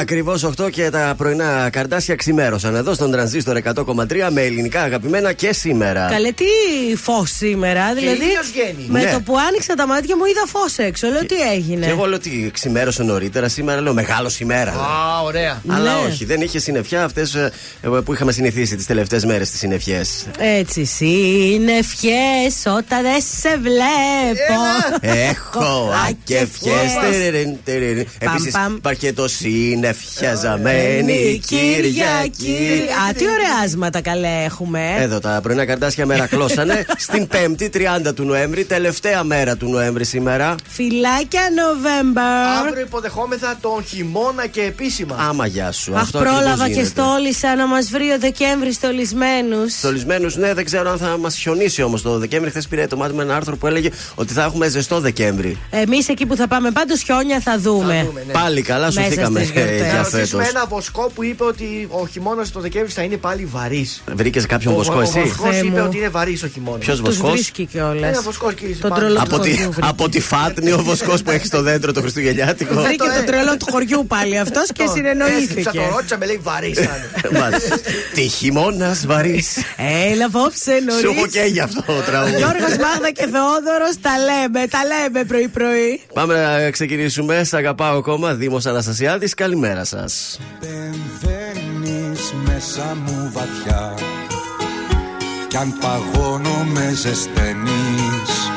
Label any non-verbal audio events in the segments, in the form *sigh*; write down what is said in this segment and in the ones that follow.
Ακριβώς 8 και τα πρωινά καρτάσια ξημέρωσαν εδώ στον τρανζίστορ 100,3 με ελληνικά αγαπημένα και σήμερα. Καλέ, τι φως σήμερα. Δηλαδή, ήλιος βγαίνει. με Ναι. το που άνοιξα τα μάτια μου είδα φως έξω. Λέω τι έγινε; Και εγώ λέω ότι ξημέρωσε νωρίτερα σήμερα, λέω μεγάλο ημέρα. Α, ωραία. Αλλά Ναι. όχι, δεν είχε συννεφιά αυτές που είχαμε συνηθίσει τις τελευταίες μέρες τις συννεφιές. Έτσι, συννεφιές όταν δεν σε βλέπω. Έχω ακεφιέ. Επίσης παμ. υπάρχει και το συννεφιαζαμένη Κυριακή. Α, τι ωραία άσματα καλέ έχουμε. ε. Εδώ τα πρωινά καρτάσια μερακλώσανε. *laughs* Στην 5η, 30 του Νοέμβρη, τελευταία μέρα του Νοέμβρη σήμερα. Φιλάκια November. Αύριο υποδεχόμεθα τον χειμώνα και επίσημα. Άμα γεια σου. Αχ, Αυτό πρόλαβα ακριβώς και γίνεται. στόλισα να μας βρει ο Δεκέμβρη στολισμένους. Στολισμένους, ναι, δεν ξέρω αν θα μας χιονίσει όμως το Δεκέμβρη. Χθες πήρε το μάτι με ένα άρθρο που έλεγε ότι θα έχουμε ζεστό Δεκέμβρη. Εμείς εκεί που θα πάμε, πάντως χιόνια θα δούμε. Θα δούμε, ναι. Πάλι καλά, Μέσα σωθήκαμε στις γιορτές. ε, Θα για ρωτήσουμε φέτος. ένα βοσκό που είπε ότι ο χειμώνας το Δεκέμβρη θα είναι πάλι βαρύς. Βρήκες κάποιον βοσκό, Ο εσύ; βοσκός Θεέ είπε μου. ότι είναι βαρύς ο χειμώνας. Ποιος Τους βοσκός; βρίσκει κιόλας. Ένα βοσκό, κύριε Τον Σιμπάνη. τρολό Από του τη, χωριού βρήκε. από τη Φάτνη ο βοσκός που έχει στο δέντρο το Χριστουγεννιάτικο. Βρήκε Αυτό, το ε. τρελό του χωριού πάλι αυτός και Έσκυψα, συνεννοήθηκε. το ρώτησα, με λέει βαρύς θα είναι. Μάλιστα. Τι χειμώνας βαρύς. Έλα απόψε Σου έχω νωρί. και για αυτό το τραγούδι. Γιώργος Μάγδα και Θεόδωρος τα λέμε, τα λέμε πρωί-πρωί. Πάμε να ξεκινήσουμε. Σ' αγαπάω ακόμα. Δήμος Αναστασιάδης, καλημέρα σας. Μπαίνεις μέσα μου βαθιά. Κι αν παγώνω με ζεσταίνεις.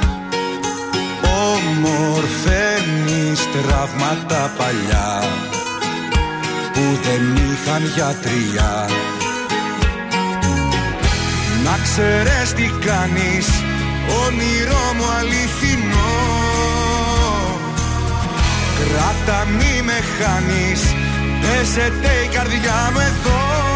Ομορφαίνεις τραύματα παλιά Που δεν είχαν γιατριά. Να ξέρεις τι κάνεις Όνειρό μου αληθινό Κράτα μη με χάνεις. Πέσετε η καρδιά μου εδώ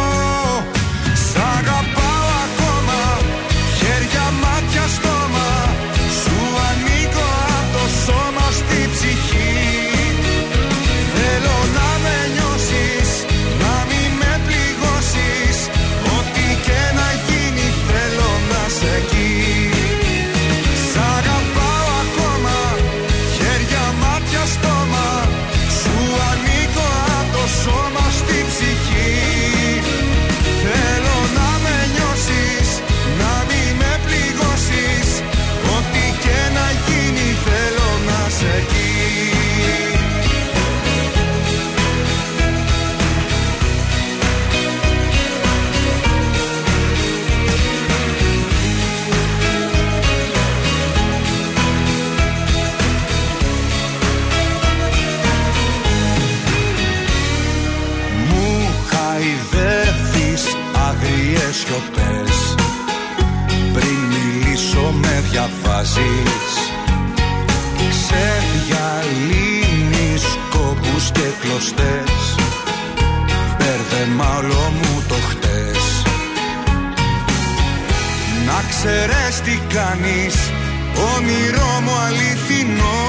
διαβάζεις. Ξεδιαλύνεις κόπους και κλωστές. Μπέρδεμα όλο μου το χτες. Να ξέρεις τι κάνεις Όνειρό μου αληθινό.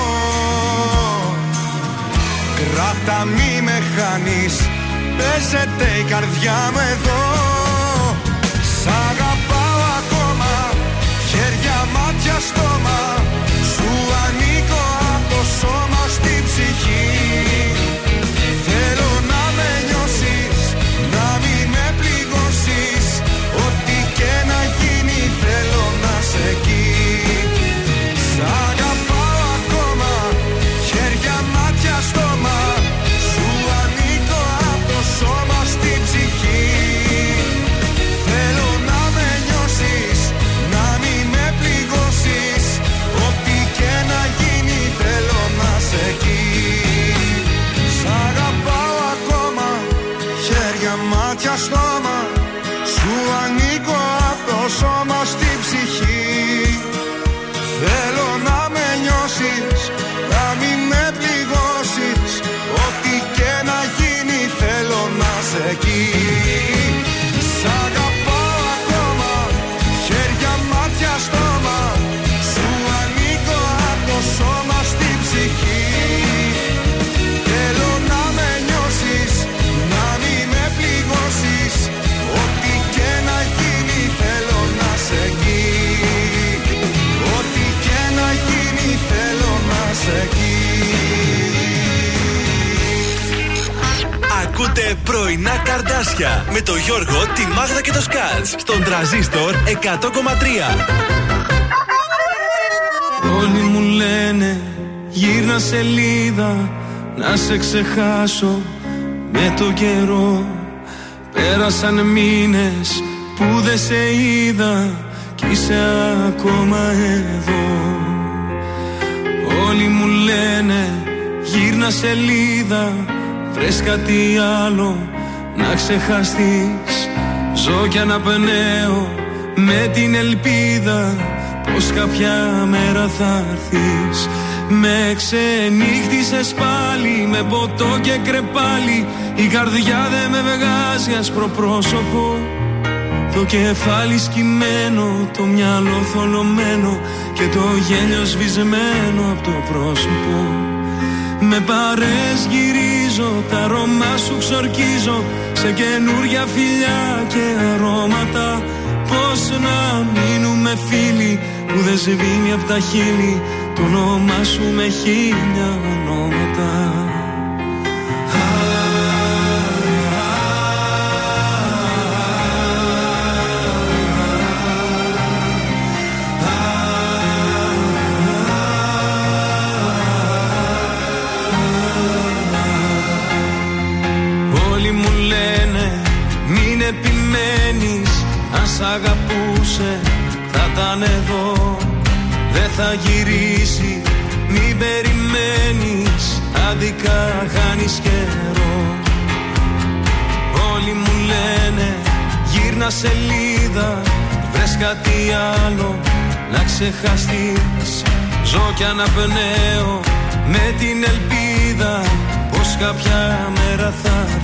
Κράτα μη με χάνεις Παίζεται η καρδιά μου εδώ μάτια, στόμα. Σου ανήκω απ' το σώμα στη ψυχή Πρωινά καρδάσια με το Γιώργο, τη Μάγδα και το Σκάτς. Στον τραζίστορ 100,3. Όλοι μου λένε γύρνα σελίδα να σε ξεχάσω με το καιρό Πέρασαν μήνες που δεν σε είδα κι είσαι ακόμα εδώ Όλοι μου λένε γύρνα σελίδα Βρες κάτι άλλο να ξεχαστείς Ζω κι αναπνέω με την ελπίδα Πως κάποια μέρα θα έρθεις. Με ξενύχτησες πάλι με ποτό και κρεπάλι. Η καρδιά δεν με βγάζει άσπρο πρόσωπο το κεφάλι σκυμμένο, το μυαλό θολωμένο και το γέλιο σβησμένο από το πρόσωπο. Με παρές γυρίζω, τα αρώμα σου ξορκίζω σε καινούρια φιλιά και αρώματα. Πώς να μείνουμε φίλοι που δεν σβήνει από τα χείλη το όνομά σου με χίλια ονόματα. Αγαπούσε θα ήταν εδώ. Δεν θα γυρίσει μην περιμένεις Άδικα χάνεις καιρό. Όλοι μου λένε γύρνα σελίδα Βρες κάτι άλλο να ξεχαστείς. Ζω κι αναπνέω με την ελπίδα Πως κάποια μέρα θα έρθεις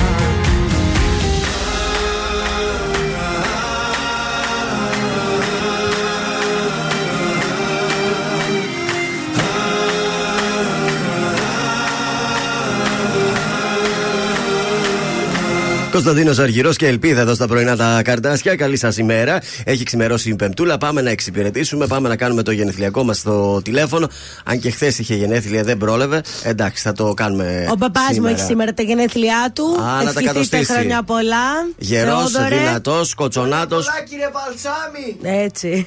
Κωνσταντίνος Αργυρός και Ελπίδα εδώ στα πρωινά τα καρτάσια. Καλή σας ημέρα. Έχει ξημερώσει η Πεμπτούλα. Πάμε να εξυπηρετήσουμε. Πάμε να κάνουμε το γενεθλιακό μας στο τηλέφωνο. Αν και χθες είχε γενέθλια, δεν πρόλευε. Εντάξει, θα το κάνουμε. Ο παπά μου σήμερα. έχει σήμερα τα γενέθλιά του. Α, να τα Ευχηθείτε κατοστήσει. χρόνια πολλά. Γερός, Θεόδωρε. δυνατός, κοτσονάτος. Πολλά κύριε Βαλσάμι. Έτσι.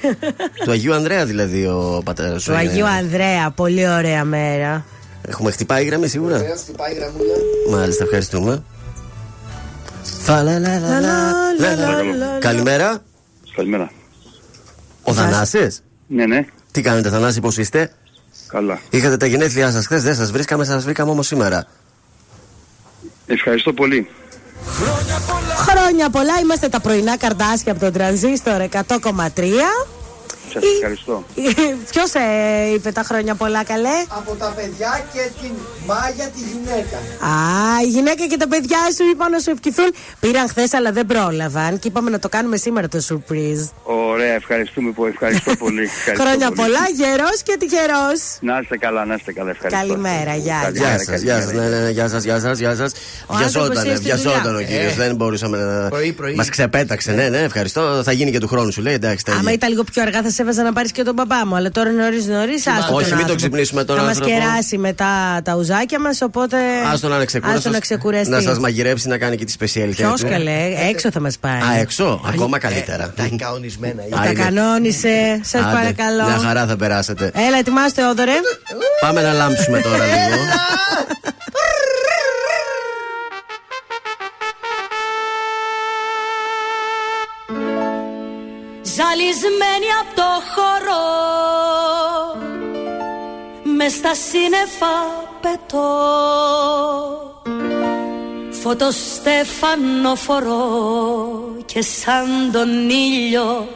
του Αγίου Ανδρέα δηλαδή ο πατέρας σου. του είναι. Αγίου Ανδρέα. Πολύ ωραία μέρα. Έχουμε χτυπάει η γραμμή σίγουρα; Βεβαίως, χτυπάει η γραμμούλα. Μάλιστα, ευχαριστούμε. Φαλαλαλαλαλαλα. Καλημέρα. Καλημέρα. Ο Θανάσης Ναι, ναι, Τι κάνετε, Θανάση, πώς είστε; καλά. Είχατε τα γενέθλιά σας χθες, δεν σας βρίσκαμε, σας βρήκαμε όμως σήμερα. Ευχαριστώ πολύ. Χρόνια πολλά. Είμαστε τα πρωινά καρτάσια από τον τρανζίστορ 100,3. Σας ευχαριστώ. Ποιος ε, είπε τα χρόνια πολλά, καλέ; Από τα παιδιά και την Μάγια τη γυναίκα. Α, η γυναίκα και τα παιδιά σου είπαν να σου ευχηθούν. Πήραν χθες, αλλά δεν πρόλαβαν και είπαμε να το κάνουμε σήμερα το surprise. Ωραία, ευχαριστούμε πολύ. Ευχαριστώ *laughs* πολύ. Ευχαριστώ Χρόνια πολύ. πολλά, γερός και τυχερός. Να είστε καλά, να είστε καλά. Ευχαριστώ. Καλημέρα, γεια. Καλημέρα, Γεια σας, γεια σας, καλημέρα. ναι, ναι, ναι, γεια σας, γεια σας, γεια σας. άνθρωπος Βιαζόταν, είναι στη βιαζόταν ο δουλειά. κύριος. Ε. Δεν μπορούσαμε να. Πρωί, πρωί. Μας ξεπέταξε, ναι, ναι, ευχαριστώ. Θα γίνει και του χρόνου σου, λέει. Εντάξει, Άμα τέλεια. ήταν λίγο πιο αργά, θα σε έβαζα να πάρεις και τον παπά μου. Αλλά τώρα νωρίς νωρίς, άστο. Όχι, μην τον ξυπνήσουμε τον Θα μας άνθρωπο. κεράσει μετά τα ουζάκια μας, οπότε. Άστο να είναι ξεκούραστος, άστο να ξεκουραστεί. Να σας μαγειρέψει να κάνει και τη σπεσιαλιτέ. Ποιος καλέ, έξω θα μας πάει. Α, έξω, ακόμα καλύτερα. Τα κανονισμένα. Α, Τα είναι. κανόνισε, σας Άντε, παρακαλώ. Μια χαρά θα περάσετε. Έλα, ετοιμάστε, Όδωρε. Πάμε να λάμψουμε τώρα λίγο. Ζαλισμένη από το χώρο μες στα σύννεφα πετώ. Φωτοστέφανο φορώ και σαν τον ήλιο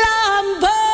λάμπω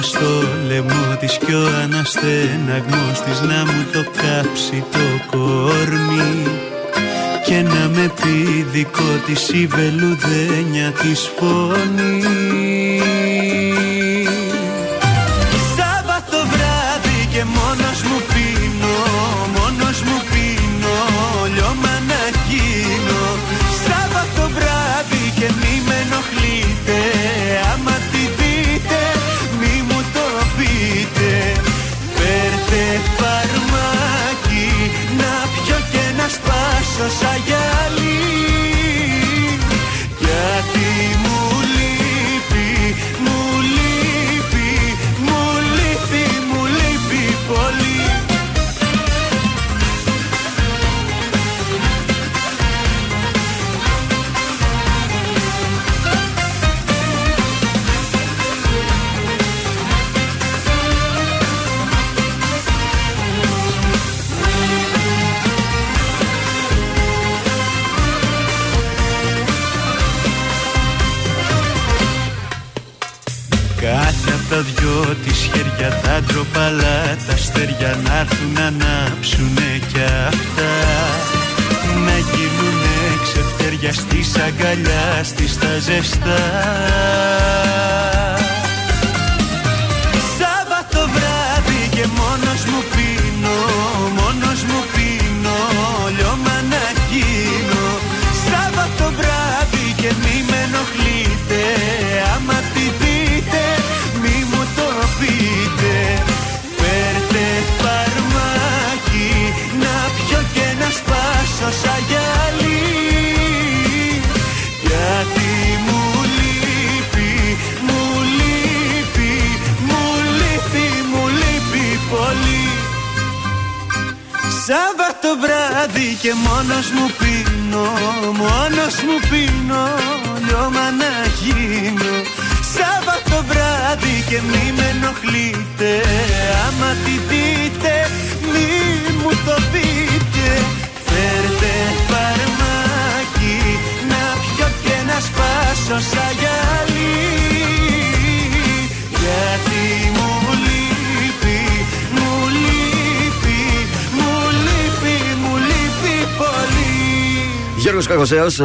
έσκυβα στο λαιμό της κι ο αναστέναγμός της Να μου το κάψει το κορμί και να με πει δικό της η βελουδένια της φωνή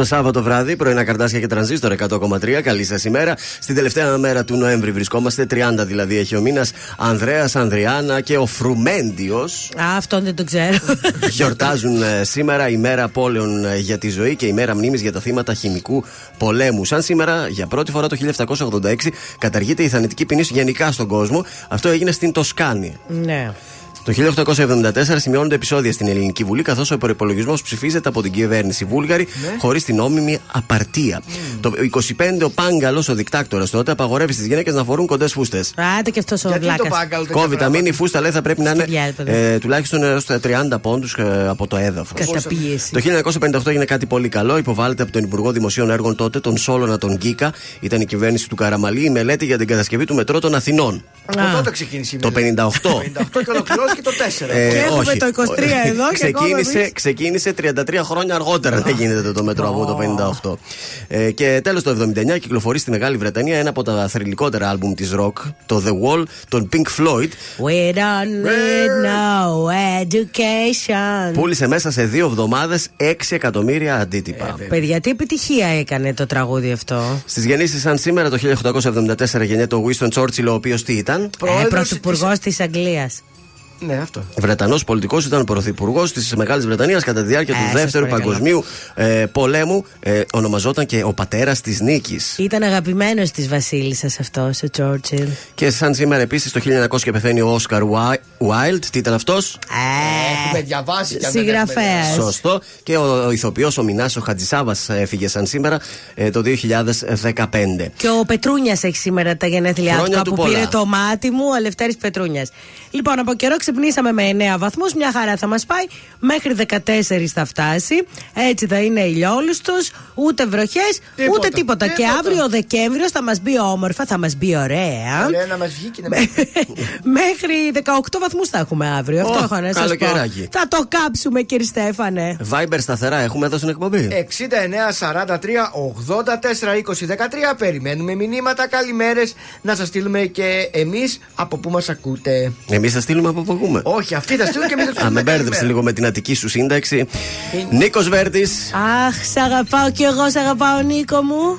Σάββατο βράδυ, πρωινά καρτάσια και τρανζίστορ 100,3. Καλή σας ημέρα. Στην τελευταία μέρα του Νοέμβρη βρισκόμαστε, 30 δηλαδή έχει ο μήνας. Ανδρέας, Ανδριάνα και ο Φρουμέντιος Α, αυτόν δεν το ξέρω. *laughs* γιορτάζουν ε, σήμερα ημέρα πόλεων ε, για τη ζωή και ημέρα μνήμης για τα θύματα χημικού πολέμου. Σαν σήμερα, για πρώτη φορά το 1786, καταργείται η θανατική ποινή γενικά στον κόσμο. Αυτό έγινε στην Τοσκάνη. ναι. Το 1874 σημειώνονται επεισόδια στην Ελληνική Βουλή, καθώς ο προπολογισμός ψηφίζεται από την κυβέρνηση Βούλγαρη χωρίς την νόμιμη απαρτία. Το 25 ο Πάγκαλος, ο δικτάκτορας τότε, απαγορεύει στις γυναίκες να φορούν κοντές φούστες. Άντε και αυτός ο Γιατί το βλάκας. πάγκαλο τέτοια Κόβει τα πράγματα; μήνυ, η φούστα λέει θα πρέπει να είναι διάλογο, ε, τουλάχιστον έω 30 πόντους από το έδαφος. Καταπίεση. Το 1958 έγινε κάτι πολύ καλό. Υποβάλλεται από τον Υπουργό Δημοσίων Έργων τότε, τον Σόλωνα τον Γκίκα. Ήταν η κυβέρνηση του Καραμαλή η μελέτη για την κατασκευή του μετρό των Αθηνών. Από τότε ξεκίνησε η Το μελέτη. 58. 58 *laughs* και ολοκληρώθηκε το 4. Ε, Και έχουμε όχι. το 23 εδώ και ακόμα ξεκίνησε, εμείς. ξεκίνησε 33 χρόνια αργότερα να γίνεται το μετρό από το 58. Ε, και τέλος το 79 κυκλοφορεί στη Μεγάλη Βρετανία ένα από τα θρηλυκότερα άλμπουμ της rock, το The Wall, των Pink Floyd. We don't need no education. Πούλησε μέσα σε δύο εβδομάδες 6 εκατομμύρια αντίτυπα. Παιδιά, τι επιτυχία έκανε το τραγούδι αυτό. Στις γεννήσεις, σαν σήμερα το 1874 γεννιέται ο Winston Churchill, ο οποίος τι ήταν; Ε, Πρόεδρος Πρωθυπουργός της Αγγλίας. Ναι, αυτό. Βρετανός πολιτικός, ήταν πρωθυπουργός της Μεγάλης Βρετανίας κατά τη διάρκεια Ε, του σας Δεύτερου παρακαλώ. Παγκοσμίου ε, Πολέμου. Ε, ονομαζόταν και ο πατέρας της νίκης. Ήταν αγαπημένος της Βασίλισσας αυτός, ο Τσόρτσιλ. Και σαν σήμερα επίσης το 1900 και πεθαίνει ο Όσκαρ Wilde. Τι ήταν αυτός; Έχουμε διαβάσει και αν δεν έχουμε Συγγραφέας. Σωστό. Και ο, ο ηθοποιός ο Μινάσο Χατζησάβας έφυγε σαν σήμερα ε, το 2015. Και ο Πετρούνιας έχει σήμερα τα γενέθλιά του. Χρόνια Κάπου του πολλά. πήρε το μάτι μου ο Λευτέρης Πετρούνιας. Λοιπόν, από καιρό ξυπνήσαμε με 9 βαθμούς. Μια χαρά θα μας πάει. Μέχρι 14 θα φτάσει. Έτσι θα είναι ηλιόλουστος. Ούτε βροχές, Τίποτα. ούτε τίποτα. Και Τίποτα. αύριο ο Δεκέμβριος θα μας μπει όμορφα, θα μας μπει ωραία. Ωραία να μας βγει και να μας- *laughs* Μέχρι 18 βαθμούς θα έχουμε αύριο. Αυτό Ω, έχω να σας πω. Καλοκαιράκι. Θα το κάψουμε, κύριε Στέφανε. Viber σταθερά έχουμε εδώ στην εκπομπή. 69 43 84 20 13 Περιμένουμε μηνύματα, καλημέρες να σας στείλουμε και εμείς από πού μας ακούτε. Εμείς θα στείλουμε από που ακούμε. Όχι, αυτοί θα στείλουν και εμείς θα Α, στείλουμε. με μπέρδεψε καλημέρα. λίγο με την Αττική σου σύνταξη. Νίκος Βέρτης. Αχ, σ' αγαπάω κι εγώ, σ' αγαπάω, Νίκο μου.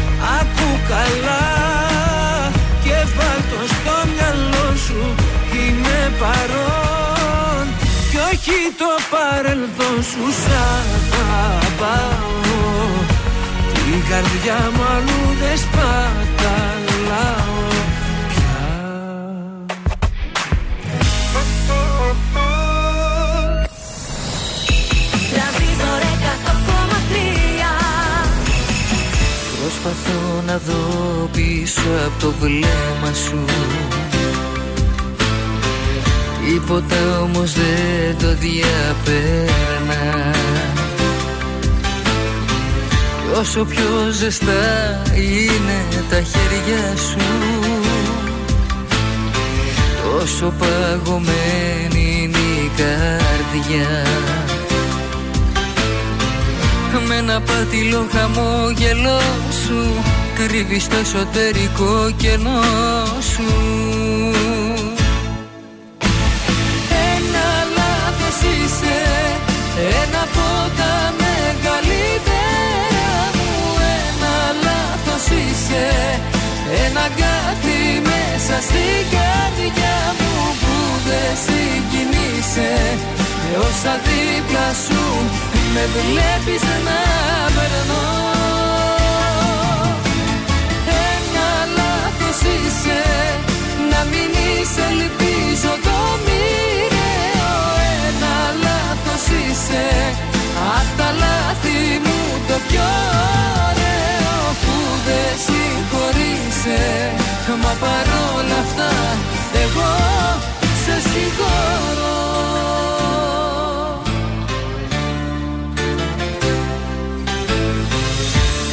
καλά και βάλ' το στο μυαλό σου Είμαι παρόν. Κι όχι το παρελθόν σου Σ' αγαπάω. Την καρδιά μου αλλού δεν σπαταλάω Προσπαθώ να δω πίσω από το βλέμμα σου. Τίποτα όμως δεν το διαπέρνα. Κι όσο πιο ζεστά είναι τα χέρια σου Τόσο παγωμένη είναι η καρδιά Με ένα πατηλό χαμόγελό σου. Κρύβεις το εσωτερικό κενό σου. Ένα λάθος είσαι Ένα από τα μεγαλύτερα μου. Ένα λάθος είσαι Ένα κάτι μέσα στην καρδιά μου Που δεν συγκινείσαι. Με όσα δίπλα σου Με βλέπεις να περνώ. Ένα λάθος είσαι Να μην είσαι ελπίζω το μοιραίο. Ένα λάθος είσαι Απ' τα λάθη μου το πιο ωραίο Που δεν συγχωρείσαι. Μα παρόλα αυτά εγώ σε συγχωρώ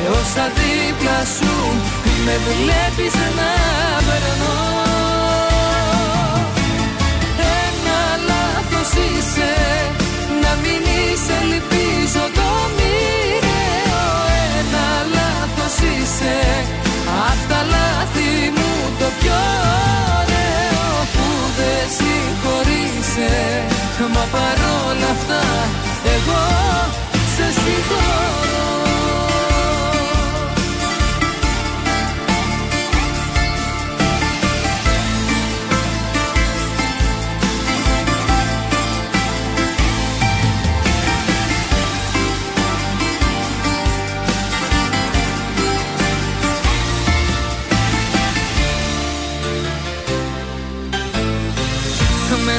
Με όσα δίπλα σου Με βλέπεις να περνώ. Ένα λάθος είσαι Να μην είσαι ελπίζω το μοιραίο. Ένα λάθος είσαι Απ' τα λάθη μου το πιο ωραίο. Που δεν συγχωρείσαι Μα παρόλα αυτά εγώ σε συγχωρώ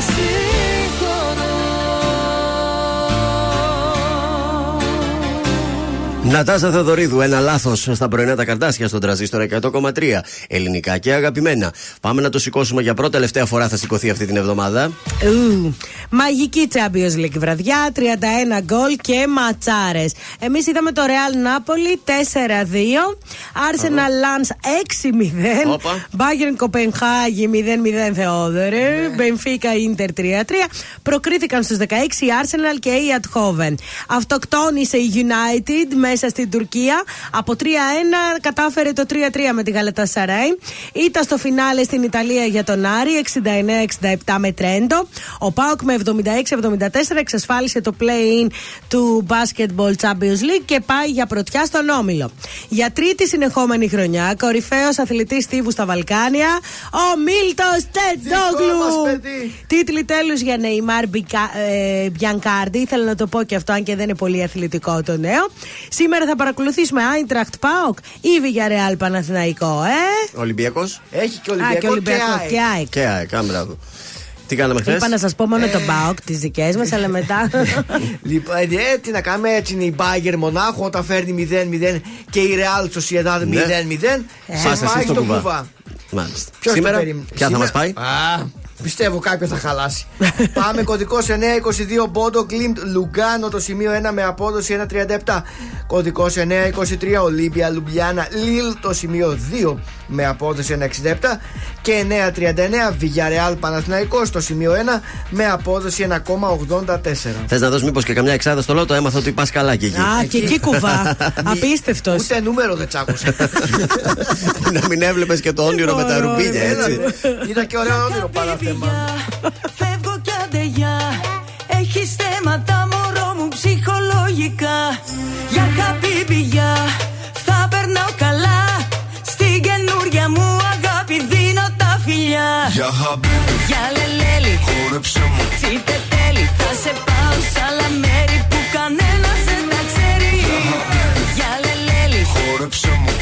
σε συγχωρώ Νατάσα Θεοδωρίδου, ένα λάθος στα πρωινά τα καρτάσια στον τραζίστρο 100,3. Ελληνικά και αγαπημένα. Πάμε να το σηκώσουμε για πρώτη τελευταία φορά θα σηκωθεί αυτή την εβδομάδα. Ου, Μαγική Champions League βραδιά, 31 γκολ και ματσάρες. Εμείς είδαμε το Real Napoli 4-2, Arsenal Lance 6-0, Όπα. Bayern Κοπενχάγη 0-0 Θεόδωρε, Benfica Inter 3-3. Προκρίθηκαν στους 16 η Arsenal και η Adhoven. Αυτοκτόνησε η United μέσα στην Τουρκία. Από 3-1 κατάφερε το 3-3 με τη Γαλατά Σαράι. Ήταν στο φινάλε στην Ιταλία για τον Άρη 69-67 με Τρέντο. Ο Πάοκ με 76-74 εξασφάλισε το play-in του Basketball Champions League και πάει για πρωτιά στον Όμιλο. Για τρίτη συνεχόμενη χρονιά, κορυφαίος αθλητής στίβου στα Βαλκάνια, ο Μίλτος μας, Τετζόγλου. παιδί. Τίτλοι τέλους για Νεϊμάρ Μπιανκάρντι. Ήθελα να το πω και αυτό, αν και δεν είναι πολύ αθλητικό το νέο. Σήμερα θα παρακολουθήσουμε Άιντραχτ Πάοκ ή Villarreal Παναθηναϊκό, ε; Ολυμπιακός. Έχει και Α, Ολυμπιακό και Ολυμπιακό ΑΕΚ. και ΑΕΚ. Και ΑΕΚ, α, μπράβο. Τι κάναμε χθες; Είπα να σας πω μόνο τον Πάοκ, τις δικές μας, αλλά μετά. *laughs* Λοιπόν, ε, τι να κάνουμε, έτσι είναι η Μπάγερν Μονάχο όταν φέρνει 0-0 και η Real Sociedad 0-0. Ναι. Σε Πας εσύ πάει στο στο κουβά. κουβά. Μάλιστα. Ποιος το Σήμερα, περίμενε; ποια θα μας Σήμερα- πάει; Α, πιστεύω κάποιος θα χαλάσει. *laughs* Πάμε κωδικός 922 Μπόντο Γκλιμτ Λουγκάνο το σημείο 1 με απόδοση 1,37. Κωδικός 923 Ολύμπια Λουμπιάνα Λιλ το σημείο 2 με απόδοση 1,67 και 9,39 Villarreal Παναθηναϊκός στο σημείο 1 με απόδοση 1,84. Θες να δώσει μήπως και καμιά εξάδα στο λότο, έμαθα ότι πας καλά και εκεί. Α, και εκεί κουβά. *laughs* Απίστευτος. Ούτε νούμερο δεν τσάκουσα. να μην έβλεπες και το όνειρο με τα ρουπίνια, έτσι. Ήταν και ωραίο όνειρο παρά. Φεύγω κι αντεγιά. Έχει θέματα μωρό μου ψυχολογικά. Για χαπίπηγια. Για χαμπίπι, για λελέλη Χόρεψε μου, τι τέλει Θα σε πάω σ' άλλα μέρη που κανένας δεν τα ξέρει. Για χαμπίπι, για λελέλη Χόρεψε μου.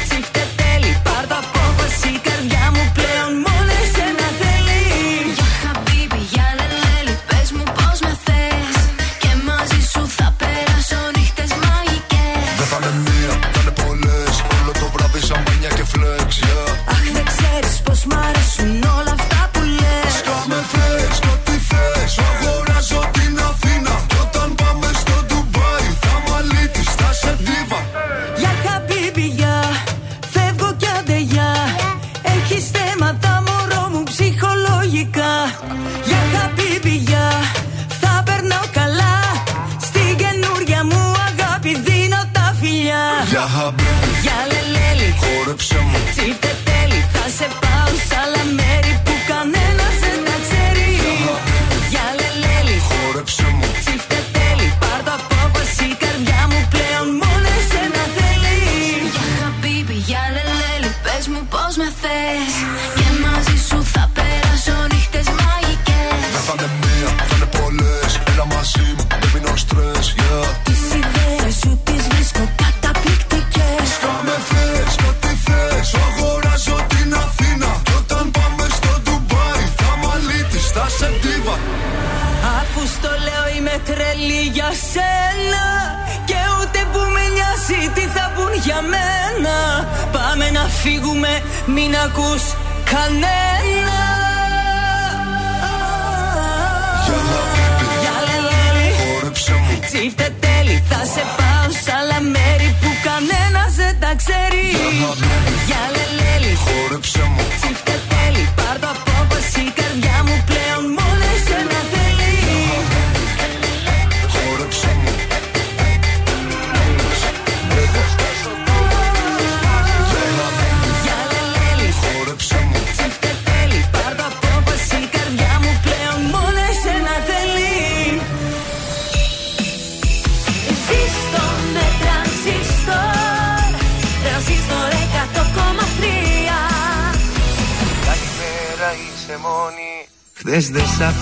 acus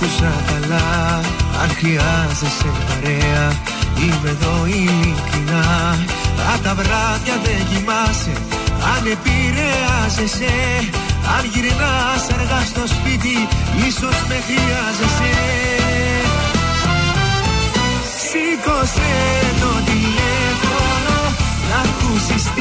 άκουσα καλά. Αν χρειάζεσαι παρέα. Είμαι εδώ ειλικρινά Αν τα βράδια δεν κοιμάσαι Αν επηρεάζεσαι Αν γυρνάς αργά στο σπίτι Ίσως με χρειάζεσαι. Σήκωσε το τηλέφωνο Να ακούσεις τι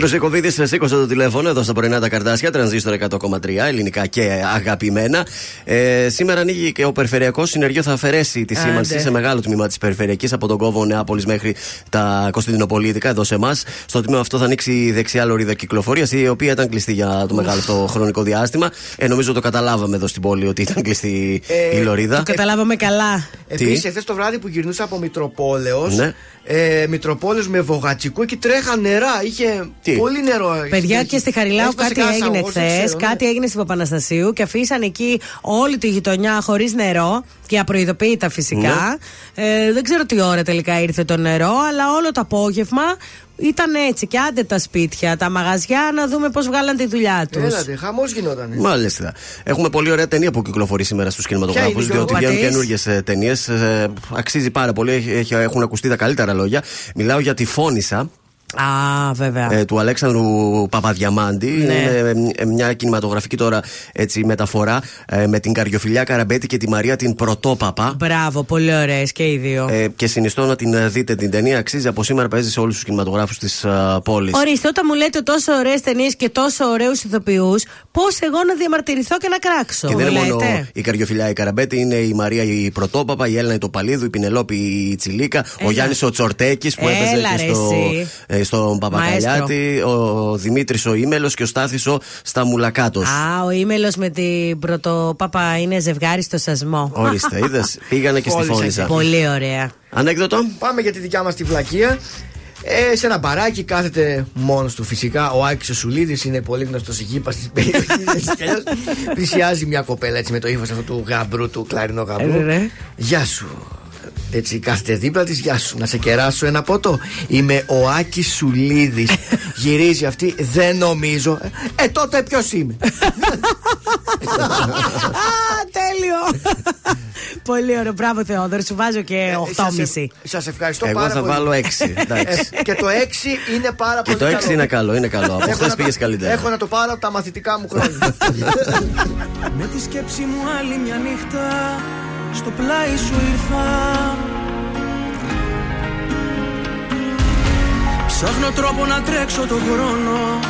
Πέτρο Ιακοβίδη, σήκωσε το τηλέφωνο εδώ στα πρωινά τα καρτάσια, τρανζίστορ 100,3, ελληνικά και αγαπημένα. Ε, σήμερα ανοίγει και ο Περιφερειακός Συνεργείο θα αφαιρέσει τη Άντε. σήμανση σε μεγάλο τμήμα της Περιφερειακής από τον κόβο Νεάπολης μέχρι τα Κωνσταντινοπολίτικα, εδώ σε εμάς. Στο τμήμα αυτό θα ανοίξει η δεξιά λωρίδα κυκλοφορίας, η οποία ήταν κλειστή για το μεγάλο αυτό χρονικό διάστημα. Ε, νομίζω το καταλάβαμε εδώ στην πόλη ότι ήταν κλειστή Ε, η λωρίδα. Το καταλάβαμε καλά. Επίσης, εχθές το βράδυ που γυρνούσα από Μητροπόλεως. Ναι. Ε, Μητροπόλεως με βογατσικό και τρέχα νερά. Είχε πολύ νερό. Παιδιά και στη Χαριλάου Έσπασε κάτι κανένα έγινε αγός, δεν χθες. ξέρω, ναι. Κάτι έγινε στην Παπαναστασίου και αφήσαν εκεί όλη τη γειτονιά χωρίς νερό και απροειδοποίητα φυσικά. Ε, δεν ξέρω τι ώρα τελικά ήρθε το νερό, αλλά όλο το απόγευμα ήταν έτσι. Και άντε τα σπίτια, τα μαγαζιά να δούμε πώς βγάλαν τη δουλειά τους. Έλατε, χαμός γινόταν. Μάλιστα. Έχουμε πολύ ωραία ταινία που κυκλοφορεί σήμερα στους κινηματογράφου. Ποια είναι, Διότι Γιώργο; βγαίνουν Πατής; καινούργιες ταινίες. αξίζει πάρα πολύ. Έχει- έχει- έχουν ακουστεί τα καλύτερα λόγια. Μιλάω για τη Φόνησα. Α, βέβαια. ε, του Αλέξανδρου Παπαδιαμάντη. Ναι. Είναι ε, μια κινηματογραφική τώρα έτσι, μεταφορά ε, με την Καριοφιλιά Καραμπέτη και τη Μαρία την Πρωτόπαπα. Μπράβο, πολύ ωραίες και οι δύο. Ε, και συνιστώ να την ε, δείτε την ταινία. Αξίζει από σήμερα παίζει σε όλους τους κινηματογράφους της πόλης. Ορίστε, όταν μου λέτε τόσο ωραίες ταινίες και τόσο ωραίους ηθοποιούς, πώς εγώ να διαμαρτυρηθώ και να κράξω. Και δεν είναι μόνο λέτε; η Καριοφιλιά η Καραμπέτη, είναι η Μαρία η Πρωτόπαπα, η Έλληνα η Τοπαλίδου, η Πινελόπη η Τσιλίκα, ο Έλα. Γιάννης ο Τσορτέκης που έπαιζε Έλα, και ρε, στο, εσύ. ε, στον Παπακαλιάτη, ο Δημήτρης ο Ήμελος και ο Στάθης ο Σταμουλακάτος. Α, ο ήμελος με την πρωτοπάπα είναι ζευγάρι στο σασμό. Ορίστε, *laughs* είδες. Πήγανε και στη Κόλλησα φώνησα. εκεί. Πολύ ωραία. Ανέκδοτο. Πάμε για τη δικιά μας τη βλακεία. Ε, σε ένα μπαράκι κάθεται μόνος του φυσικά. Ο Άκης ο Σουλίδης είναι πολύ γνωστός γήπα της περιοχή. *laughs* Πλησιάζει μια κοπέλα έτσι με το ύφος αυτό του γαμπρού, του κλαρινό γαμπρού. Ε, ρε. Γεια σου. Έτσι κάθεται δίπλα της, γεια σου. Να σε κεράσω ένα ποτό. Είμαι ο Άκης Σουλίδης. *laughs* Γυρίζει αυτή, δεν νομίζω. Ε, τότε ποιος είμαι; *laughs* Α, τέλειο! Πολύ ωραίο. Μπράβο, Θεόδωρο. Σου βάζω και 8,5. Σας ευχαριστώ Εγώ πάρα θα πολύ. βάλω 6. εντάξει. Ε, και το 6 είναι πάρα Και πολύ το 6 είναι καλό, είναι καλό. Από Έχω χθες να πήγες το- καλύτερα. Έχω να το πάρω από τα μαθητικά μου χρόνια. *laughs* Με τη σκέψη μου άλλη μια νύχτα στο πλάι σου ήρθα. Ψάχνω τρόπο να τρέξω το χρόνο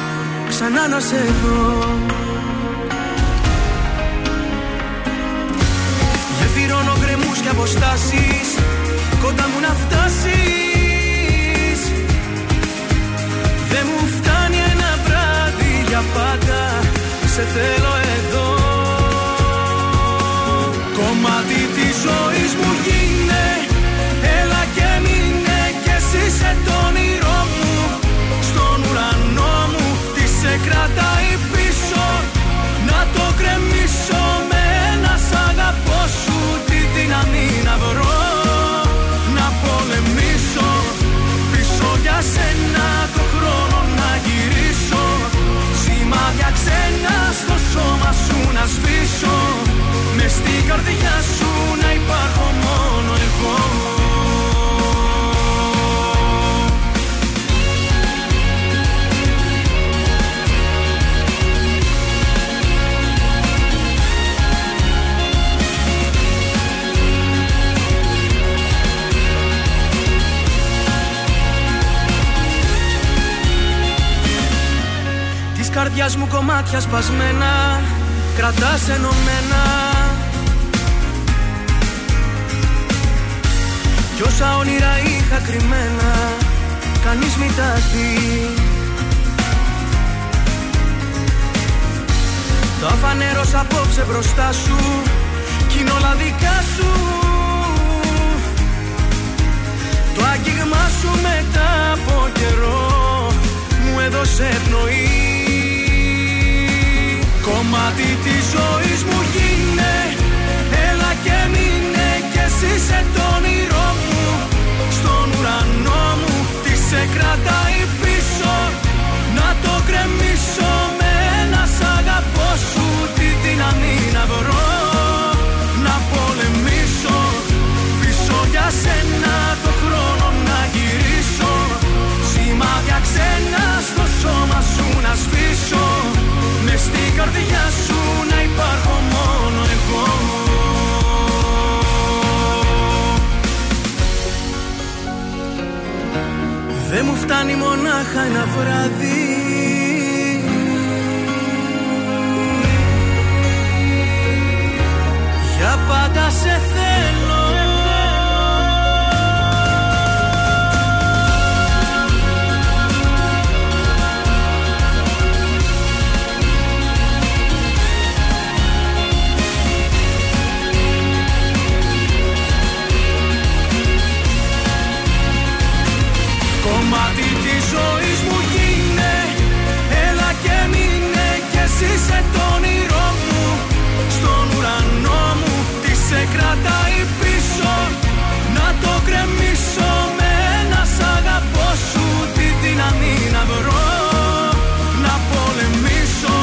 ξανά να σε δω. Γεφυρώνω γκρεμούς και αποστάσεις κοντά μου να φτάσεις. Δεν μου φτάνει ένα βράδυ για πάντα Σε θέλω εδώ Κομμάτι της ζωής μου γίνε. Έλα και μείνε κι εσύ σε το όνειρό μου. Στον ουρανό μου τι σε κρατάει πίσω. Να το κρεμίσω με ένα σ' αγαπώ σου. Τη δύναμη να βρω Να πολεμήσω. Πίσω για σένα το χρόνο να γυρίσω. Σημάδια ξένα στο σώμα σου να σβήσω Μες στην καρδιά σου να υπάρχω μόνο εγώ. Της καρδιάς μου κομμάτια σπασμένα Κρατάς ενωμένα Κι όσα όνειρα είχα κρυμμένα Κανείς μη τα δει Τα φανέρωσα απόψε μπροστά σου Κι είναι όλα δικά σου. Το άγγιγμά σου μετά από καιρό Μου έδωσε πνοή. Κομμάτι της ζωής μου γίνε φτάνει μονάχα ένα βράδυ. Για πάντα σε θέλω ζωής μου γίνε Έλα και μείνε και ζήσε το όνειρό μου. Στον ουρανό μου τι σε κρατάει πίσω Να το κρεμίσω με ένα σ' αγαπώ σου. Τη δύναμη να βρω Να πολεμήσω.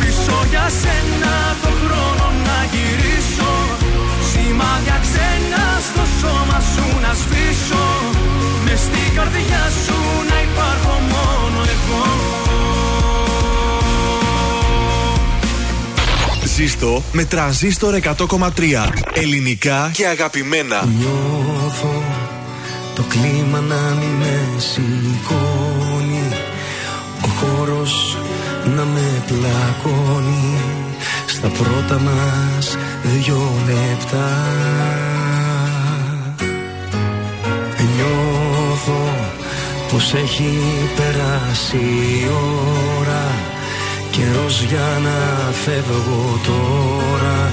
Πίσω για σένα το χρόνο να γυρίσω. Σημάδια ξένα στο σώμα σου καρδιά σου να υπάρχω μόνο εγώ Ζήστο με τρανζίστορ 100,3. Ελληνικά και αγαπημένα. Νιώθω το κλίμα να μην με σηκώνει Ο χώρος να με πλακώνει Στα πρώτα μας δυο λεπτά Νιώθω πως έχει περάσει η ώρα. Καιρός για να φεύγω τώρα.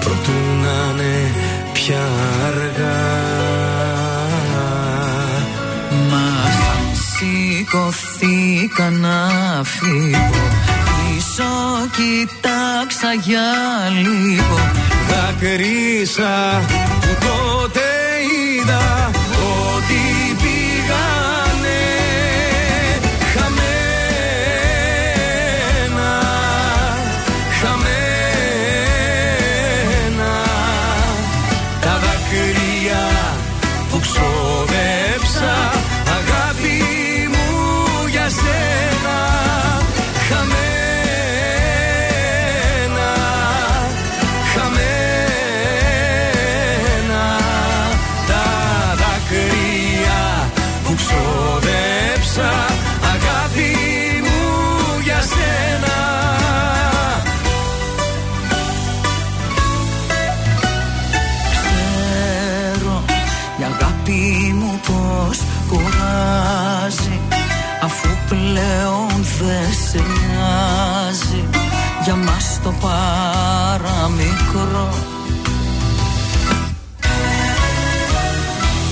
Προτού να είναι πια αργά. Μα σαν σηκωθήκα να φύγω Πίσω κοιτάξα για λίγο. Δάκρυσα που τότε είδα πλέον δεν σε νοιάζει. Για μας το παραμικρό.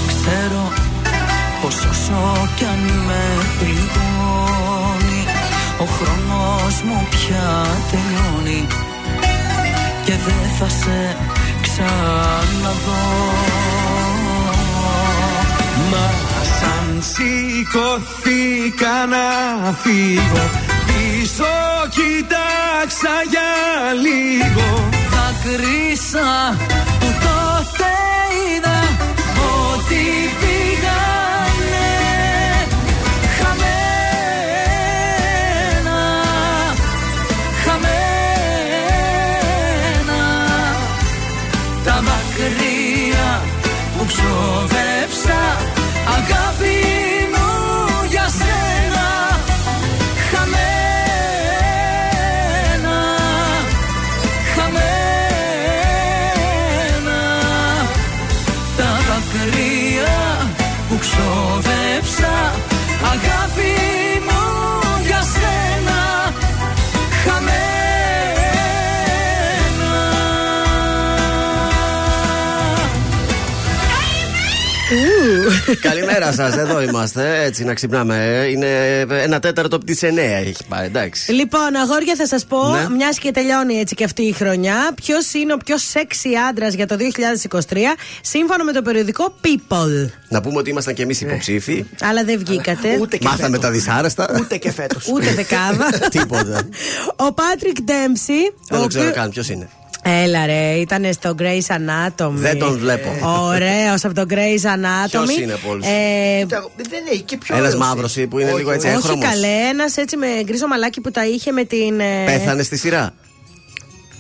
Ξέρω πως όσο κι αν με πληγώνει Ο χρόνος μου πια τελειώνει Και δεν θα σε ξαναδώ. Μα σαν σηκωθήκα να φύγω Πίσω κοιτάξα για λίγο. Θα κρίσα που τότε είδα ότι πήγανε Καλημέρα σας, εδώ είμαστε. Έτσι να ξυπνάμε. Είναι ένα τέταρτο από τις 9 έχει πάει, εντάξει. Λοιπόν, αγόρια, θα σας πω, Ναι. μιας και τελειώνει έτσι και αυτή η χρονιά, ποιος είναι ο πιο σεξι άντρας για το 2023, σύμφωνα με το περιοδικό People. Να πούμε ότι ήμασταν κι εμείς υποψήφοι. Αλλά δεν βγήκατε. Ούτε και Μάθαμε φέτος. τα δυσάρεστα. Ούτε και φέτος. Ούτε δεκάδα. *laughs* Τίποτα. Ο Πάτρικ Ντέμψι. Δεν το ξέρω καν ποιος είναι. Έλα ρε, ήταν στο Grey's Anatomy. Δεν τον βλέπω. Ωραίος από το Grey's Anatomy. Ποιος είναι από όλους; Ε, Δεν έχει και πιο. Ένας ωραίος μαύρος είναι. που είναι Όχι, λίγο έτσι όχι. όχι έγχρωμος. καλέ, ένας έτσι με γκρίζο μαλάκι που τα είχε με την. ε, Πέθανε στη σειρά.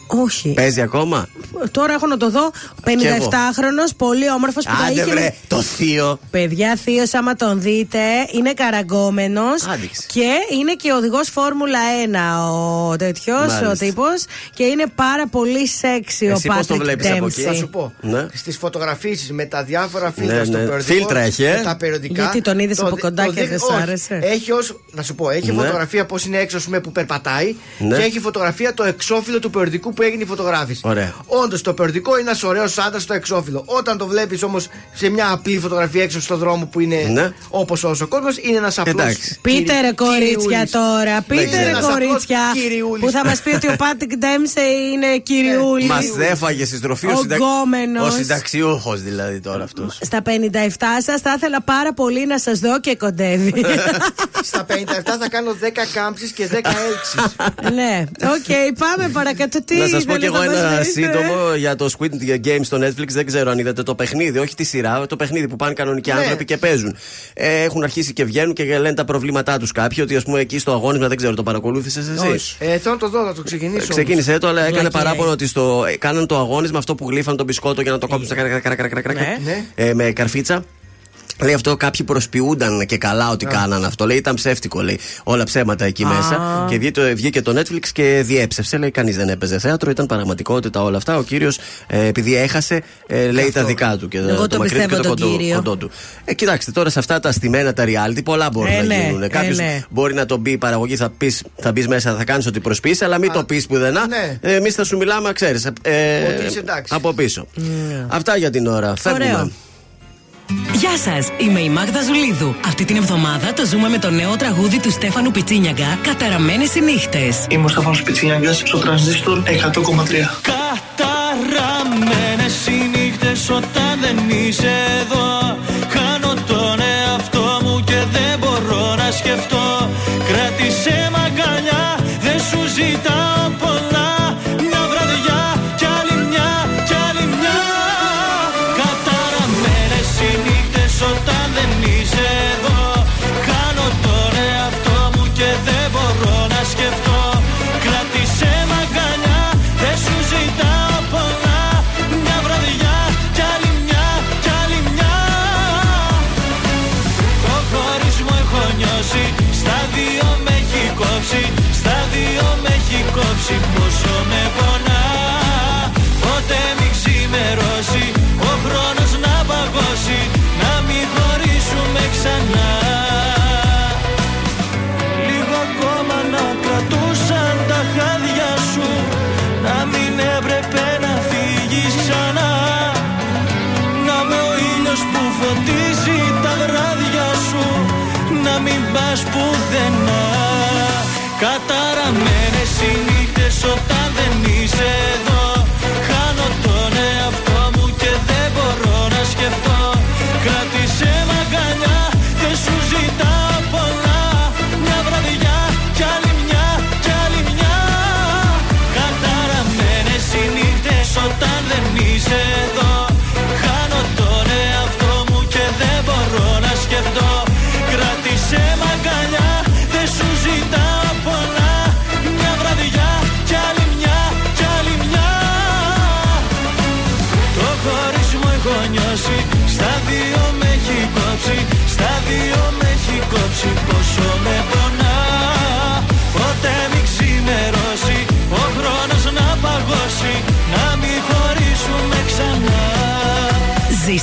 Όχι. Παίζει ακόμα; Τώρα έχω να το δω. 57χρονο, πολύ όμορφος που τα Άντε είχε. βρε, με- το θείο. Παιδιά, θείος, άμα τον δείτε, είναι καραγκόμενος και είναι και οδηγός Φόρμουλα 1 ο τέτοιος, Μάλιστα. ο τύπος. Και είναι πάρα πολύ σεξι ο Εσύ πώς τον Πάτρικ βλέπεις από εκεί; Ντέμψι. Θα σου πω. Ναι. Στις φωτογραφίσεις με τα διάφορα φίλτρα Ναι, στο ναι. περιοδικό. Φίλτρα έχει, ε; με τα περιοδικά. Γιατί τον είδες το από δι- κοντά το και δι- δεν σ' όχι. άρεσε; Έχει ως, να σου πω, έχει Ναι. φωτογραφία πώς είναι έξω, ας πούμε, που περπατάει. Ναι. Και έχει φωτογραφία το εξώφυλλο του περιοδικού που έγινε η φωτογράφηση. Ωραία. Όντως το περιοδικό είναι ένας ωραίος άντρας στο εξώφυλλο. Όταν το βλέπεις όμως σε μια απλή φωτογραφία έξω στον δρόμο που είναι Ναι. όπως όσο ο κόσμο, είναι ένας απλός. Εντάξει. Πείτε ρε κορίτσια τώρα, πείτε ρε Ένας απλός κορίτσια. κυριούλης. Που θα μας πει ότι ο Πάτρικ Ντέμψι είναι κυριούλης. Μας έφαγε στη στροφή ο, Ο συντα... γκόμενος. ο συνταξιούχος δηλαδή τώρα αυτός. Στα 57 σας θα ήθελα πάρα πολύ να σας δω και κοντεύει. *laughs* Στα 57 θα κάνω 10 κάμψεις και 10 έλξεις. ναι, οκ, πάμε παρακάτω. Τι να σας πω κι ήθελες εγώ να μας ένα πεις, ε; σύντομο για το Squid Game στο Netflix. Δεν ξέρω αν είδατε το παιχνίδι, όχι τη σειρά, το παιχνίδι που πάνε κανονικοί Ναι. άνθρωποι και παίζουν. Ε, έχουν αρχίσει και βγαίνουν και λένε τα προβλήματά τους κάποιοι. Ότι ας πούμε εκεί στο αγώνισμα δεν ξέρω, το παρακολούθησες εσύ; Όχι. Ε, θέλω να το δω, θα το ξεκινήσω. Ξεκίνησε το, αλλά έκανε Βλακία παράπονο ότι στο, ε, κάναν το αγώνισμα αυτό που γλύφαν τον μπισκότο για να το κόψουν στα καρα- καρα- καρα- καρα- καρα- Ναι. Ναι. ε, με καρφίτσα. Λέει αυτό κάποιοι προσποιούνταν και καλά ότι κάναν αυτό. Λέει ήταν ψεύτικο, λέει. Όλα ψέματα εκεί μέσα. Και βγήκε, το- βγήκε το Netflix και διέψευσε. Λέει κανείς δεν έπαιζε θέατρο, ήταν πραγματικότητα όλα αυτά. Ο κύριος, ε, επειδή έχασε, ε, λέει τα δικά του και Εγώ το μακρύνει και πιστεύω τον κοντό- κύριο. κοντό του. Ε, κοιτάξτε τώρα σε αυτά τα στημένα τα reality πολλά μπορούν Ε, να ναι, γίνουν. ε, Κάποιος ναι. μπορεί να τον πει η παραγωγή, θα, πεις, θα μπεις μέσα, θα κάνεις ότι προσποιείς, αλλά μην το πεις πουθενά. ναι. Ε, Εμείς θα σου μιλάμε, ξέρεις. Ε, Ότι είσαι εντάξει. από πίσω. Αυτά για την ώρα. Φεύγουμε. Ωραίο. Γεια σας, είμαι η Μάγδα Ζουλίδου. Αυτή την εβδομάδα το ζούμε με το νέο τραγούδι του Στέφανου Πιτσίνιαγκα, Καταραμένες οι νύχτες. Είμαι ο Στέφανος Πιτσίνιαγκας στο τρανζίστορ 100,3. Καταραμένες οι νύχτες όταν δεν είσαι εδώ κόψει πόσο με πονά Ποτέ μην ξημερώσει, ο χρόνος να παγώσει Να μην χωρίσουμε ξανά. Λίγο ακόμα να κρατούσαν τα χάδια σου Να μην έπρεπε να φύγεις ξανά. Να με ο ήλιος που φωτίζει τα βράδια σου Να μην πας πουθενά. Καταραμένες οι νύχτες όταν δεν είσαι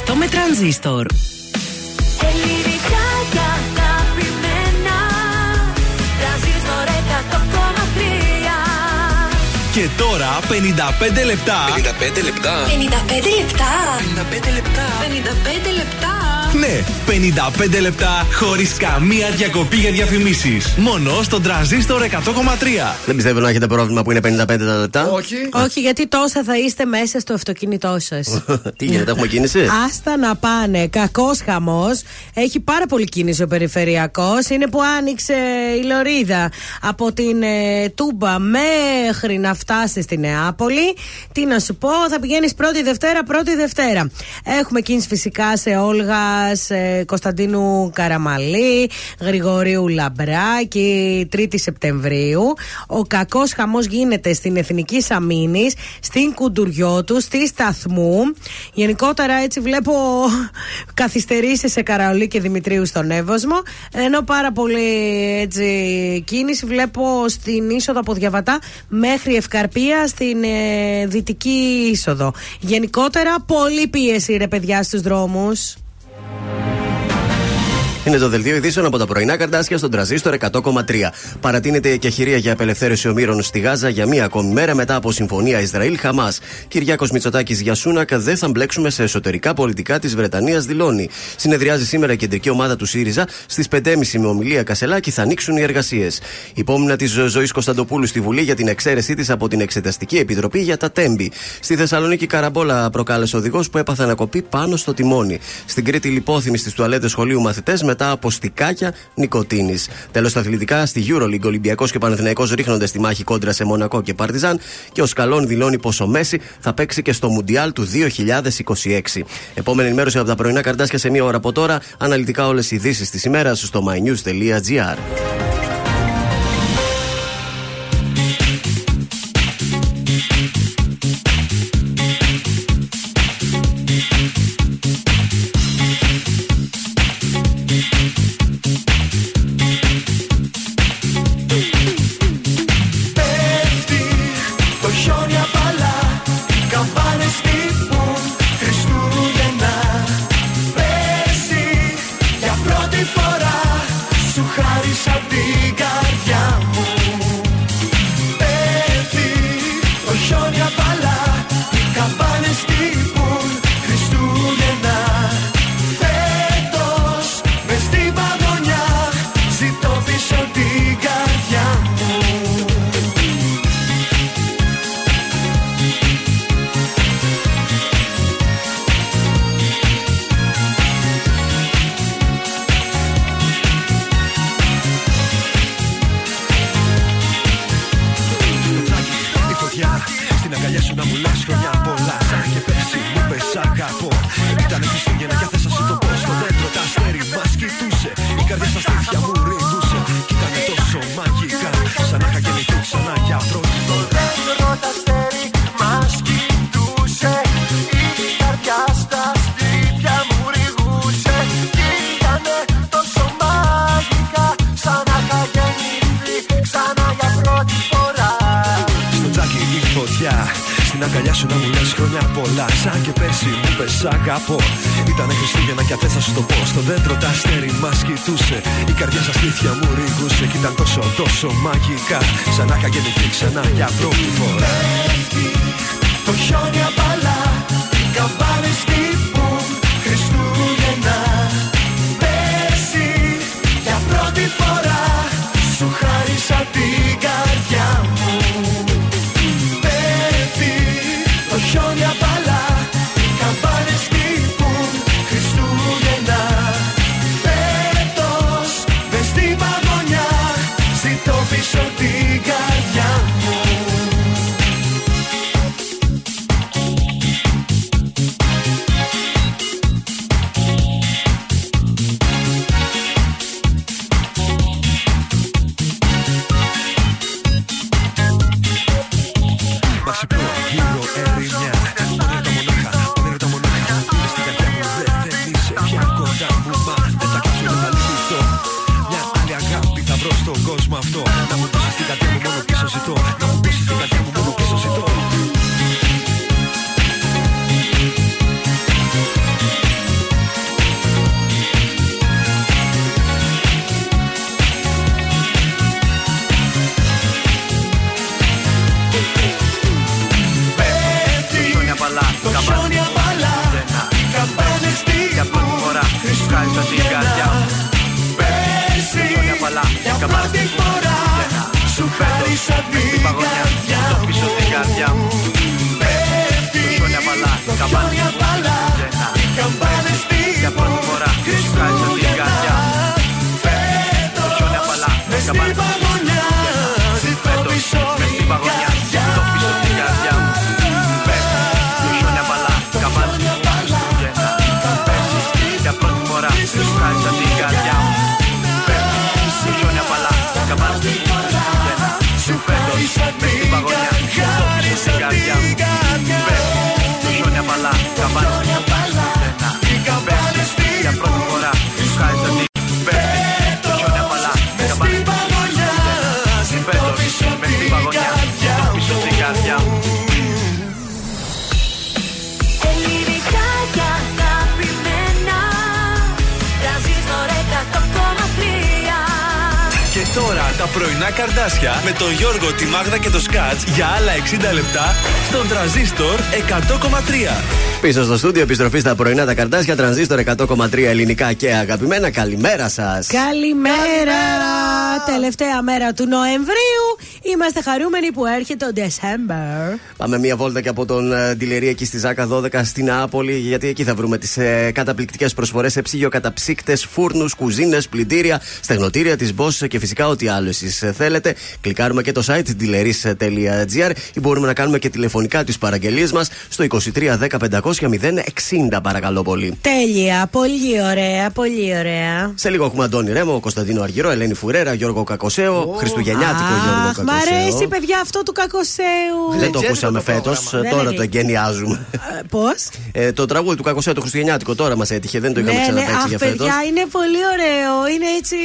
Ζήστο με τρανζίστορ. Ελληνικά και αγαπημένα Τρανζίστορ 100,3 Και τώρα 55 λεπτά. 55 λεπτά. 55 λεπτά. 55 λεπτά. 55 λεπτά. Ναι, 55 λεπτά χωρίς καμία διακοπή για διαφημίσεις. Μόνο στον τραζίστορ 100,3. Δεν πιστεύω να έχετε πρόβλημα που είναι 55 τα λεπτά. Όχι. Όχι, γιατί τόσα θα είστε μέσα στο αυτοκίνητό σας. *laughs* Τι γίνεται, έχουμε κίνηση; Άστα να πάνε. Κακός χαμός. Έχει πάρα πολύ κίνηση ο περιφερειακός. Είναι που άνοιξε η λωρίδα από την ε, Τούμπα μέχρι να φτάσει στη Νεάπολη. Τι να σου πω, θα πηγαίνεις πρώτη Δευτέρα, πρώτη Δευτέρα. Έχουμε κίνηση φυσικά σε Όλγα, ε, Κωνσταντίνου Καραμαλή, Γρηγορίου Λαμπράκη, 3η Σεπτεμβρίου. Ο κακός χαμός γίνεται στην Εθνική Αμήνη, στην Κουντουριώτου, στη Σταθμού. Γενικότερα έτσι βλέπω καθυστερήσει σε Καραολί και Δημητρίου στον Εύωσμο. Ενώ πάρα πολύ έτσι, κίνηση βλέπω στην είσοδο από Διαβατά μέχρι Ευκαρπία στην ε, δυτική είσοδο. Γενικότερα, πολύ πίεση ρε παιδιά στους δρόμου. Είναι το δελτίο ειδήσεων από τα πρωινά καρτάσια στον τραζίστορ 100,3. Παρατείνεται η εκεχηρία για απελευθέρωση ομήρων στη Γάζα για μία ακόμη μέρα μετά από συμφωνία Ισραήλ-Χαμάς. Κυριάκος Μητσοτάκης για Σούνακα δεν θα μπλέξουμε σε εσωτερικά πολιτικά της Βρετανίας, δηλώνει. Συνεδριάζει σήμερα η κεντρική ομάδα του ΣΥΡΙΖΑ. Στις 5.30 με ομιλία Κασελάκη θα ανοίξουν οι εργασίες. Υπόμεινα της ζωής Κωνσταντοπούλου στη Βουλή για την εξαίρεσή της από την Εξεταστική Επιτροπή για τα Τέμπη. Στη Θεσσαλονίκη Καραμπόλα προκάλεσε οδηγός που έπαθε ανακοπή πάνω στο τιμόνι. Στην Κρήτη λιπόθυμη στις τουαλέτες σχολείου μαθητές μετά από στικάκια νοικοτήνη. Τέλος, στα αθλητικά, στη Euroleague Ολυμπιακός και Πανεθνιακό ρίχνονται στη μάχη κόντρα σε Μονακό και Παρτιζάν και ο Σκαλόν δηλώνει πως ο Μέση θα παίξει και στο Μουντιάλ του 2026. Επόμενη ενημέρωση από τα πρωινά καρτάσια σε μία ώρα από τώρα. Αναλυτικά όλες οι ειδήσεις της ημέρας στο mynews.gr. γεννηθεί ξανά για καρδιά πρωινά καρδάσια με τον Γιώργο, τη Μάγδα και το Σκάτ για άλλα 60 λεπτά στον τραζίστορ 100,3. Πίσω στο στούντιο, επιστροφή στα πρωινά τα καρτάσια, τρανζίστορ 100,3 ελληνικά και αγαπημένα. Καλημέρα σας. Καλημέρα! Τελευταία μέρα του Νοεμβρίου. Είμαστε χαρούμενοι που έρχεται ο December. Πάμε μία βόλτα και από τον ε, Ντιλερή εκεί στη Ζάκα 12 στην Νάπολη, γιατί εκεί θα βρούμε τις ε, καταπληκτικές προσφορές σε ψυγείο καταψύκτες, φούρνους, κουζίνες, πλυντήρια, στεγνοτήρια της Boss και φυσικά ό,τι άλλο εσείς θέλετε. Κλικάρουμε και το site dileris.gr ή μπορούμε να κάνουμε και τηλεφωνικά τις παραγγελίες μας στο 23 10 500 060 παρακαλώ πολύ. Τέλεια, πολύ ωραία, πολύ ωραία. Σε λίγο έχουμε Αντώνη Ρέμο, Κωνσταντίνο Αργυρό, Ελένη Φουρέρα, Γιώργο Κακοσέο, Χριστουγεννιάτικο Γιώργο Αχ, Κακοσέο. Μ' αρέσει, παιδιά, αυτό του κακοσέου. Δεν το ακούσαμε φέτος, Δεν τώρα είναι. το εγκαινιάζουμε. Πώς; Ε, το τραγούδι του Κακοσέου του Χριστουγεννιάτικο τώρα μας έτυχε, δεν το είχαμε Ναι, ναι, ξαναπέξει αχ, για φέτος. παιδιά, είναι πολύ ωραίο. Είναι έτσι,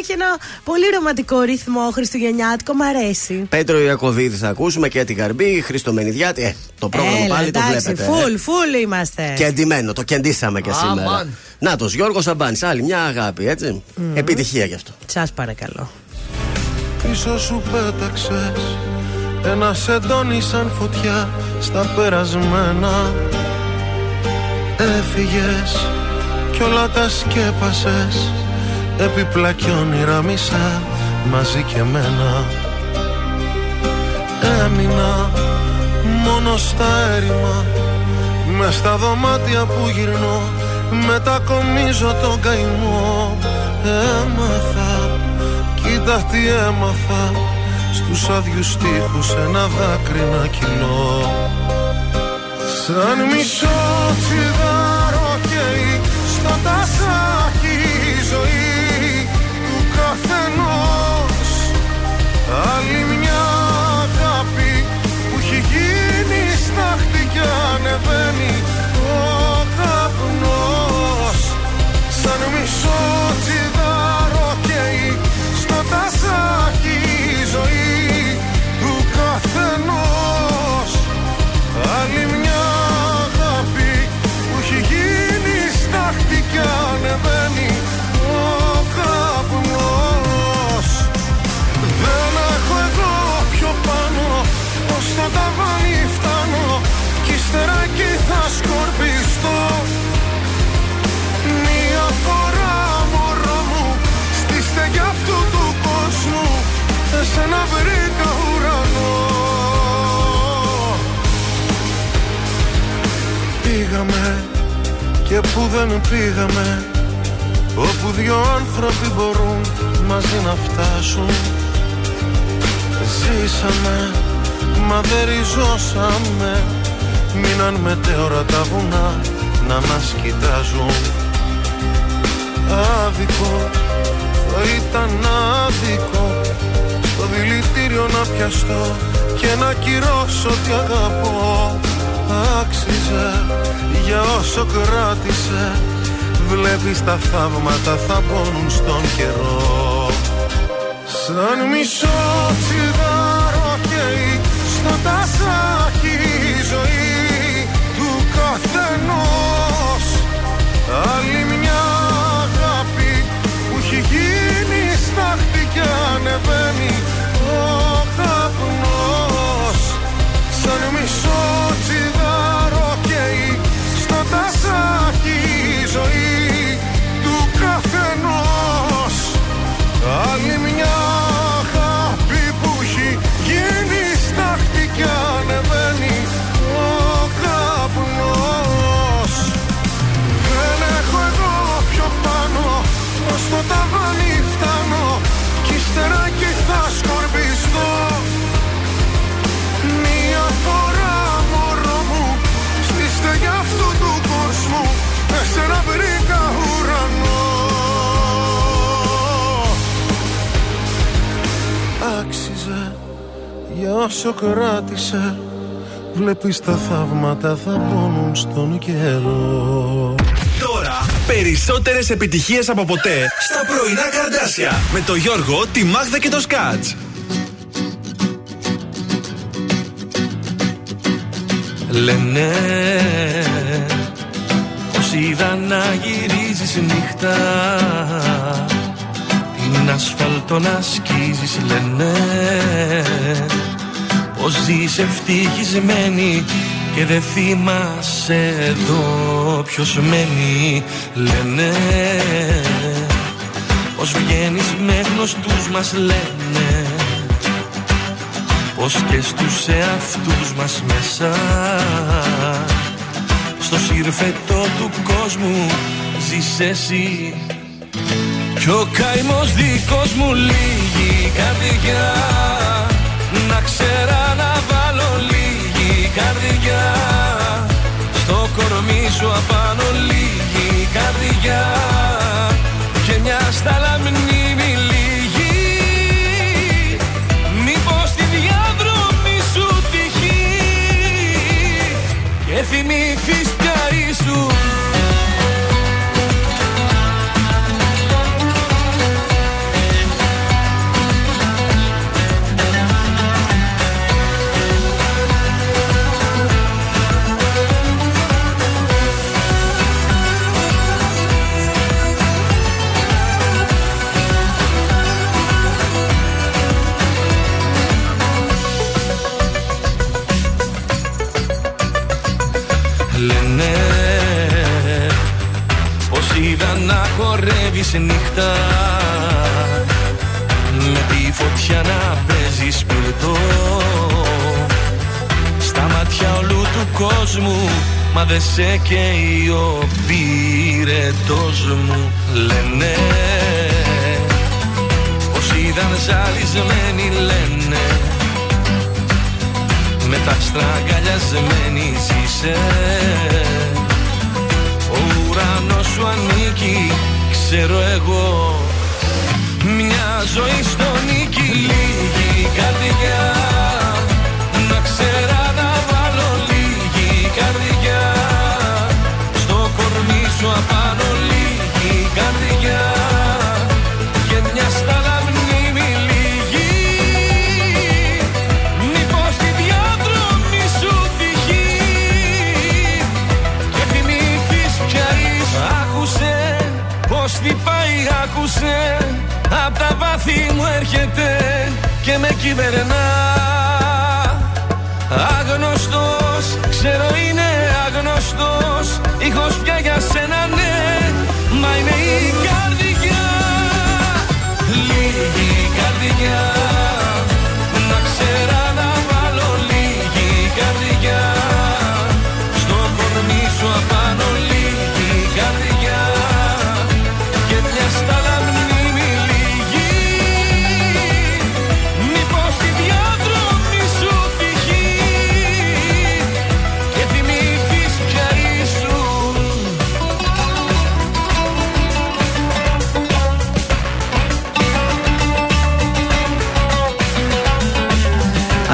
έχει ένα πολύ ρομαντικό ρυθμό χριστουγεννιάτικο, μ' αρέσει. Πέτρο Ιακωβίδης θα ακούσουμε και τη Γαρμπή, Χρήστο Μενιδιάτη. Ε, το πρόγραμμα Έλα, πάλι το εντάξει, βλέπετε. Φουλ, ε. φουλ είμαστε. Και εντυμένο, το κεντήσαμε και Αμάν. σήμερα. Να Γιώργος Σαμπάνης, άλλη μια αγάπη, έτσι. Επιτυχία γι' αυτό. Σας παρακαλώ. Πίσω σου πέταξες. Ένας σεντόνι σαν φωτιά Στα περασμένα. Έφυγες Κι όλα τα σκέπασες. Επιπλά κι όνειρα μισά Μαζί και μένα Έμεινα Μόνο στα έρημα. Μες στα δωμάτια που γυρνώ. Μετακομίζω τον καημό. Έμαθα Κοίτα τι έμαθα Στους άδειους τείχους ένα δάκρυ να κυλώ Σαν μισό τσιγάρο καίει Στο τασάκι η ζωή του καθενός. Άλλη μια αγάπη που έχει γίνει στάχτη κι ανεβαίνει ο καπνός. Σαν μισό τσιγάρο καίει στο τασάκι η ζωή του καθενός. Άλλη μια αγάπη που έχει γίνει στάχτη κι ανεβαίνει ο καπνός. Δεν έχω εγώ πιο πάνω πως το ταβάνι φτάνω κι ύστερα εκεί θα σκορπιστώ. Μια φορά μωρό μου στη στέγη αυτού του κόσμου εσένα βρήκα ουρανό. Πήγαμε και που δεν πήγαμε Όπου δυο άνθρωποι μπορούν μαζί να φτάσουν. Ζήσαμε, μα δεν ριζώσαμε. Μείναν μετέωρα τα βουνά να μας κοιτάζουν. Άδικο, θα ήταν άδικο Στο δηλητήριο να πιαστώ και να κυρώσω τι αγαπώ. Άξιζε για όσο κράτησε. Βλέπεις τα θαύματα θα πόνουν στον καιρό. Σαν μισό τσιγάρο καίει στο τασάκι η ζωή του καθενός. Άλλη μια στάχτη κι ανεβαίνει ο καπνός. Σαν μισό τσιγάρο καίει στο τασάκι η ζωή του καθενός. Άλλη μια όσο κράτησε Βλέπεις τα θαύματα θα πόνουν στον καιρό. Τώρα περισσότερες επιτυχίες από ποτέ στα πρωινά καρδάσια. Με τον Γιώργο, τη Μάγδα και το Σκάτς. Λένε πως είδα να γυρίζεις νύχτα Την Στην ασφάλτο να σκίζεις λένε Πως ζεις ευτυχισμένη και δεν θυμάσαι εδώ ποιος μένει Λένε. Πως βγαίνεις με γνωστούς μας λένε. Πως και στους εαυτούς μας μέσα. Στο σύρφετο του κόσμου ζεις εσύ. Κι ο καημός δικός μου λίγη καρδιά Στο κορμί σου απάνω λίγη χορεύεις νύχτα. Με τη φωτιά να παίζεις πυρτό Στα μάτια όλου του κόσμου Μα δεν σε καίει ο πυρετός μου Λένε. Πως είδαν ζαλισμένοι λένε. Με τα άστρα αγκαλιασμένη είσαι Ο ουρανός σου ανήκει, ξέρω εγώ. Μια ζωή στο νίκη, λίγη καρδιά. Να ξέρα να βάλω λίγη καρδιά. Στο κορμί σου απάνω λίγη καρδιά. Και μια στάλα άκουσε Απ' τα βάθη μου έρχεται και με κυβερνά. Άγνωστος, ξέρω είναι άγνωστος Ήχος πια για σένα ναι. Μα είναι η καρδιά Λίγη καρδιά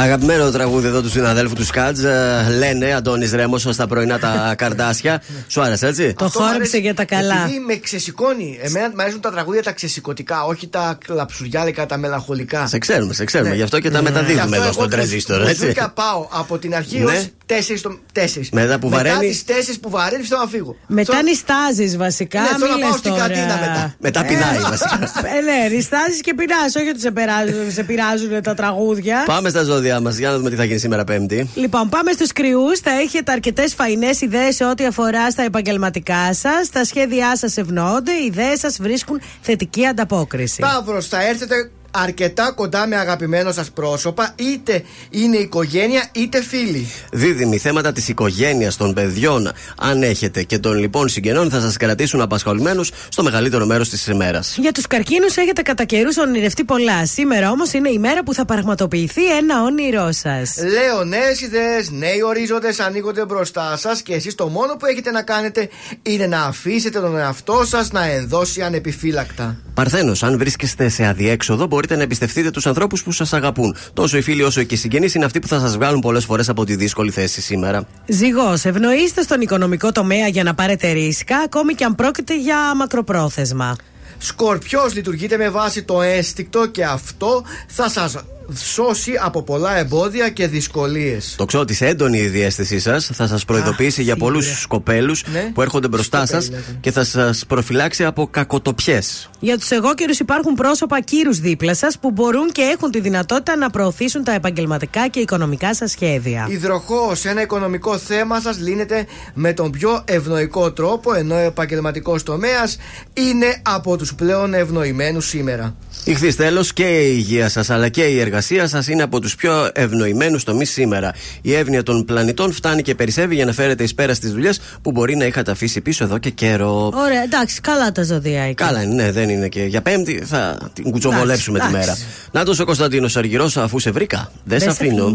Αγαπημένο τραγούδι εδώ του συναδέλφου του Σκάτζ. ε, Λένε Αντώνης Ρέμος στα πρωινά τα καρδάσια. Σου άρεσε έτσι; Το Αυτό μου χόρεψε αρέσει για τα καλά. Επειδή με ξεσηκώνει. Εμένα μου αρέσουν τα τραγούδια τα ξεσηκωτικά, όχι τα κλαψουριάλικα, τα μελαγχολικά. Σε ξέρουμε, σε ξέρουμε. Ναι. Γι' αυτό και τα Γι' μεταδίδουμε αυτό εδώ εγώ στον τους- τραζίστορ. τους Έτσι. βρήκα πάω από την αρχή Ναι. Ως 4 το 4. Μετά που βαραίνει. Μετά τις 4 που βαραίνει, θέλω να φύγω. Μετά Θέλω- νιστάζεις βασικά. Ναι, θέλω μη να πάω λες στην τώρα. κατίνα μετά. Μετά πεινάει βασικά. Ε, ναι, νιστάζεις και πεινάς. Όχι ότι σε, περάζουν, σε πειράζουν τα τραγούδια. Πάμε στα ζώδια μας για να δούμε τι θα γίνει σήμερα Πέμπτη. Λοιπόν, πάμε στους κρυούς. Θα έχετε αρκετές φαϊνές ιδέες σε ό,τι αφορά στα επαγγελματικά σας. Τα σχέδιά σας ευνοούνται. Οι ιδέες σας βρίσκουν θετική ανταπόκριση. Σταύρος, θα έρθετε αρκετά κοντά με αγαπημένο σας πρόσωπα, είτε είναι οικογένεια είτε φίλοι. Δίδυμοι θέματα της οικογένειας, των παιδιών, αν έχετε και των λοιπόν συγγενών, θα σας κρατήσουν απασχολημένους στο μεγαλύτερο μέρος της ημέρας. Για τους καρκίνους έχετε κατά καιρούς ονειρευτεί πολλά. Σήμερα όμως είναι η μέρα που θα πραγματοποιηθεί ένα όνειρό σας. Λέω νέες ιδέες, νέοι ορίζοντες ανοίγονται μπροστά σας και εσείς το μόνο που έχετε να κάνετε είναι να αφήσετε τον εαυτό σας να ενδώσει ανεπιφύλακτα. Παρθένος, αν βρίσκεστε σε αδιέξοδο, μπορείτε να εμπιστευτείτε τους ανθρώπους που σας αγαπούν. Τόσο οι φίλοι όσο και οι συγγενείς είναι αυτοί που θα σας βγάλουν πολλές φορές από τη δύσκολη θέση σήμερα. Ζυγός, ευνοήστε στον οικονομικό τομέα για να πάρετε ρίσκα, ακόμη και αν πρόκειται για μακροπρόθεσμα. Σκορπιός λειτουργείτε με βάση το αίσθηκτο και αυτό θα σας σώσει από πολλά εμπόδια και δυσκολίες. Το ξέρω ότι σε έντονη η διέστησή σας θα σας προειδοποιήσει για πολλούς σκοπέλους Ναι. που έρχονται μπροστά σας και θα σας προφυλάξει από κακοτοπιές. Για τους εγώκερους υπάρχουν πρόσωπα κύρους δίπλα σας που μπορούν και έχουν τη δυνατότητα να προωθήσουν τα επαγγελματικά και οικονομικά σας σχέδια. Υδροχό, ένα οικονομικό θέμα σας λύνεται με τον πιο ευνοϊκό τρόπο, ενώ ο επαγγελματικός τομέας είναι από τους πλέον ευνοημένους σήμερα. Ηχθείς τέλος και η υγεία σας αλλά και η εργασία σας είναι από τους πιο ευνοημένους τομείς σήμερα. Η εύνοια των πλανητών φτάνει και περισσεύει για να φέρετε εις πέρα στις δουλειές που μπορεί να είχατε αφήσει πίσω εδώ και καιρό. Ωραία, εντάξει, καλά τα ζωδία Καλά, είναι, ναι, δεν είναι και για Πέμπτη. Θα την κουτσοβολέψουμε τη Εντάξει, μέρα. εντάξει. Να το ο Κωνσταντίνος Αργυρός, αφού σε βρήκα. Δεν σε αφήνω.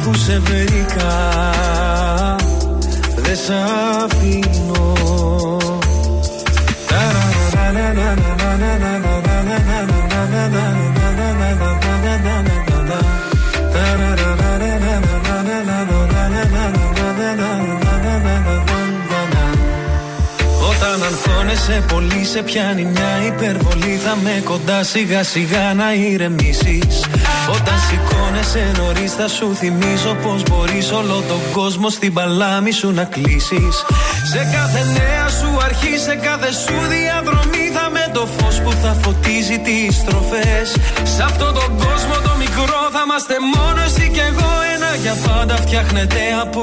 Αφού σε βρήκα. Δεν σ' αφήνω. Όταν αγχώνεσαι πολύ σε πιάνει μια υπερβολή. Θα με κοντά σιγά σιγά να ηρεμήσεις. Όταν σηκώνεσαι νωρίς θα σου θυμίζω Πως μπορείς όλο τον κόσμο στην παλάμη σου να κλείσεις. Σε κάθε νέα σου αρχή, σε κάθε σου διαδρομή Θα με το φως που θα φωτίζει τις στροφές. Σε αυτόν τον κόσμο το μικρό θα είμαστε μόνος εσύ και εγώ. Ένα για πάντα φτιάχνεται από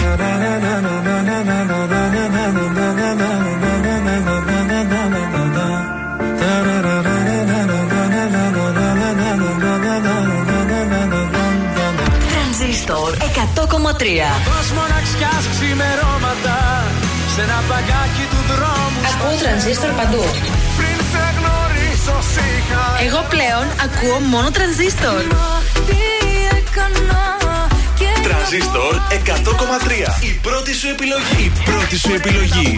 Δώσ' μοναξιάς ξημερώματα Σε ένα παγκάκι του δρόμου Ακούω τρανζίστορ παντού Πριν σε γνωρίσω σιγά Εγώ πλέον ακούω μόνο τρανζίστορ Τρανζίστορ 100,3. Η πρώτη σου επιλογή. Η πρώτη σου επιλογή.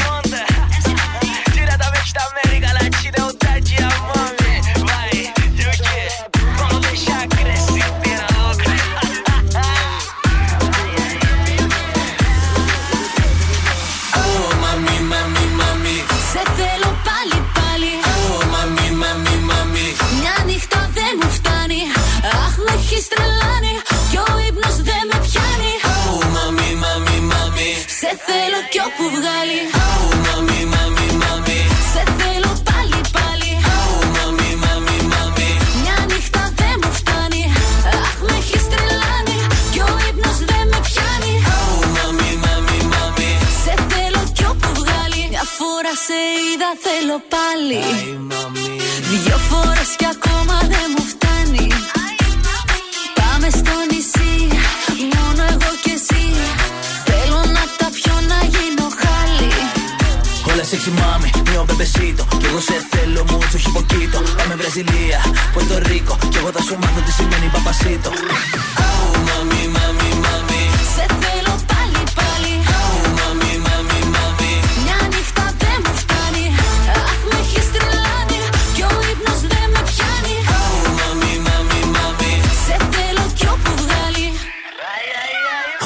Σε είδα, θέλω πάλι. Δυο φορές κι ακόμα δεν μου φτάνει. Πάμε στο νησί, μόνο εγώ και εσύ. Θέλω να τα πιω να γίνω χάλι. Hola sexy mami, mio bebecito Κι εγώ σε θέλω mucho όχι poquito Πάμε Βραζιλία, Πορτο Ρίκο Κι εγώ θα σου μάθω τι σημαίνει παπασίτο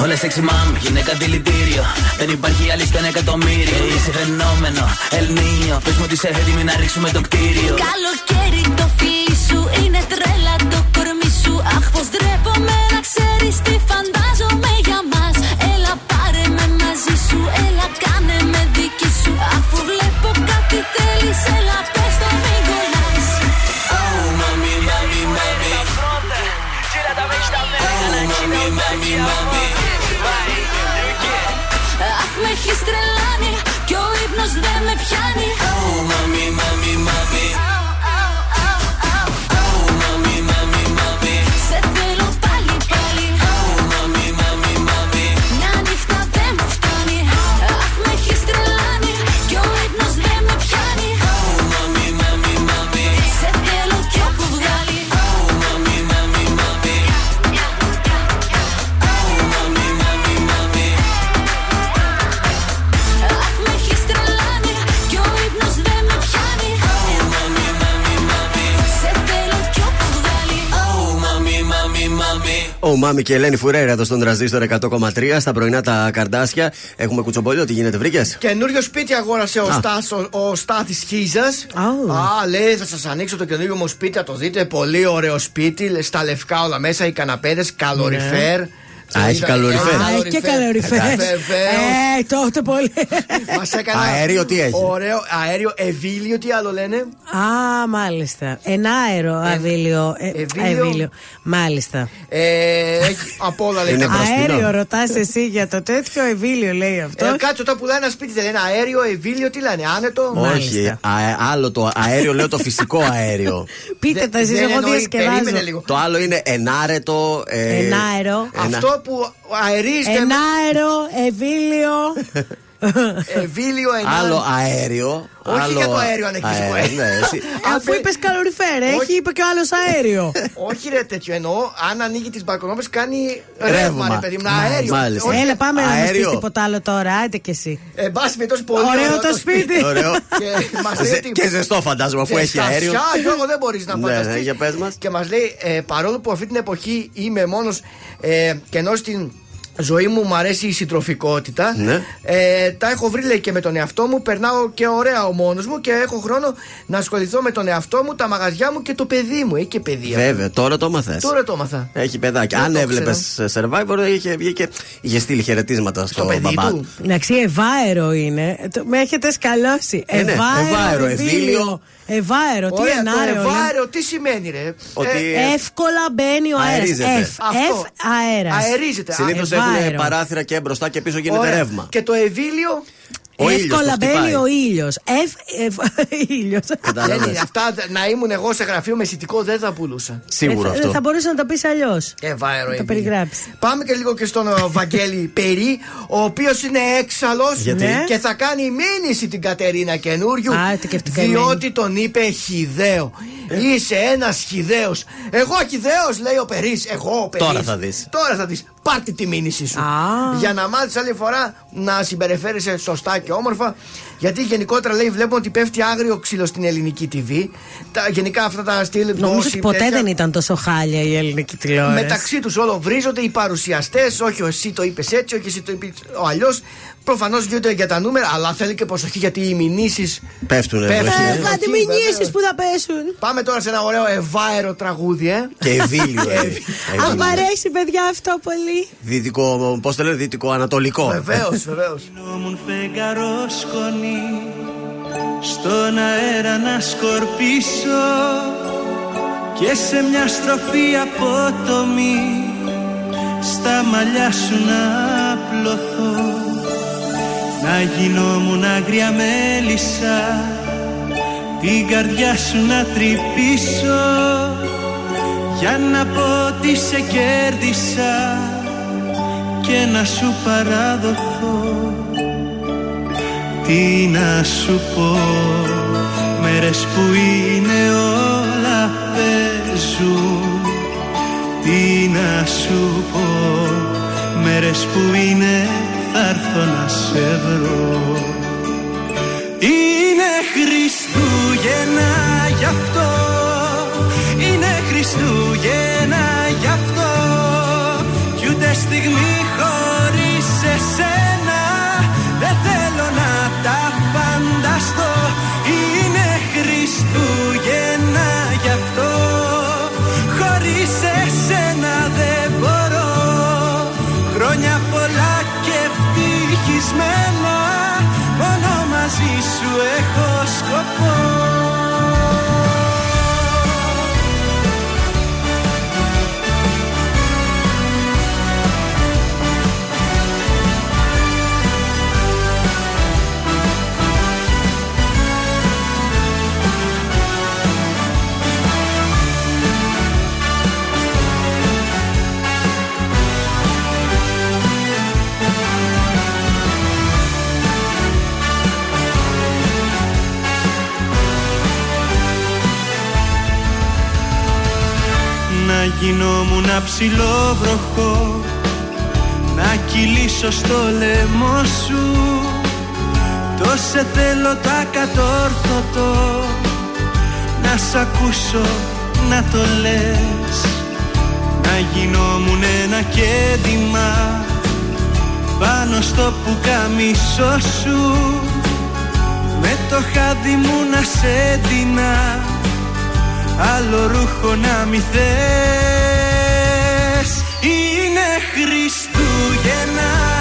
Όλα sexy mami, γυναίκα δηλητήριο Δεν υπάρχει άλλη στο ένα εκατομμύριο. Είσαι φαινόμενο, Ελνίνιο Πες μου ότι είσαι έτοιμη να ρίξουμε το κτίριο. Καλοκαίρι Μάμι και η Ελένη Φουρέρα εδώ στον τραζίστορ 100,3 στα πρωινά τα καρδάσια. Έχουμε κουτσομπολιό, τι γίνεται, βρήκες; Καινούριο σπίτι αγόρασε ο, Α. Στάς, ο, ο Στάθης Χίζας. Α, λέει θα σας ανοίξω το καινούριο μου σπίτι, θα το δείτε. Πολύ ωραίο σπίτι, λες, στα λευκά όλα μέσα, οι καναπέδες, καλοριφέρ. Α, έχει καλοριφέρ. Α, έχει και καλοριφέρ. Βεβαίως. Ε, τότε πολύ. Μας έκανα. Αέριο τι έχει; Ωραίο αέριο, ευήλιο, τι άλλο λένε; Α, μάλιστα. Ενάερο αβίλιο. Ε, ευήλιο. αβίλιο. Μάλιστα. Ε, έχει από όλα λέει. τα Αέριο ρωτάς εσύ για το τέτοιο ευήλιο λέει αυτό. Ε, κάτσε όταν πουλάει ένα σπίτι δεν λένε αέριο, ευήλιο, τι λένε, άνετο. Όχι, α, άλλο το αέριο, λέω το φυσικό αέριο. Πείτε τα εσείς, δεν εγώ εννοεί, διασκεδάζω. περίμενε λίγο. το άλλο είναι ενάρετο. Ε, Ενάερο. ενα- Αυτό που αερίζεται. Ενάερο, ευήλιο. *laughs* Ευήλιο, ενάερο. Άλλο αέριο. Όχι άλλο για το αέριο αν έχεις αέριο, φυσικό ναι, εσύ- Αφού είπες καλοριφέρ, έχει, είπε και ο άλλος αέριο. *laughs* Όχι ρε τέτοιο εννοώ, αν ανοίγει τις μπαλκονόπες κάνει Ρεύμα. ρεύμα, ρε παιδί μου, αέριο. Μάλιστα. Όχι, Έλα, πάμε να μα πεις αέριο. τίποτα άλλο τώρα. Άντε κι εσύ. Εν πάση περιπτώσει, πολύ Ωραίο το σπίτι. Ωραίο. *laughs* Και μας λέει Ζε- ότι- Και ζεστό φαντάζομαι αφού Και έχει στα αέριο. σιά, Γιώργο, δεν μπορείς να Ναι, φανταστείς. ναι, για πες μας. Και μας λέει, ε, παρόλο που αυτή την εποχή είμαι μόνος ε, και ενώ στην ζωή μου μου αρέσει η συντροφικότητα. Ναι. Ε, τα έχω βρει λέει και με τον εαυτό μου. Περνάω και ωραία ο μόνος μου και έχω χρόνο να ασχοληθώ με τον εαυτό μου, τα μαγαζιά μου και το παιδί μου. Έχει και παιδεία. Βέβαια, τώρα το μαθες. Τώρα το έμαθα. Έχει παιδάκι. Δεν Αν το έβλεπες Survivor, είχε βγει και είχε στείλει χαιρετίσματα στο, παιδί μπαμπά. του. Εντάξει, ευάερο είναι. Ε, το- Με έχετε σκαλώσει. Ε, ναι, ευάερο, ευήλιο. Ευάερο, τι Ωραία, το ενάρεο. λέμε. ευάερο τι σημαίνει, ρε; Ότι Ε, Εύκολα μπαίνει ο αέρας. Αερίζεται. Εφ, Αυτό. εφ αέρας. αερίζεται. Συνήθως Ευάερο. έχουν παράθυρα και μπροστά και πίσω γίνεται Ωραία. ρεύμα. Και το ευήλιο. Ο ήλιος Εύκολα το χτυπάει. μπαίνει ο ήλιος. Εφ, εφ, *laughs* ήλιος. Δεν Κατάλαβες. είναι. Αυτά να ήμουν εγώ σε γραφείο με αισθητικό δεν θα πουλούσα. Σίγουρο Ε, θα- αυτό. Θα μπορούσε να το πεις αλλιώς. Ευάερο Το ευήλιο. περιγράψεις. Πάμε και λίγο και στον ε, Βαγγέλη Περί, ο οποίος είναι έξαλλος Γιατί; Ναι. και θα κάνει μήνυση την Κατερίνα καινούριου. Α, τι και αυτή καημένη. διότι τον είπε χιδαίο. Είσαι ένας χιδαίο. Εγώ χιδαίο, λέει ο Περί. Εγώ ο Περί. Τώρα θα δεις. Τώρα θα δεις. Πάρτε τη μήνυση σου. Α. Για να μάθεις άλλη φορά να συμπεριφέρεσαι σωστά και όμορφα. Γιατί γενικότερα λέει βλέπουμε ότι πέφτει άγριο ξύλο στην ελληνική TV. Τα, γενικά αυτά τα στυλ. Νομίζω gossip, ότι ποτέ τέτοια, δεν ήταν τόσο χάλια η ελληνική τηλεόραση. Μεταξύ τους όλο βρίζονται οι παρουσιαστές. Όχι, εσύ το είπες έτσι, όχι, εσύ το είπες ο αλλιώς. Προφανώς γίνονται για τα νούμερα, αλλά θέλει και προσοχή γιατί οι μηνύσεις. Πέφτουνε. Πέφτουνε. βροχή, ε. Ε, Κάτι Εκεί, μηνύσεις βεβαίως. που θα πέσουν. Πάμε Πάμε τώρα σε ένα ωραίο ευάερο τραγούδι, ε. Και ευήλιο, ε. Αχ, μ' αρέσει, παιδιά, αυτό πολύ. Δυτικό, πώς το λένε, δυτικό ανατολικό. Βεβαίως, βεβαίως. Γινόμουν φεγγαρός σκονή Στον αέρα να σκορπίσω Και σε μια στροφή απότομη Στα μαλλιά σου να απλωθώ. Να γινόμουν άγρια μέλισσα Την καρδιά σου να τρυπήσω. Για να πω ότι σε κέρδισα και να σου παραδοθώ Τι να σου πω Μέρες που είναι όλα παίζουν Τι να σου πω Μέρες που είναι θα έρθω να σε βρω. Είναι Χριστούγεννα γι' αυτό Είναι Χριστούγεννα γι' αυτό. Κι ούτε στιγμή χωρίς σου έχω σκοπό γινόμουν ψηλό βροχό Να κυλήσω στο λαιμό σου. Το σε θέλω τα κατόρθωτο Να σ' ακούσω να το λες. Να γινόμουν ένα κέντημα Πάνω στο πουκαμισό σου. Με το χάδι μου να σε ντυνά άλλο ρούχο να μη θες. Είναι Χριστούγεννα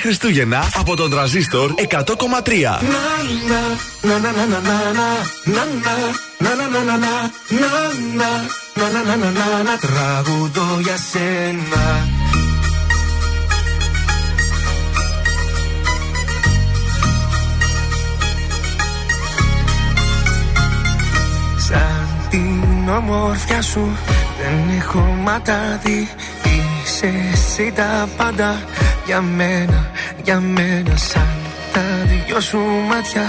Χριστούγεννα από τον τραζίστορ 100,3. Τραγουδώ για σένα Σαν την ομορφιά σου δεν έχω ματάδι Είσαι εσύ τα πάντα για μένα, για μένα Σαν τα δυο σου μάτια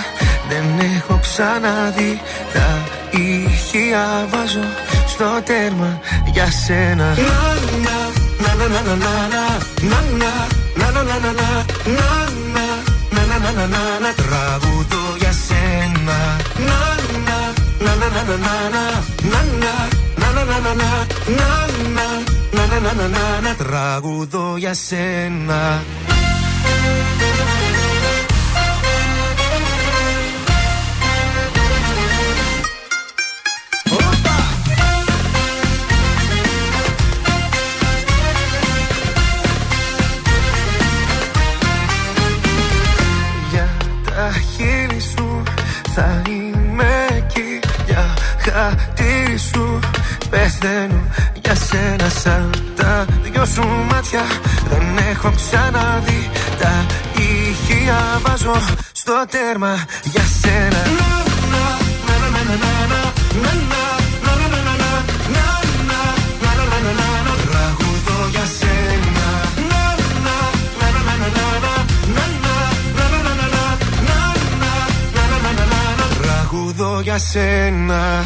δεν έχω ξαναδεί. Τα ηχεία βάζω στο τέρμα για σένα. Να, να, να, να, να, να, να, να, να, να, να, να, να, να, να, να, να, να, να, να, τραγουδώ για σένα. Να, να, να, να, να, να, να, να, να, να για σένα Για τα σου θα είμαι εκεί για χατήρι σου Πεθαίνω για σένα σαν τα δυο σου μάτια. Δεν έχω ξαναδεί τα ηχεία βάζω στο τέρμα για σένα. Τραγουδώ για σένα. Τραγουδώ για σένα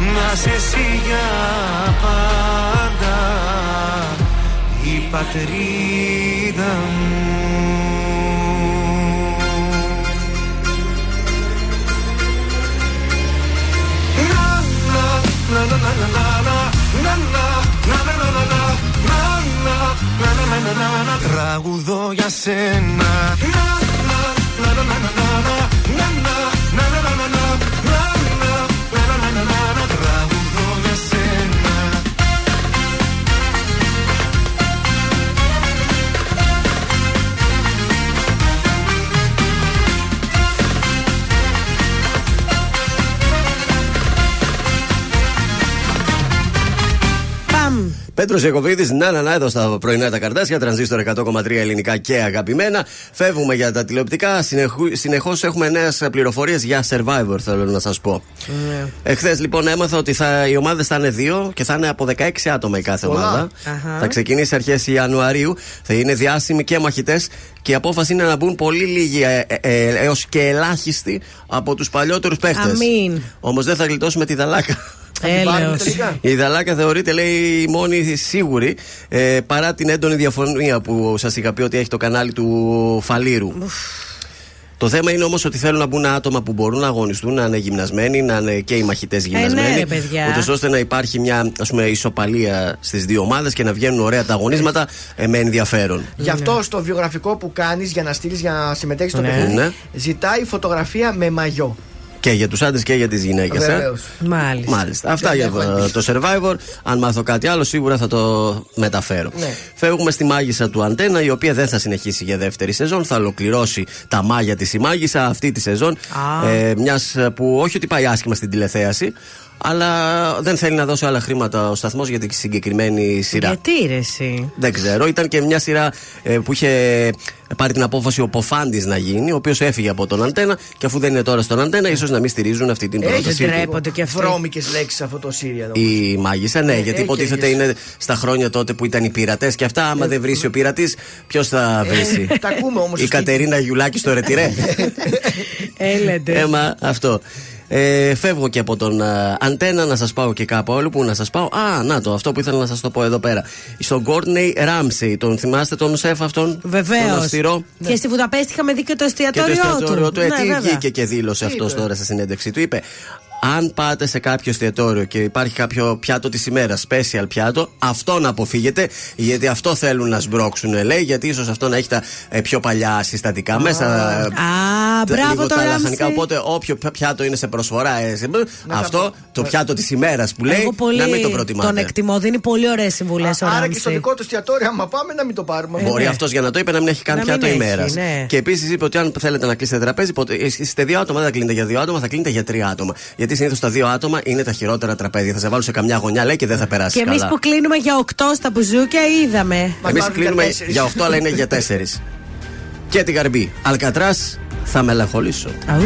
Να σε εσύ για πάντα Η πατρίδα μου. Να, να, να, να, να, να, να, να, να, να, να, να, να, να, να, να, να, να, να, να, Τραγουδώ για σένα. Να, να, να, να, να, να, να, να, να, να, να, να, να, Πέτρος Ιακοβίδη, να, να, να, εδώ στα πρωινά τα καρτάσια, τρανζίστορ 100,3 ελληνικά και αγαπημένα. Φεύγουμε για τα τηλεοπτικά. Συνεχώς έχουμε νέες πληροφορίες για survivor, θέλω να σας πω. Ναι. Εχθές λοιπόν έμαθα ότι θα, οι ομάδες θα είναι δύο και θα είναι από 16 άτομα η κάθε Πολλά. ομάδα. Αχα. Θα ξεκινήσει αρχές Ιανουαρίου. Θα είναι διάσημοι και μαχητές. Και η απόφαση είναι να μπουν πολύ λίγοι ε, ε, έως και ελάχιστοι από τους παλιότερους παίχτες. Αμήν. Όμως δεν θα γλιτώσουμε τη δαλάκα. Έλεος. Η Δαλάκα θεωρείται, λέει, η μόνη σίγουρη ε, παρά την έντονη διαφωνία που σας είχα πει ότι έχει το κανάλι του Φαλήρου. Το θέμα είναι όμως ότι θέλουν να μπουν άτομα που μπορούν να αγωνιστούν, να είναι γυμνασμένοι, να είναι και οι μαχητές γυμνασμένοι. ναι, ρε, παιδιά. ούτως ώστε να υπάρχει μια ας πούμε, ισοπαλία στις δύο ομάδες και να βγαίνουν ωραία τα αγωνίσματα ε, με ενδιαφέρον. Γι' αυτό στο βιογραφικό που κάνεις για να στείλεις για να συμμετέχεις στο Ναι. παιχνίδι, Ναι. ζητάει φωτογραφία με μαγιό. Και για τους άντρες και για τις γυναίκες. Βεβαίως. Μάλιστα. Μάλιστα. Αυτά Δεν για έχουμε ε, το survivor. Αν μάθω κάτι άλλο, σίγουρα θα το μεταφέρω. Ναι. Φεύγουμε στη μάγισσα του Αντένα, η οποία δεν θα συνεχίσει για δεύτερη σεζόν. Θα ολοκληρώσει τα μάγια της η μάγισσα αυτή τη σεζόν. Α. Ε, Μιας που όχι ότι πάει άσχημα στην τηλεθέαση, αλλά δεν θέλει να δώσει άλλα χρήματα ο σταθμός για τη συγκεκριμένη σειρά. Γιατί ρε εσύ; Δεν ξέρω. Ήταν και μια σειρά ε, που είχε πάρει την απόφαση ο Ποφάντης να γίνει, ο οποίος έφυγε από τον Αντένα και αφού δεν είναι τώρα στον Αντένα, ίσως να μην στηρίζουν αυτή την πρόταση. Έχει του. ντρέπονται κι αυτοί. βρώμικες λέξεις αυτό το Σύριαλ. Η μάγισσα, ναι, Ε, γιατί έχει υποτίθεται τέτοιες. είναι στα χρόνια τότε που ήταν οι πειρατές και αυτά. Άμα δεν βρει ο πειρατής, ποιος θα βρει; Ε, τα ακούμε όμως Η στο Κατερίνα Γιουλάκης στο ρετυρέ. *laughs* Έλετε. Έμα, αυτό. Ε, φεύγω και από τον α, Αντένα να σας πάω και κάπου άλλο που να σας πάω; Α, να το, αυτό που ήθελα να σας το πω εδώ πέρα. Στον Γκόρνεϊ Ράμσεϊ, τον θυμάστε τον σεφ αυτόν; Τον Βεβαίως. αυστηρό; Και στη Βουδαπέστη είχαμε δει και το Και το εστιατόριό του. εστιατόριο του. Ε, Ναι, τι βέβαια. βγήκε και δήλωσε Τι αυτός είπε; τώρα στη συνέντευξή του. Είπε, αν πάτε σε κάποιο εστιατόριο και υπάρχει κάποιο πιάτο της ημέρας, special πιάτο, αυτό να αποφύγετε, γιατί αυτό θέλουν να σμπρώξουν, λέει, γιατί ίσως αυτό να έχει τα ε, πιο παλιά συστατικά μέσα. Α, τα- μπράβο λίγο το τα Ράμσεϊ. λαχανικά. Οπότε, όποιο πια- πιάτο είναι σε προσφορά, ε, σε- αυτό το πιάτο της ημέρας που λέει, Εγώ πολύ να μην το προτιμάτε. τον εκτιμώ, δίνει πολύ ωραίες συμβουλές ο Άρα και Ράμσεϊ. στο δικό του εστιατόριο, άμα πάμε να μην το πάρουμε. Μπορεί ναι. αυτός για να το είπε να μην έχει καν Να πιάτο μην έχει, ημέρας. ναι. Και επίσης είπε ότι αν θέλετε να κλείσετε τραπέζι, ποτέ- είστε δύο άτομα, δεν θα κλείνετε για δύο άτομα, θα κλείνετε για τρία άτομα. Γιατί συνήθως τα δύο άτομα είναι τα χειρότερα τραπέζια. Θα σε βάλουν σε καμιά γωνιά, λέει και δεν θα περάσει Και εμείς καλά. που κλείνουμε για 8 στα μπουζούκια είδαμε. Μας Εμεί βάλουν για κλείνουμε τέσσερις. για 8, αλλά είναι για 4. και την καρμπή. Αλκατράς, θα μελαγχολήσω. Αου.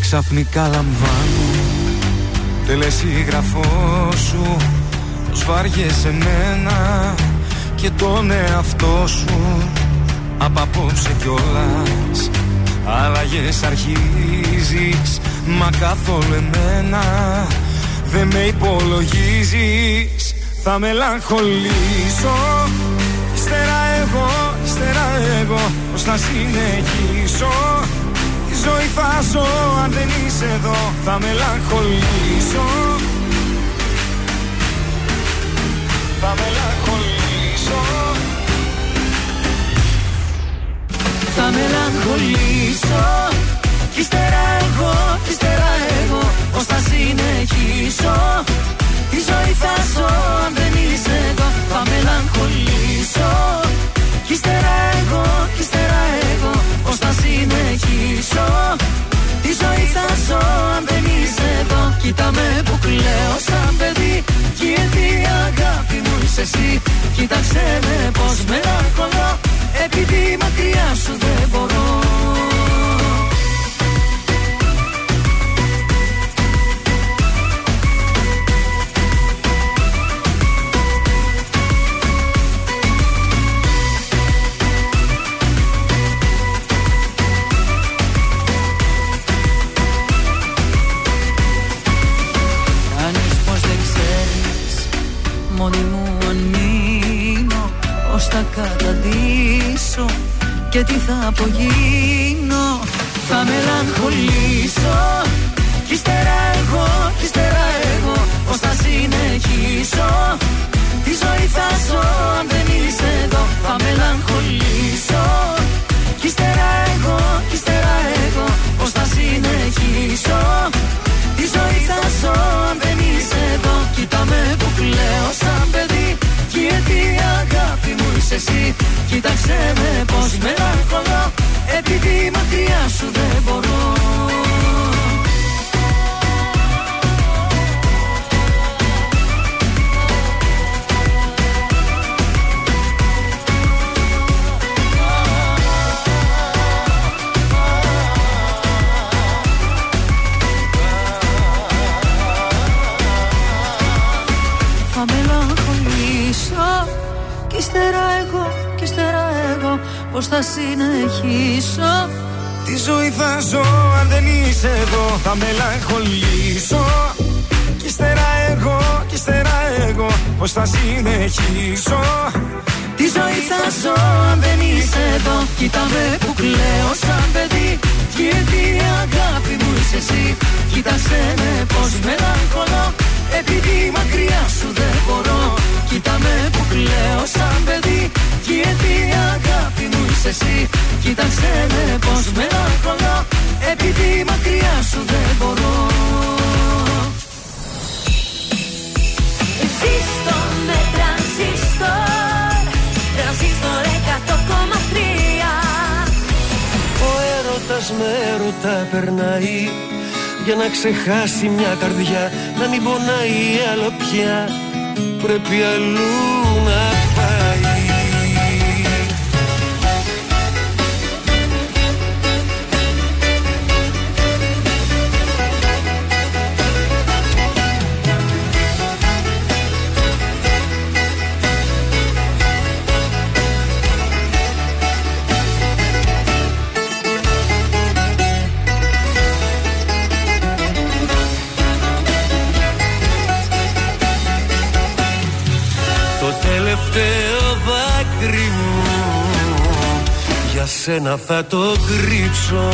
Ξαφνικά λαμβάνω τελεσίγραφός σου Πως βάριεσαι εμένα και τον εαυτό σου απ' απόψε κιόλας Αλλαγές αρχίζεις Μα καθόλου εμένα Δεν με υπολογίζεις. Θα μελαγχολήσω. Ύστερα εγώ, ύστερα εγώ Πώς θα συνεχίσω. Τη ζωή θα ζω αν δεν είσαι εδώ Θα μελαγχολήσω. Θα μελαγχολήσω Θα μελαγχολήσω. Κι ύστερα εγώ, κι ύστερα εγώ Πώς θα συνεχίσω. Τη ζωή θα ζω αν δεν είσαι εδώ Θα μελαγχολήσω. Κι ύστερα εγώ, κι ύστερα εγώ Πώς θα συνεχίσω. Τη ζωή θα ζω αν δεν είσαι εδώ Κοίτα με που κλαίω σαν παιδί. Κι η αγάπη μου είσαι εσύ Κοίταξε με πως μελαγχολώ Επειδή μακριά σου δεν μπορώ θα καταντήσω Και τι θα απογίνω. Θα μελαγχολήσω. Κι ύστερα εγώ, κι ύστερα εγώ Πώς θα συνεχίσω. Τη ζωή θα ζω αν δεν είσαι εδώ Θα μελαγχολήσω. Κι ύστερα εγώ, κι ύστερα εγώ Πώς θα συνεχίσω. Τη ζωή θα ζω αν δεν είσαι εδώ Κοίτα με που κλαίω σαν παιδί. Γιατί η αγάπη μου είσαι εσύ. Κοίταξε με πως μελαγχολώ. Επειδή μακριά σου δεν μπορώ εγώ Πώς θα συνεχίσω. Τη ζωή θα ζω αν δεν είσαι εδώ Θα μελαγχολήσω. Κι ύστερα εγώ, κι ύστερα εγώ Πώς θα συνεχίσω. Τη ζωή θα ζω αν δεν είσαι εδώ Κοίτα με που κλαίω σαν παιδί. Γιατί η αγάπη μου είσαι εσύ Κοίταξε με πως μελαγχολώ. Επειδή μακριά σου δεν μπορώ Κοίτα με που κλαίω σαν παιδί. Γιατί η αγάπη μου είσαι εσύ Κοίταξε με πως μελαγχολώ Επειδή μακριά σου δεν μπορώ. Ζήστο με τρανζίστορ Τρανζίστορ 100,3 Ο έρωτας με έρωτα περνάει Για να ξεχάσει μια καρδιά Να μην πονάει άλλο πια. Πρέπει αλλού να Για σένα θα το κρύψω.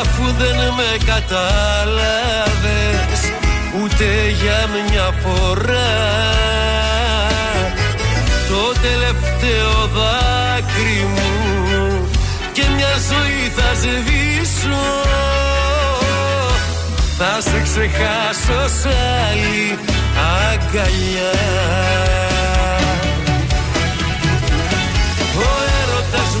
Αφού δεν με κατάλαβες Ούτε για μια φορά. Το τελευταίο δάκρυ μου Και μια ζωή θα σβήσω. Θα σε ξεχάσω σ' άλλη αγκαλιά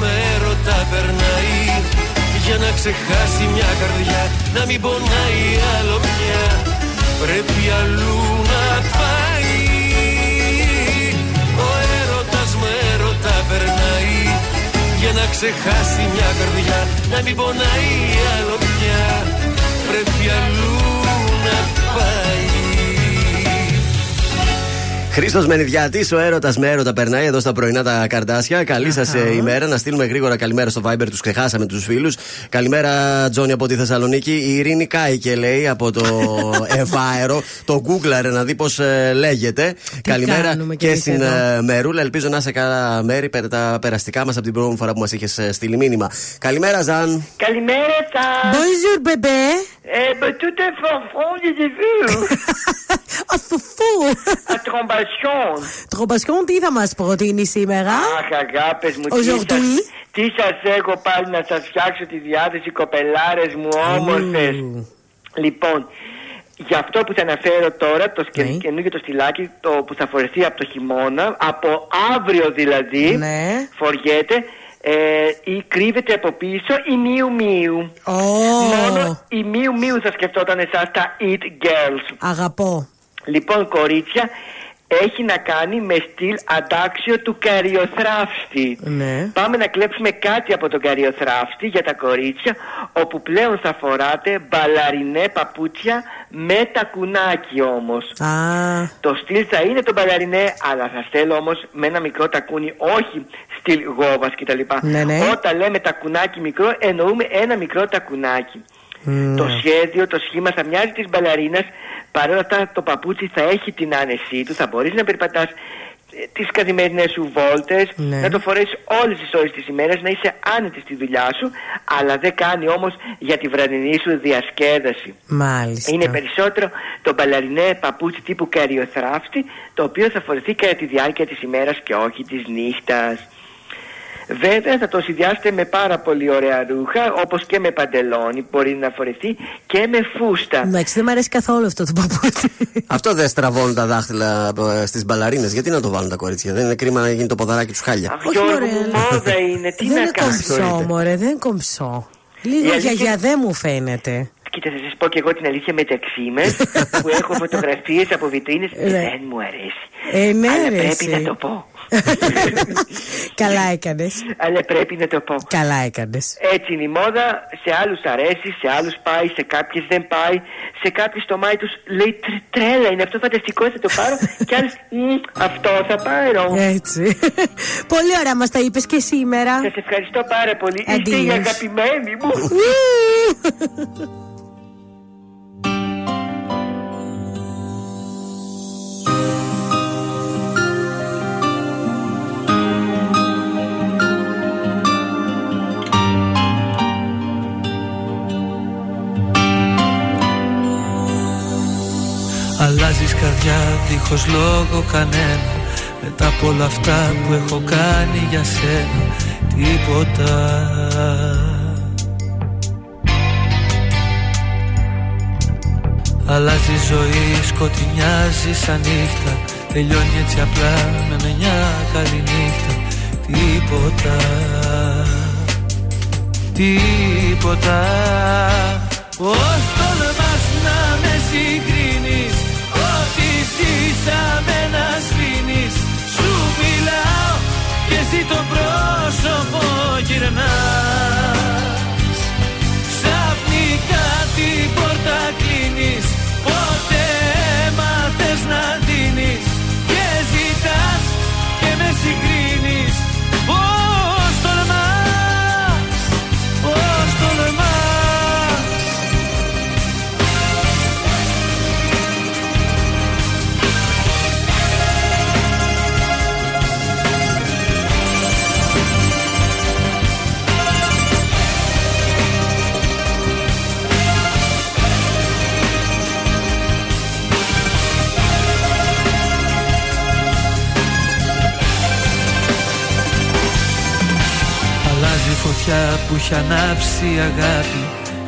με έρωτα περνάει. Για να ξεχάσει μια καρδιά Να μην πονάει άλλο πια Πρέπει αλλού να πάει. Ο έρωτας με έρωτα περνάει. Για να ξεχάσει μια καρδιά Να μην πονάει άλλο πια Πρέπει αλλού να πάει Χρήστος Μενιδιάτης, ο έρωτας με έρωτα περνάει εδώ στα πρωινά τα καρδάσια. Καλή σας ημέρα. Να στείλουμε γρήγορα καλημέρα στο Viber, τους ξεχάσαμε τους φίλους. Καλημέρα, Τζόνι από τη Θεσσαλονίκη. Η Ειρήνη Κάικε λέει από το *laughs* Ευάερο. Το Google να δει πώς λέγεται. καλημέρα κάνουμε κι και εμείς στην εδώ. ε, Μερούλα. Ελπίζω να είσαι καλά μέρη πέρα τα περαστικά μας από την προηγούμενη φορά που μας είχες στείλει μήνυμα. Καλημέρα, Ζαν. Καλημέρα σα. Bonjour, bébé. Eh ben, tout est fort j'ai vu. Α, φουφού. Ατρομπασιόν. Τρομπασιόν, τι θα μας προτείνει σήμερα; Αχ, αγάπες μου, τι Aujourd'hui. σας, τι σας έχω πάλι να σας φτιάξω τη διάθεση, κοπελάρες μου όμορφες. Λοιπόν, για αυτό που θα αναφέρω τώρα, το σκε- Ναι. καινούργιο το στυλάκι, το που θα φορεθεί από το χειμώνα, από αύριο δηλαδή, Ναι. φοριέται, ε, ή κρύβεται από πίσω η Μίου Μίου. Μόνο η Μίου Μίου θα σκεφτόταν εσάς τα Eat Girls. Αγαπώ. Λοιπόν, κορίτσια, έχει να κάνει με στυλ αντάξιο του καριοθράφστη. Ναι. Πάμε να κλέψουμε κάτι από τον καριοθράφστη για τα κορίτσια, όπου πλέον θα φοράτε μπαλαρινέ παπούτσια με τακουνάκι όμως. Α, Το στυλ θα είναι το μπαλαρινέ, αλλά θα θέλω όμως με ένα μικρό τακούνι, όχι στυλ γόβας κτλ. Ναι, ναι. Όταν λέμε τακουνάκι μικρό, εννοούμε ένα μικρό τακουνάκι. Το σχέδιο, το σχήμα θα μοιάζει τη μπαλαρίνα. Παρ' όλα αυτά το παπούτσι θα έχει την άνεσή του, θα μπορείς να περπατάς τις καθημερινές σου βόλτες, Ναι. να το φορέσεις όλες τις ώρες της ημέρας, να είσαι άνετης στη δουλειά σου, αλλά δεν κάνει όμως για τη βραδινή σου διασκέδαση. μάλιστα. Είναι περισσότερο το μπαλαρινέ παπούτσι τύπου καριοθράφτη, το οποίο θα φορεθεί κατά τη διάρκεια της ημέρας και όχι της νύχτας. Βέβαια θα το συνδυάσετε με πάρα πολύ ωραία ρούχα, όπως και με παντελόνι, μπορεί να φορεθεί και με φούστα. Εντάξει, δεν μου αρέσει καθόλου αυτό το παπούτσι. Αυτό δεν στραβώνουν τα δάχτυλα στις μπαλαρίνες. Γιατί να το βάλουν τα κορίτσια. Δεν είναι κρίμα να γίνει το ποδαράκι τους χάλια. Αχ, Γιώργο μου, μόδα είναι, τι δεν να είναι κάνω. κομψό, μωρέ, δεν είναι κομψό. Λίγο Η αλήθεια- γιαγιά δεν μου φαίνεται. Κοίτα, θα σας πω και εγώ την αλήθεια μεταξύ μα, *laughs* που έχω φωτογραφίες από βιτρίνες. Ναι. Δεν μου αρέσει. Ε, ναι, Αλλά ρε, πρέπει εσύ. να το πω. *laughs* Καλά έκανες. Αλλά πρέπει να το πω. Καλά έκανες. Έτσι είναι η μόδα, σε άλλους αρέσει, σε άλλους πάει, σε κάποιες δεν πάει, σε κάποιους το μάτι τους λέει «Τρε- τρέλα είναι αυτό φανταστικό θα το πάρω *laughs* και άλλους «Μμ, αυτό θα πάρω. Έτσι. Πολύ ωραία μας τα είπες και σήμερα. Σας ευχαριστώ πάρα πολύ, είστε η Αντίο. αγαπημένη μου. Καρδιά δίχως λόγο κανένα. Μετά από όλα αυτά που έχω κάνει για σένα Τίποτα. Αλλάζει η ζωή, σκοτεινιάζει σαν νύχτα. Τελειώνει έτσι απλά με μια καλή νύχτα. Τίποτα. Τίποτα. Πώς τολμάς να με συγκρίνεις Ό,τι ζήσαμε να σβήνεις. Σου μιλάω και εσύ το πρόσωπο γυρνάς που έχει ανάψει η αγάπη.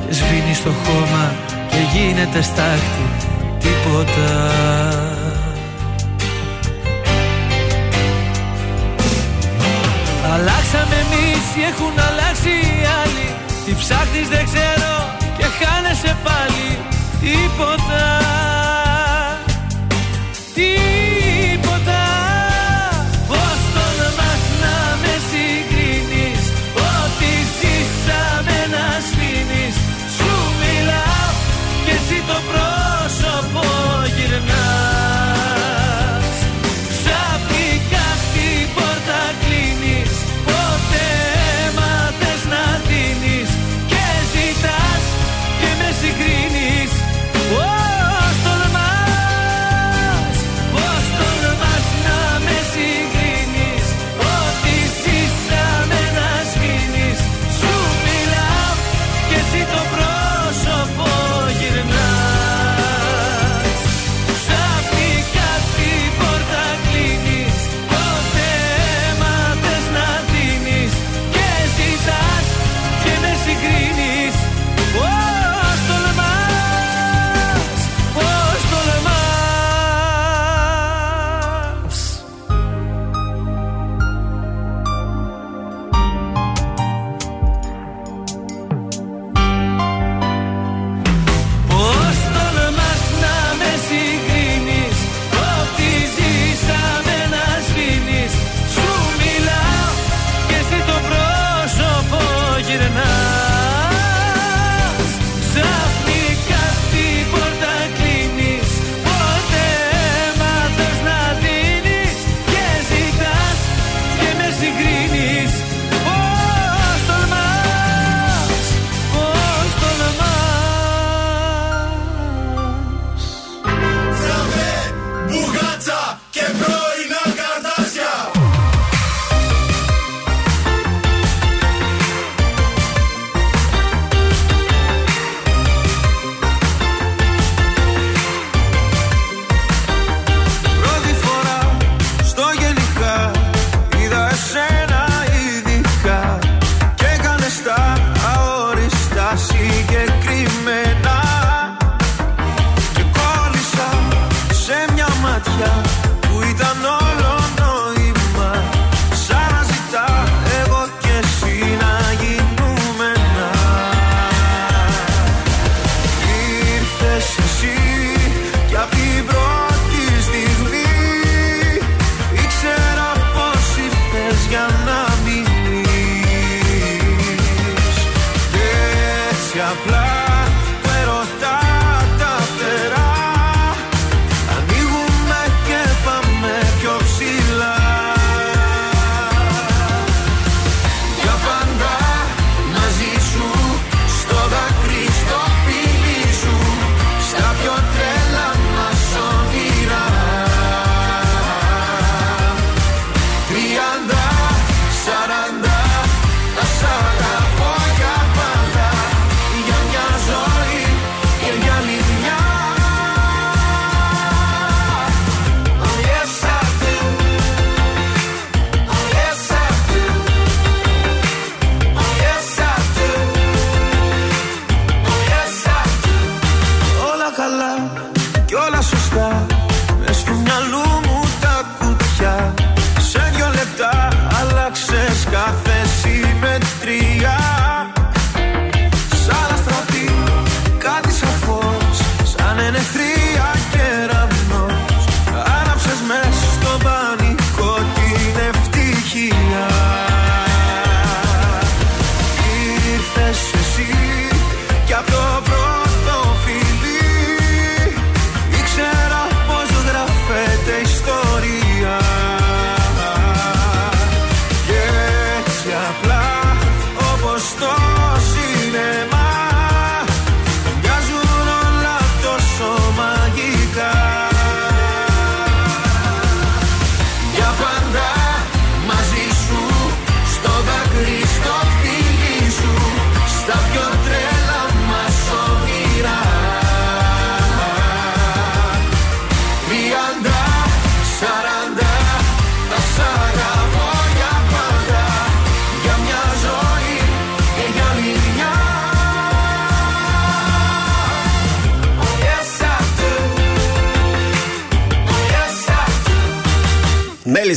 Και σβήνει στο χώμα και γίνεται στάχτη. Τίποτα. Αλλάξαμε εμείς ή έχουν αλλάξει οι άλλοι. Τι ψάχνεις δεν ξέρω και χάνεσαι πάλι. Τίποτα Τίποτα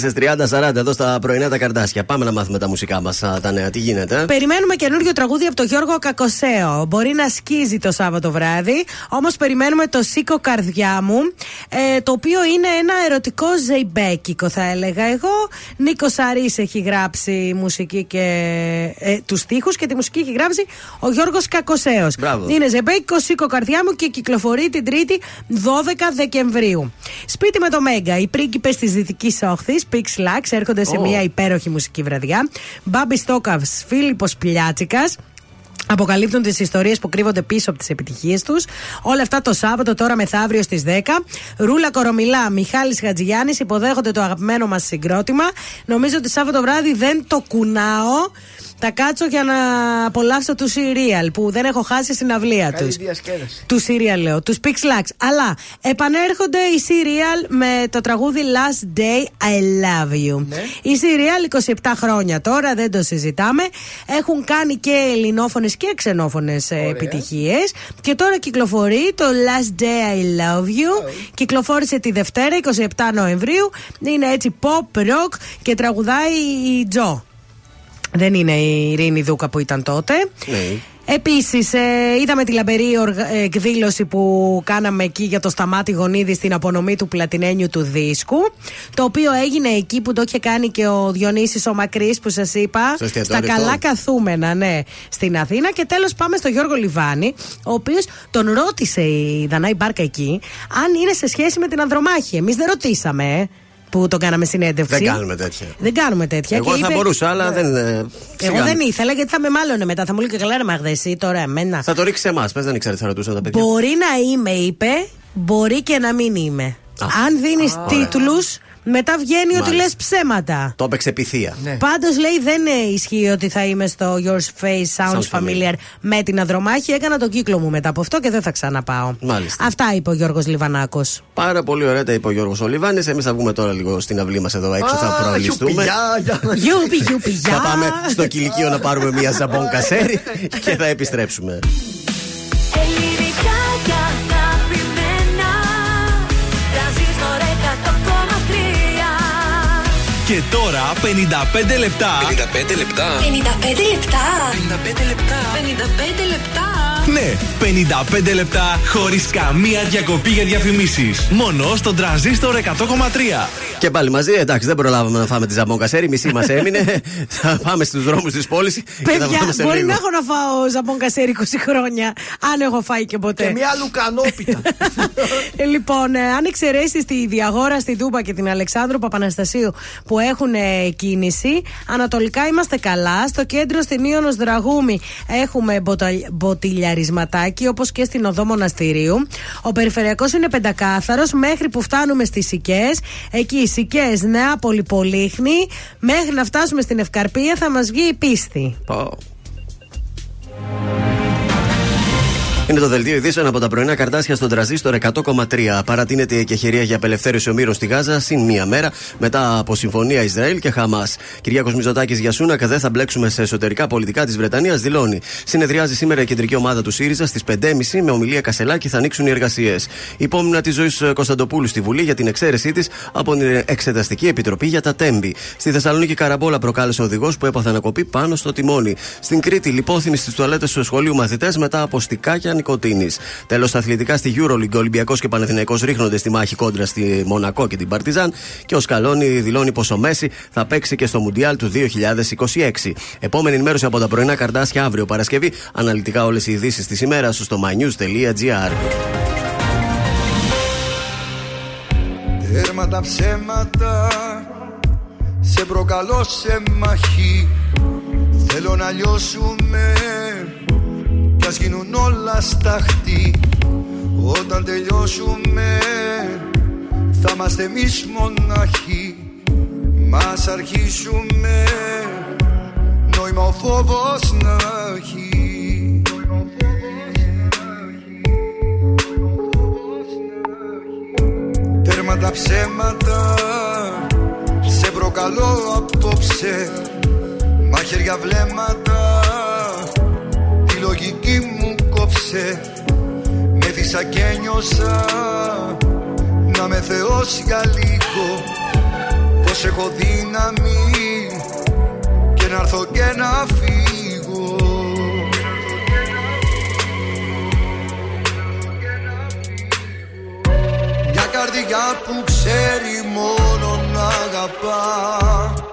Μέλισσε 30-40 εδώ στα πρωινά τα καρδάσια. Πάμε να μάθουμε τα μουσικά μας, τα νέα. Τι γίνεται; Περιμένουμε καινούριο τραγούδι από τον Γιώργο Κακοσέο. Μπορεί να σκίζει το Σάββατο βράδυ, όμως περιμένουμε το Σίκο Καρδιά μου, ε, το οποίο είναι ένα ερωτικό ζεϊμπέκικο, θα έλεγα εγώ. Νίκος Αρής έχει γράψει μουσική και ε, τους τοίχου και τη μουσική έχει γράψει ο Γιώργος Κακοσέος. Μπράβο. Είναι ζεϊμπέκικος Σίκο Καρδιά μου και κυκλοφορεί την Τρίτη 12 Δεκεμβρίου. Σπίτι με το Μέγκα. Οι πρίγκιπες της Δυτικής Όχθης, Pix Lux, έρχονται σε Ω. μια υπέροχη μουσική βραδιά. Μπάμπη Στόκαβ, Φίλιππο Πλιάτσικα. Αποκαλύπτουν τις ιστορίες που κρύβονται πίσω από τις επιτυχίες τους. Όλα αυτά το Σάββατο, τώρα μεθαύριο στις 10. Ρούλα Κορομιλά, Μιχάλης Χατζηγιάννης υποδέχονται το αγαπημένο μας συγκρότημα. Νομίζω ότι Σάββατο βράδυ δεν το κουνάω. Θα κάτσω για να απολαύσω του Serial που δεν έχω χάσει στην αυλία τους. Καλή διασκέδαση. Του Serial λέω, τους Pix Lux. Αλλά επανέρχονται οι Serial με το τραγούδι Last Day I Love You. Οι Serial 27 χρόνια τώρα, δεν το συζητάμε. Έχουν κάνει και ελληνόφωνες και ξενόφωνες επιτυχίες. Και τώρα κυκλοφορεί το Last Day I Love You. Κυκλοφόρησε τη Δευτέρα, 27 Νοεμβρίου. Είναι έτσι pop, rock και τραγουδάει η Τζο. Δεν είναι η Ειρήνη Δούκα που ήταν τότε. Ναι. Επίσης, ε, είδαμε τη λαμπερή οργ- ε, εκδήλωση που κάναμε εκεί για το Σταμάτη Γονίδη στην απονομή του πλατινένιου του δίσκου. Το οποίο έγινε εκεί που το είχε κάνει και ο Διονύσης ο Μακρύς που σας είπα. Στο στα εστιατόριο καλά αυτό. καθούμενα, ναι, στην Αθήνα. Και τέλος πάμε στο Γιώργο Λιβάνη, ο οποίος τον ρώτησε η Δανάη Μπάρκα εκεί αν είναι σε σχέση με την Ανδρομάχη. Εμείς δεν ρωτήσαμε, ε, που τον κάναμε συνέντευξη. Δεν κάνουμε τέτοια. Δεν κάνουμε τέτοια. Εγώ Και θα είπε- μπορούσα, αλλά δεν. ε, Εγώ σιγά. δεν ήθελα γιατί θα με μάλλονε μετά. Θα μου λέει και καλά, ρε Μαγδέ, εσύ τώρα εμένα. Θα το ρίξει σε εμάς. Πες δεν ήξερε, θα ρωτούσαν τα παιδιά. Μπορεί να είμαι, είπε, μπορεί και να μην είμαι. Αν δίνεις Α, τίτλους, μετά βγαίνει ότι Μάλιστα. λες ψέματα. Το έπαιξε πυθία. Πάντως λέει δεν ε, ισχύει ότι θα είμαι στο Your Face Sounds Sounds familiar με την Ανδρομάχη. Έκανα τον κύκλο μου μετά από αυτό και δεν θα ξαναπάω. Μάλιστα. Αυτά είπε ο Γιώργος Λιβανάκος. Πάρα πολύ ωραία τα είπε ο Γιώργος Ολιβάνη. Εμείς θα βγούμε τώρα λίγο στην αυλή μας εδώ έξω. θα προαλιστούμε. Γιούπι, γιούπι, γεια. Θα πάμε στο κηλικείο να πάρουμε μια ζαμπόν κασέρι και θα επιστρέψουμε. Ελληνικά Και τώρα 55 λεπτά. 55 λεπτά. 55 λεπτά 55 λεπτά. 55 λεπτά Ναι, 55 λεπτά χωρίς καμία διακοπή για διαφημίσεις. Μόνο στον τραζίστορ 100,3. Και πάλι μαζί, εντάξει, δεν προλάβαμε να φάμε τη ζαμπόν κασέρι. Μισή μας έμεινε. *laughs* θα πάμε στους δρόμους της πόλης και θα Παιδιά, πάμε σε μπορεί λίγο. να έχω να φάω ζαμπόν κασέρι 20 χρόνια, αν έχω φάει και ποτέ. Και μια λουκανόπιτα. *laughs* Ε, λοιπόν, ε, αν εξαιρέσεις τη Διαγόρα, στη Τούμπα και την Αλεξάνδρου Παπαναστασίου που έχουν ε, κίνηση, ανατολικά είμαστε καλά. Στο κέντρο στην Ιωνος Δραγούμη έχουμε μποτα- μποτιλιαρισματάκι, όπως και στην οδό Μοναστηρίου. Ο περιφερειακός είναι πεντακάθαρος μέχρι που φτάνουμε στις Σικέ. Εκεί, Σικέ, Νεάπολη, Πολύχνη. Μέχρι να φτάσουμε στην Ευκαρπία θα μας βγει η πίστη. Πω. Είναι το δελτίο ειδήσεων από τα πρωινά καρτάσια στον τραζίστορ 100,3. Παρατείνεται η εκεχηρία για απελευθέρωση ομήρων στη Γάζα συν μία μέρα μετά από συμφωνία Ισραήλ και Χαμάς. Κυριάκος Μιζωτάκη για Σούνακα δεν θα μπλέξουμε σε εσωτερικά πολιτικά της Βρετανίας, δηλώνει. Συνεδριάζει σήμερα η κεντρική ομάδα του ΣΥΡΙΖΑ στις 5.30 με ομιλία Κασελάκη θα ανοίξουν οι εργασίες. Υπόμεινα της ζωής Κωνσταντοπούλου στη Βουλή για την εξαίρεσή της από την Εξεταστική Επιτροπή για τα Τέμπη. Στη Θεσσαλονίκη Καραμπόλα προκάλεσε οδηγός που έπαθε ανακοπή πάνω στο τιμόνι. Στην Κρήτη λιπόθυμη στις τουαλέτες του σχολείου μαθητές μετά από στικάκια νοικοτήνη. Τέλος, στα αθλητικά στη Euroleague, Ολυμπιακός και Πανεθνιακό ρίχνονται στη μάχη κόντρα στη Μονακό και την Παρτιζάν και ο Σκαλόνι δηλώνει πως ο Μέση θα παίξει και στο Μουντιάλ του 2026. Επόμενη ενημέρωση από τα πρωινά καρτάσια αύριο Παρασκευή. Αναλυτικά όλες οι ειδήσεις της ημέρας στο mynews.gr. Τέρμα τα ψέματα Σε προκαλώ σε μαχή Θέλω να λιώσουμε Κι ας γίνουν όλα σταχτή Όταν τελειώσουμε Θα είμαστε εμείς μοναχοί. Μας αρχίσουμε Νόημα ο φόβος να έχει. Τέρμα τα ψέματα Σε προκαλώ απόψε. Μαχαίρια βλέμματα. Τη λογική μου κόψε. Με δίσα και νιώσα Να με θεός για λίγο. Πως έχω δύναμη Και να έρθω και να φύγω. Μια καρδιά που ξέρει μόνο να αγαπά. Και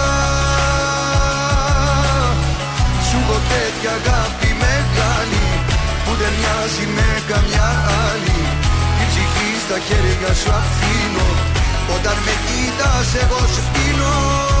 έχω τέτοια αγάπη μεγάλη Που δεν μοιάζει με καμιά άλλη. Την ψυχή στα χέρια σου αφήνω Όταν με κοίτας εγώ σου πίνω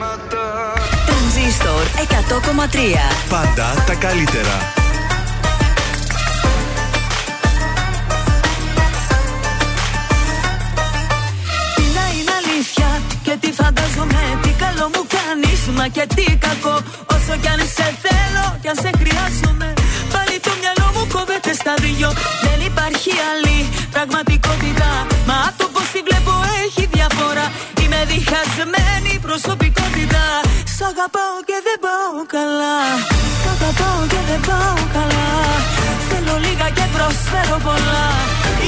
ψέματα Τρανζίστορ 100,3. Πάντα τα καλύτερα. Τι να είναι αλήθεια και τι φαντάζομαι Τι καλό μου κάνεις μα και τι κακό Όσο κι αν σε θέλω κι αν σε χρειάζομαι Πάλι το μυαλό μου κόβεται στα δυο Δεν υπάρχει άλλη πραγματικότητα Μα το πως τη βλέπω έχει διαφορά Είμαι διχασμένη προσωπικότητα. Σ' αγαπάω και δεν πάω καλά. Σ' αγαπάω και δεν πάω καλά. Θέλω λίγα και προσφέρω πολλά.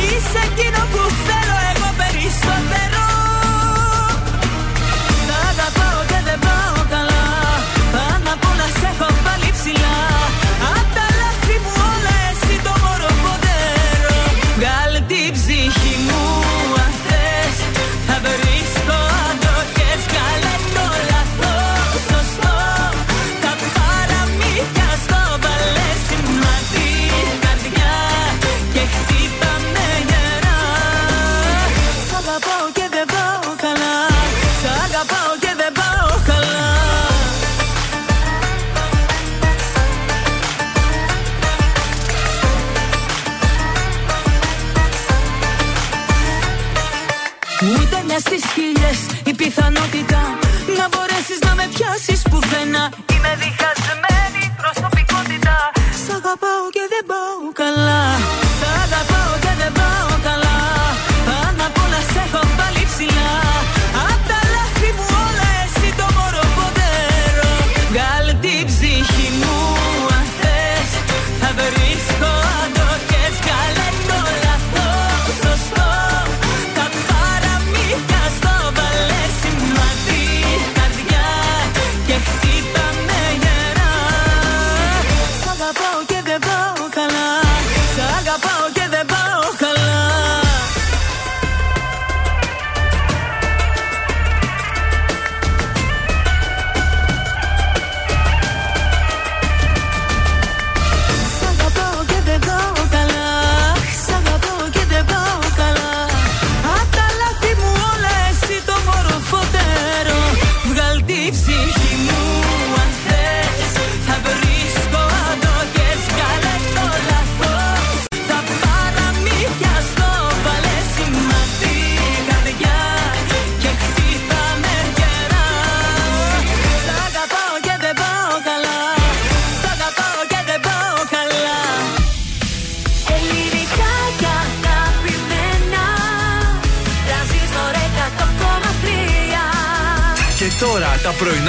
Είσαι εκείνο που θέλω εγώ περισσότερο χίλιε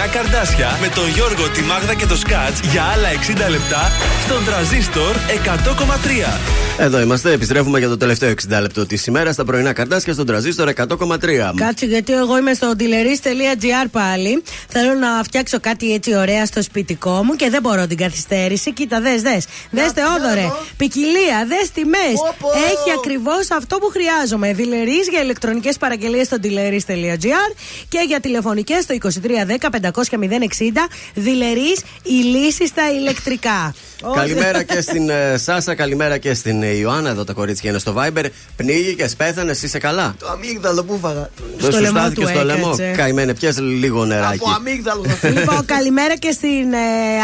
πρωινά καρδάσια με τον Γιώργο, τη Μάγδα και το Σκάτς για άλλα 60 λεπτά στον τραζίστορ 100,3. Εδώ είμαστε, επιστρέφουμε για το τελευταίο 60 λεπτό της ημέρας στα πρωινά καρτάσια στον τραζίστορ 100,3. Κάτσε γιατί εγώ είμαι στο dealeries.gr πάλι. Θέλω να φτιάξω κάτι έτσι ωραία στο σπιτικό μου και δεν μπορώ την καθυστέρηση. Κοίτα, δες, δες. Δες Θεόδωρε. Ποικιλία, δες τιμέ. Έχει ακριβώς αυτό που χρειάζομαι. Dealeries για ηλεκτρονικές παραγγελίες στο dealeries.gr και για τηλεφωνικές στο 2310 500 060. Dealeries, η λύση στα ηλεκτρικά. Καλημέρα και στην ε, Σάσα, καλημέρα και στην ε, Ιωάννα. Εδώ τα κορίτσια είναι στο Viber. Πνίγηκε, πέθανε, είσαι καλά; Το αμύγδαλο που φάγα. Το Στο σου λαιμό στάθηκε του στο λαιμό. έκατσε. Καημένε, πιες λίγο νεράκι. Από αμύγδαλο. λοιπόν, καλημέρα και στην ε,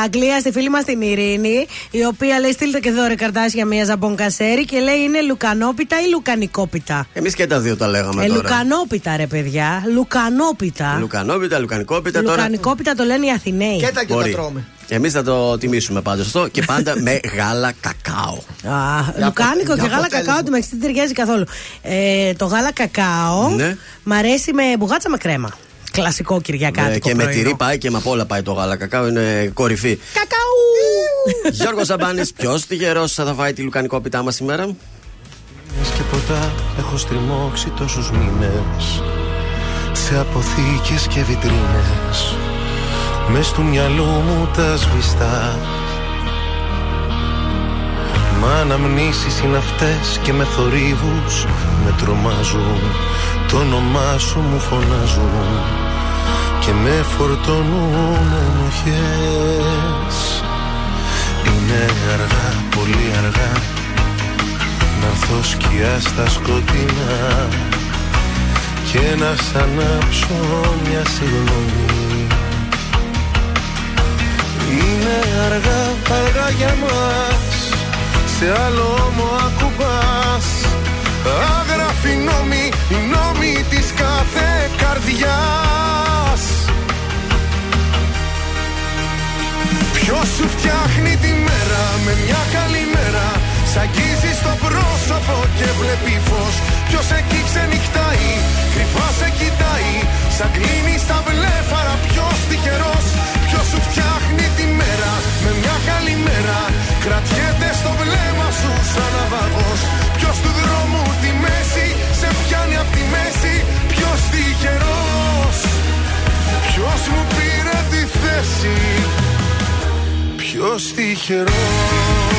Αγγλία, στη φίλη μας την Ειρήνη, η οποία λέει: Στείλτε και δώρε καρτάσια μια ζαμπον κασέρι και λέει: Είναι λουκανόπιτα ή λουκανικόπιτα; Εμείς και τα δύο τα λέγαμε Ε, τώρα. λουκανόπιτα, ρε παιδιά. Λουκανόπιτα. Λουκανόπιτα, λουκανικόπιτα τώρα. Λουκανικόπιτα το λένε οι Αθηναίοι. Και τα και τα Μπορεί. τρώμε. Εμείς θα το τιμήσουμε πάντως αυτό και πάντα με γάλα κακάο. Α, Για λουκάνικο απο- και για γάλα αποτέλεσμα. κακάο του μεταξύ δεν ταιριάζει καθόλου. Ε, το γάλα κακάο Ναι. μ' αρέσει με μπουγάτσα με κρέμα. Κλασικό κυριακάτικο. Ναι, και με πρωινό. τυρί πάει και με απ' όλα πάει το γάλα κακάο, είναι κορυφή. Κακάου! Γιώργος Σαμπάνης, ποιος τυχερός θα φάει τη λουκανικόπιτά μας σήμερα; Μιας και ποτά έχω στριμώξει τόσους μήνες Σε αποθήκες και βιτρίνες Μες του μυαλού μου τα σβηστά. Μα αναμνήσεις είναι αυτές και με θορύβους με τρομάζουν. Το όνομά σου μου φωνάζουν και με φορτώνουν ενοχές. Είναι αργά, πολύ αργά να έρθω σκιά στα σκοτεινά και να σ' ανάψω μια συγγνώμη Είναι αργά, αργά για μας. Σε άλλο μου ακουμπάς. Άγραφη νόμη, οι νόμοι της κάθε καρδιάς. Ποιος σου φτιάχνει τη μέρα με μια καλή μέρα Σ' αγγίζει στο πρόσωπο και βλέπει φως Ποιος εκεί ξενυχτάει, κρυφάς σε κοιτάει. Σαν κλείνει στα βλέφαρα ποιος τυχερός. Ποιος σου φτιάχνει τη μέρα με μια καλή μέρα. Κρατιέται στο βλέμμα σου σαν ναυαγός. Ποιος του δρόμου τη μέση σε πιάνει απ' τη μέση. Ποιος τυχερός. Ποιος μου πήρε τη θέση. Ποιος τυχερός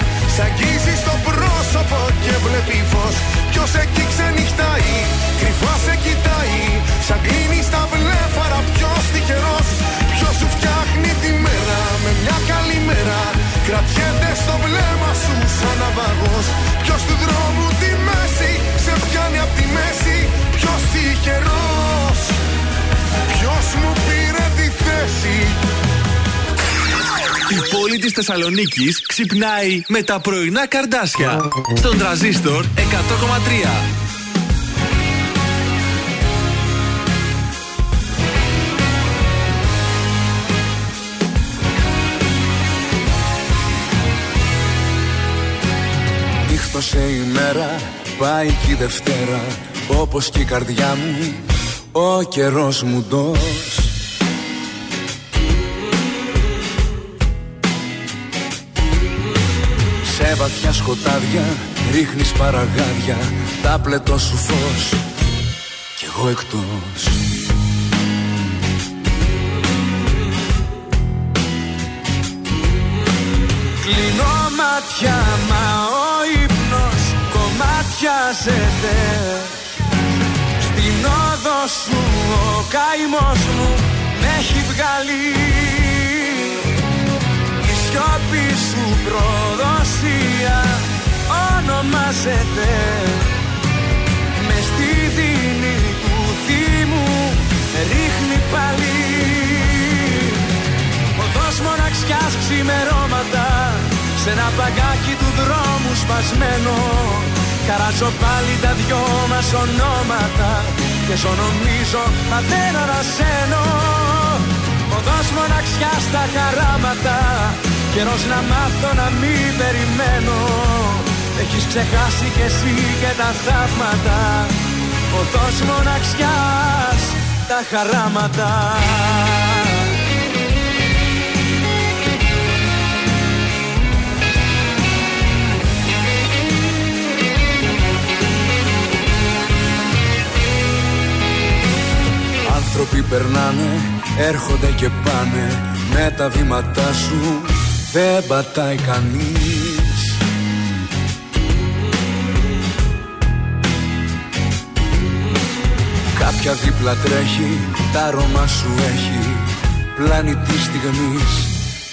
Σ' αγγίζει στο πρόσωπο και βλέπει φως. Ποιος εκεί ξενυχτάει, κρυφά σε κοιτάει. Σαν κλείνει στα βλέφαρα ποιος τυχερός. Ποιος σου φτιάχνει τη μέρα με μια καλή μέρα. Κρατιέται στο βλέμμα σου σαν ναυαγός. Ποιος του δρόμου τη μέση σε πιάνει απ' τη μέση. Ποιος τυχερός. Ποιος μου πήρε τη θέση Η πόλη της Θεσσαλονίκης ξυπνάει με τα πρωινά καρδάσια. Στον τραζίστορ 100,3. Νύχτωσε η μέρα, πάει και η Δευτέρα Όπως και η καρδιά μου, ο καιρός μου ντός βαθιά σκοτάδια ρίχνεις παραγάδια Τα πλετό σου φως. Κι εγώ εκτός. Κλείνω μάτια μα ο ύπνος κομμάτιαζεται Στην όδο σου ο καημός μου με έχει βγάλει Η σιώπη σου προδοσία ονομάζεται. Με στη δίνη του θύμου ρίχνει πάλι. Οδός μοναξιάς ξημερώματα Σ' ένα παγκάκι του δρόμου σπασμένο. Καράζω πάλι τα δυο μας ονόματα Και ζω νομίζω μα δεν ανασένω Οδός μοναξιάς στα χαράματα Καιρός να μάθω να μην περιμένω. Έχεις ξεχάσει κι εσύ και τα θαύματα. Οδός μοναξιάς τα χαράματα. Άνθρωποι περνάνε, έρχονται και πάνε Με τα βήματά σου δεν πατάει κανείς. Κάποια δίπλα τρέχει, τα αρώμα σου έχει. Πλάνη της στιγμής,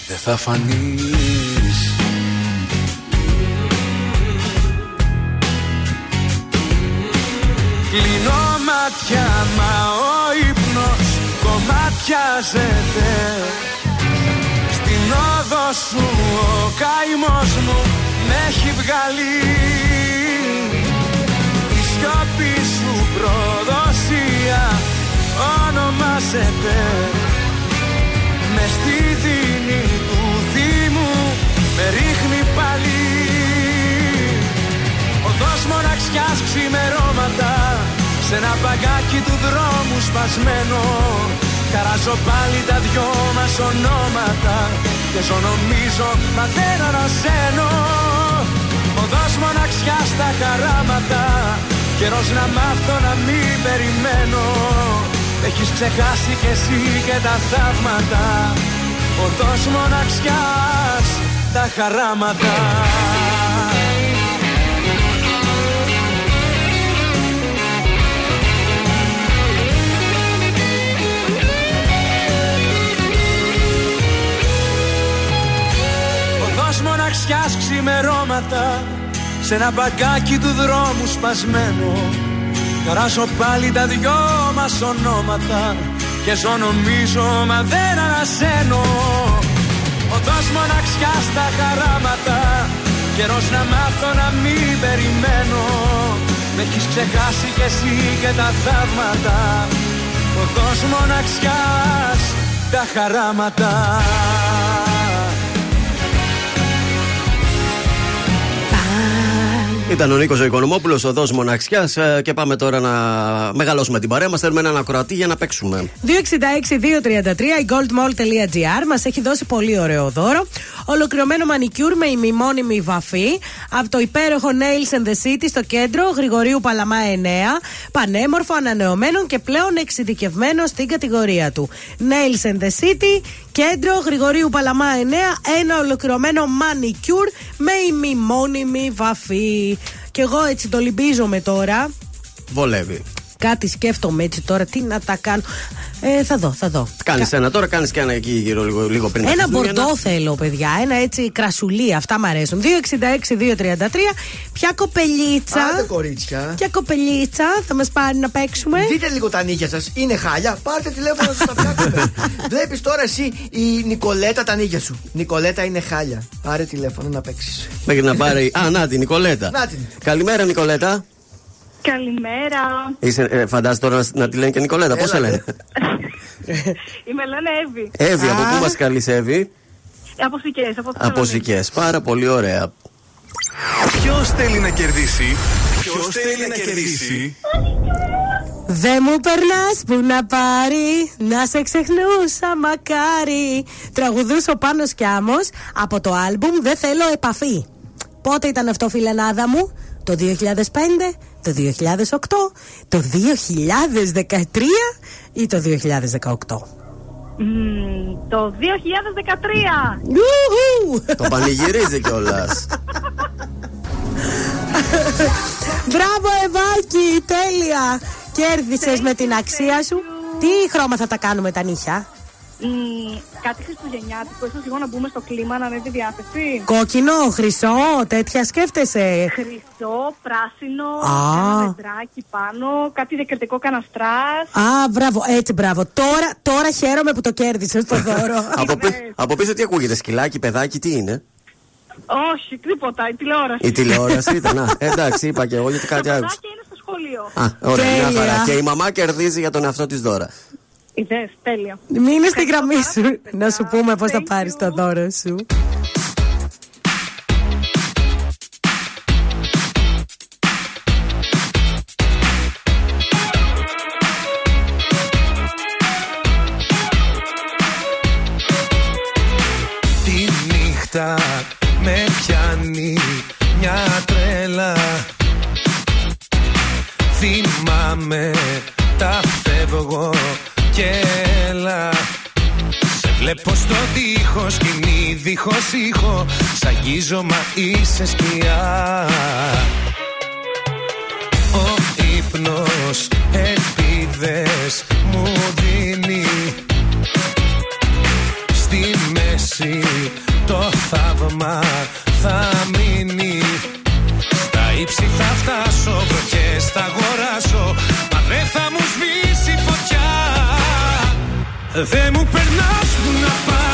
δεν θα φανείς. Κλείνω μάτια μα ο ύπνος κομμάτιαζεται. Στην όδο σου ο καημός μου με έχει βγάλει. Η σιώπη σου προδοσία ονομάζεται με στη δίνη του Δήμου με ρίχνει πάλι. Οδός μοναξιάς ξημερώματα Σ' ένα παγκάκι του δρόμου σπασμένο. Χαράζω πάλι τα δυο μας ονόματα Και ζω νομίζω μα δεν ανασένω Οδός μοναξιάς στα χαράματα Καιρός να μάθω να μην περιμένω. Έχεις ξεχάσει κι εσύ και τα θαύματα Οδός μοναξιάς τα χαράματα Οδός μοναξιάς ξημερώματα Σε ένα μπαγκάκι του δρόμου σπασμένο. Χαράσω πάλι τα δυο μας ονόματα Και ζω νομίζω μα δεν ανασένω. Οδός μοναξιάς στα χαράματα Καιρός να μάθω να μην περιμένω. Με έχεις ξεχάσει κι εσύ και τα θαύματα. Οδός μοναξιάς τα χαράματα Ήταν ο Νίκος Οικονομόπουλο, οδό Μοναξιάς. Και πάμε τώρα να μεγαλώσουμε την παρέα μας. Θέλουμε έναν ακροατή για να παίξουμε. 266-233 η goldmall.gr μας έχει δώσει πολύ ωραίο δώρο. Ολοκληρωμένο μανικιούρ με ημιμόνιμη βαφή από το υπέροχο Nails and the City στο κέντρο Γρηγορίου Παλαμά 9. Πανέμορφο, ανανεωμένο και πλέον εξειδικευμένο στην κατηγορία του. Nails and the City, κέντρο Γρηγορίου Παλαμά 9. Ένα ολοκληρωμένο μανικιούρ με ημιμόνιμη βαφή. Και εγώ έτσι το λυμπίζομαι τώρα. Βολεύει. Κάτι σκέφτομαι έτσι τώρα, τι να τα κάνω. Ε, θα δω, θα δω. Κάνεις ένα τώρα, κάνεις και ένα εκεί γύρω λίγο, λίγο πριν. τα Ένα Χριστούγεννα. μπορντό θέλω, παιδιά. Ένα έτσι κρασουλί. Αυτά μ' αρέσουν. 266-233. Ποια κοπελίτσα. Άντε κορίτσια. Ποια κοπελίτσα θα μας πάρει να παίξουμε. Δείτε λίγο τα νύχια σας. Είναι χάλια. Πάρτε τηλέφωνο να σας τα φτιάξουμε. *laughs* Βλέπεις τώρα εσύ η Νικολέτα τα νύχια σου. Νικολέτα είναι χάλια. Πάρε τηλέφωνο να παίξεις. Μέχρι να πάρει. Α, να την Νικολέτα. Να την. Καλημέρα, Νικολέτα. Καλημέρα. Είσαι, ε, φαντάζεσαι τώρα να, να τη λένε και Νικολέτα. Πώς σε λένε; *laughs* Η Μελώνα Εύη. Εύη, από πού μας καλείς, Εύη; Από Σικές, από Από Σικές. Πάρα πολύ ωραία. Ποιος θέλει να κερδίσει; Ποιος θέλει να κερδίσει; Δεν μου περνάς που να πάρει, να σε ξεχνούσα μακάρι. Τραγουδούσε ο Πάνος Κιάμος από το άλμπουμ Δεν θέλω επαφή. Πότε ήταν αυτό, φιλενάδα μου, το 2005, το 2008, το 2013 ή το 2018. Μμμ, το 2013. Ιουχου! Το πανηγυρίζει κιόλας. Μπράβο, Ευάκη, τέλεια! Κέρδισες με την αξία σου. Τι χρώμα θα τα κάνουμε τα νύχια; Μμμ, κάτι χριστουγεννιάτικο, ίσως λίγο να μπούμε στο κλίμα, να είναι τη διάθεση. Κόκκινο, χρυσό, τέτοια σκέφτεσαι; Χρυσό, πράσινο, Α. ένα δεντράκι πάνω, κάτι διακριτικό καναστράς. Α, μπράβο, έτσι μπράβο. Τώρα, τώρα χαίρομαι που το κέρδισες το δώρο. *laughs* από, πι- από πίσω τι ακούγεται, σκυλάκι, παιδάκι, τι είναι; Όχι, τίποτα, η τηλεόραση. Η τηλεόραση ήταν. Α, *laughs* εντάξει, είπα και εγώ γιατί κάτι Τα άκουσα. παιδάκια είναι στο σχολείο. Α, ωραία, μια Τέλεια. χαρά. Και η μαμά κερδίζει για τον εαυτό της δώρα. Ιδέες, τέλεια. Μείνε στη γραμμή σου να σου πούμε πώς θα πάρεις το δώρο σου. Τη νύχτα με πιάνει μια τρέλα Θυμάμαι τα φεύγω και έλα. Σε βλέπω στο τείχος σκηνή δίχως ήχο. Σ' αγγίζω μα είσαι σκιά. Ο ύπνος ελπίδες μου δίνει. Στη μέση το θαύμα θα μείνει. Στα ύψη θα φτάσω, βροχές θα αγοράσω Δεν μου περνάς που να πάρει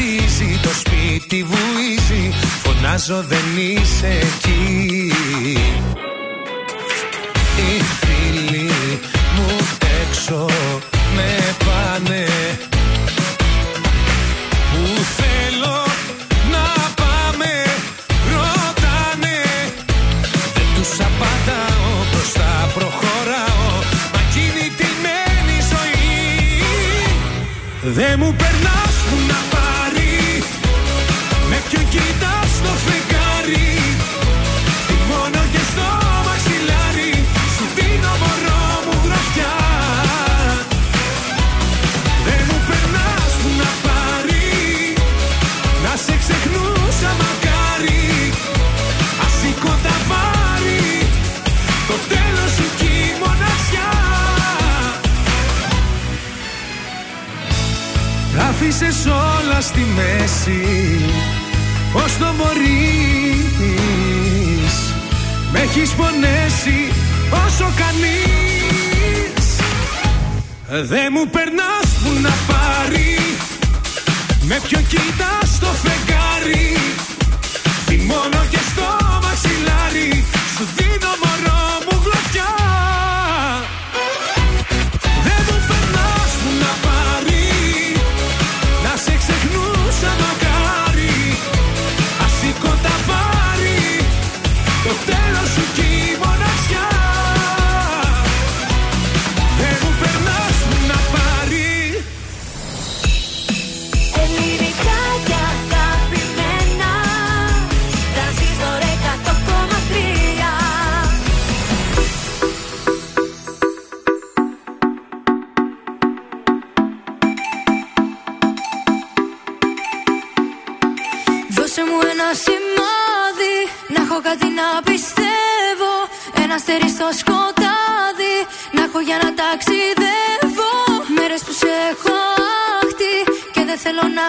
κυματίζει το σπίτι βουίζει. Φωνάζω δεν είσαι εκεί Οι φίλοι μου έξω με πάνε. Που θέλω να πάμε ρωτάνε. Δεν τους απαντάω μπροστά προχωράω. Μα κινητημένη ζωή. Δεν μου περνάς Τα άφησες όλα στη μέση. Πώς το μπορείς; Με έχεις πονέσει όσο κανείς. Δεν μου περνάς που να πάρει. Με ποιον κοιτάς το φεγγάρι;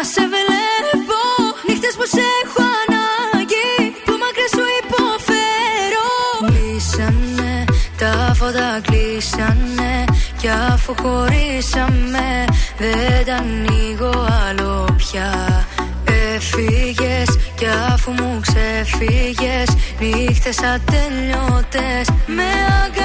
Σε έχω άχτη Και δεν θέλω να σε βλέπω Νύχτες που σε έχω ανάγκη Που μακριά σου υποφέρω. Κλείσανε τα φώτα κλείσανε Κι αφού χωρίσαμε Δεν τα ανοίγω άλλο πια. Έφυγες κι αφού μου ξεφύγες Νύχτες ατελειώτες Με αγκαλιάζεις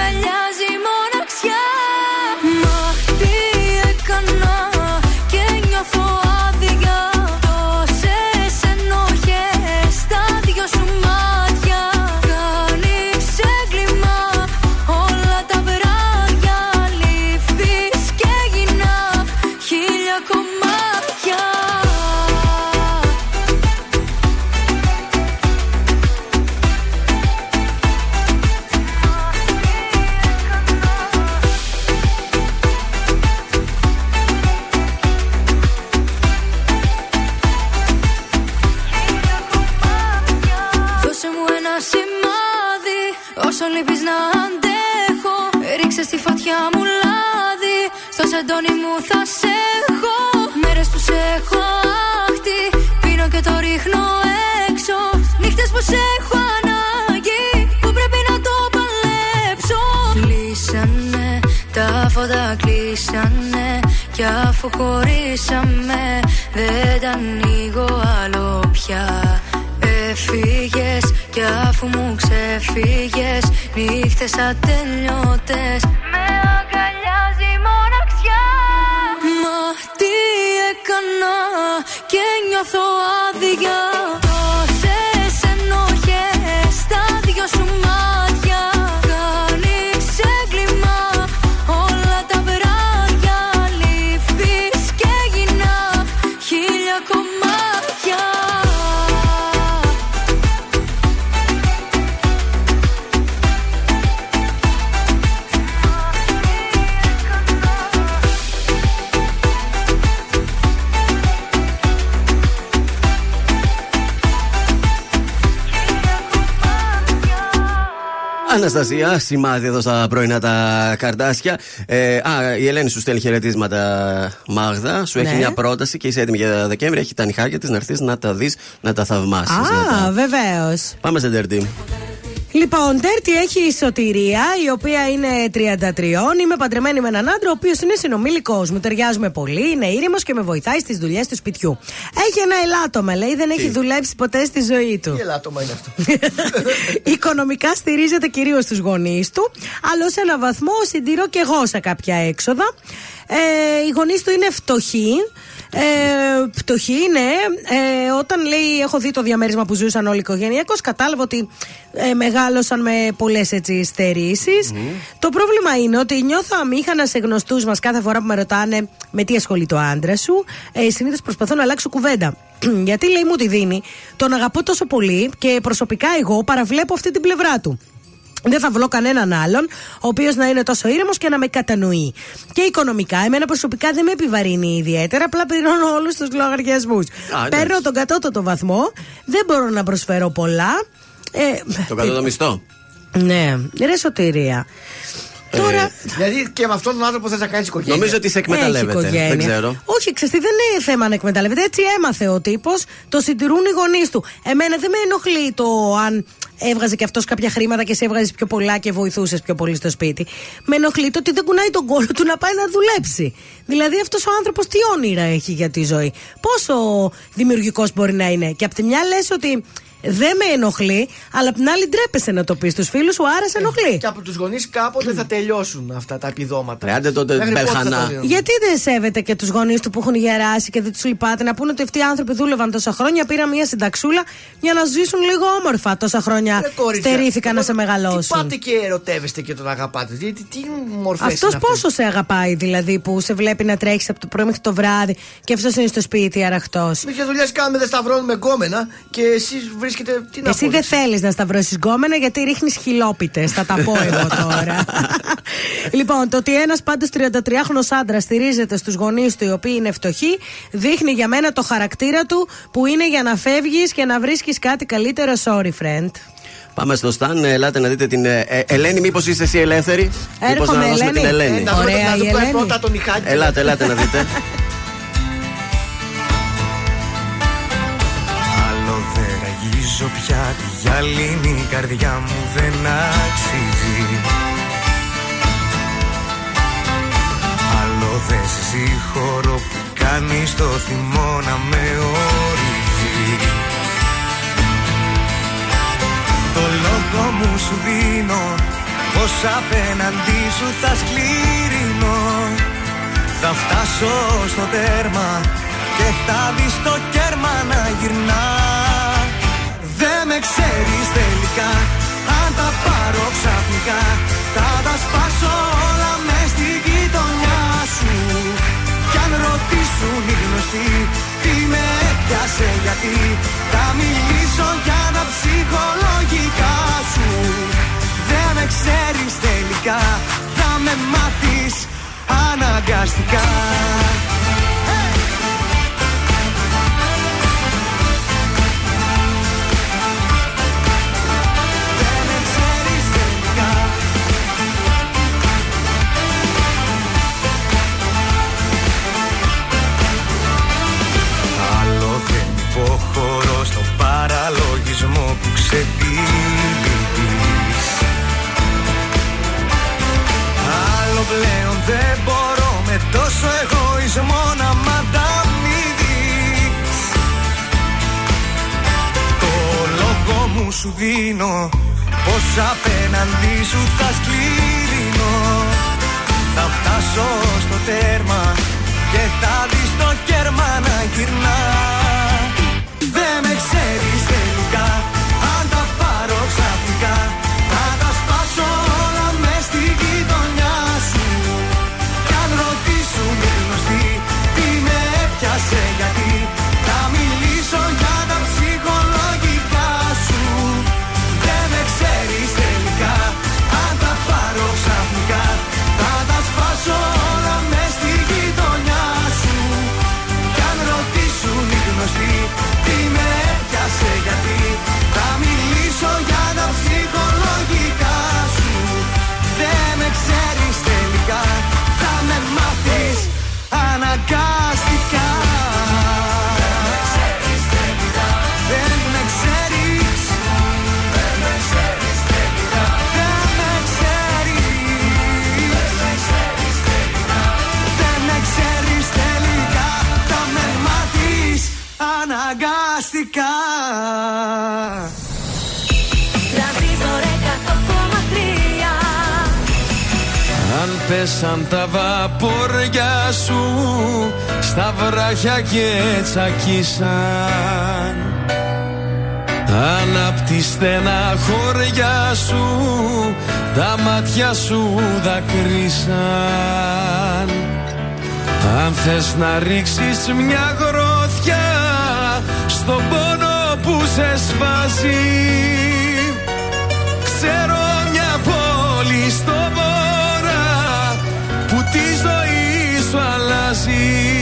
Αναστασία, σημάδι εδώ στα πρωινά τα καρτάσια. Ε, α, η Ελένη σου στέλνει χαιρετίσματα, Μάγδα. Σου έχει Ναι. μια πρόταση και είσαι έτοιμη για Δεκέμβρη. Έχει τα νυχάκια της να έρθεις να τα δεις, να τα θαυμάσεις. Α, βεβαίως. Πάμε σε ντερτή. Λοιπόν, τέρτη έχει η Σωτηρία, η οποία είναι 33. Είμαι παντρεμένη με έναν άντρα, ο οποίος είναι συνομιλικό μου. Ταιριάζουμε πολύ, είναι ήρεμος και με βοηθάει στις δουλειές του σπιτιού. Έχει ένα ελάττωμα, λέει, δεν έχει δουλέψει ποτέ στη ζωή του. Τι ελάττωμα είναι αυτό; *laughs* Οικονομικά στηρίζεται κυρίως στου γονείς του, αλλά σε ένα βαθμό συντηρώ και εγώ σε κάποια έξοδα. Ε, οι γονείς του είναι φτωχοί. Ε, φτωχοί, ναι. Ε, όταν λέει, έχω δει το διαμέρισμα που ζούσαν όλοι οικογενειακώς, κατάλαβα ότι ε, μεγάλωσαν με πολλές έτσι στερήσεις. Το πρόβλημα είναι ότι νιώθω αμήχανα σε γνωστούς μας κάθε φορά που με ρωτάνε με τι ασχολείται ο άντρα σου; Ε, Συνήθως προσπαθώ να αλλάξω κουβέντα. *clears throat* Γιατί λέει μου τη δίνει, τον αγαπώ τόσο πολύ και προσωπικά εγώ παραβλέπω αυτή την πλευρά του. Δεν θα βρω κανέναν άλλον, ο οποίος να είναι τόσο ήρεμος και να με κατανοεί. Και οικονομικά, εμένα προσωπικά δεν με επιβαρύνει ιδιαίτερα, απλά πληρώνω όλους τους λογαριασμούς. εντάξει. Παίρνω τον κατώτατο βαθμό, δεν μπορώ να προσφέρω πολλά. Ε, Τον κατώτατο μισθό. ναι, ρε σωτηρία. Τώρα. Δηλαδή και με αυτόν τον άνθρωπο θες να κάνεις οικογένεια. Νομίζω ότι σε εκμεταλλεύεται. Έχει οικογένεια. Δεν ξέρω. Όχι, ξέρετε, δεν είναι θέμα να εκμεταλλεύεται. Έτσι έμαθε ο τύπος. Το συντηρούν οι γονείς του. Εμένα δεν με ενοχλεί το αν έβγαζε και αυτός κάποια χρήματα και σε έβγαζες πιο πολλά και βοηθούσες πιο πολύ στο σπίτι. Με ενοχλεί το ότι δεν κουνάει τον κόλλο του να πάει να δουλέψει. Δηλαδή αυτός ο άνθρωπος τι όνειρα έχει για τη ζωή. Πόσο δημιουργικός μπορεί να είναι. Και απ' τη μια λες ότι δεν με ενοχλεί, αλλά απ' την άλλη ντρέπεσαι να το πεις στους φίλους σου, άρα σε ενοχλεί. Και από τους γονείς κάποτε θα τελειώσουν αυτά τα επιδόματα. Ρε, άντε τότε, Μέχρι πότε θα Μπελχανά. το δίνουν; Γιατί δεν σέβεται και τους γονείς του που έχουν γεράσει και δεν τους λυπάται να πούνε ότι αυτοί οι άνθρωποι δούλευαν τόσα χρόνια, πήραν μια συνταξούλα για να ζήσουν λίγο όμορφα τόσα χρόνια. Ρε, κορίτσια, Στερήθηκαν να σε Τι μεγαλώσουν. πάτε και ερωτεύεστε και τον αγαπάτε. Γιατί τι μορφές Αυτός πόσο σε αγαπάει δηλαδή που σε βλέπει να τρέχεις από το πρωί μέχρι το βράδυ και αυτός είναι στο σπίτι αραχτός; Μερικέ δουλειές κάνουμε, δεν σταυρώνουμε γκόμενα και εσείς βρίσκετε. Τι να Εσύ πω, δεν θέλεις να σταυρώσεις γκόμενα γιατί ρίχνεις χιλόπιτες. Θα τα πω εγώ τώρα. *laughs* λοιπόν, το ότι ένας πάντως 33χρονο άντρας στηρίζεται στους γονείς του οι οποίοι είναι φτωχοί, δείχνει για μένα το χαρακτήρα του που είναι για να φεύγεις και να βρίσκεις κάτι καλύτερο. Sorry, friend. Πάμε στο Σταν, ελάτε να δείτε την ε, ε, Ελένη. Μήπως είστε εσύ ελεύθερη. Μήπως Έρχομαι, να δώσουμε Ελένη. την Ελένη; Ε, να δούμε- Ωραία, να δούμε η Ελένη. πρώτα τον Ιχάκη. Ελάτε, ελάτε να δείτε. *laughs* ραγίζω πια Τη γυαλίνη καρδιά μου δεν αξίζει. Άλλο δεν συγχωρώ που κάνεις το θυμό να με ορίζει. Το λόγο μου σου δίνω Πως απέναντί σου θα σκληρινώ Θα φτάσω στο τέρμα Και θα δεις το κέρμα να γυρνά Δεν με ξέρεις τελικά. Αν τα πάρω ξαφνικά Θα τα σπάσω όλα μες στη γειτονιά σου. Κι αν ρωτήσουν οι γνωστοί Τι με έπιασε γιατί Θα μιλήσω για τα ψυχολογικά σου. Δεν με ξέρεις τελικά Θα με μάθεις αναγκαστικά παραλογισμό που ξεπίδεις Άλλο πλέον δεν μπορώ με τόσο εγωισμό να μ' ανταμείβεις. Το λόγο μου σου δίνω πως απέναντί σου θα σκληρινώ Θα φτάσω στο τέρμα και θα δεις το κέρμα να γυρνά και τσακίσαν. Αν απ' τη στενά χώρια σου τα μάτια σου δακρύσαν. Αν θες να ρίξεις μια γροθιά στον πόνο που σε σβάζει Ξέρω μια πόλη στο βορρά που τη ζωή σου αλλάζει. Μια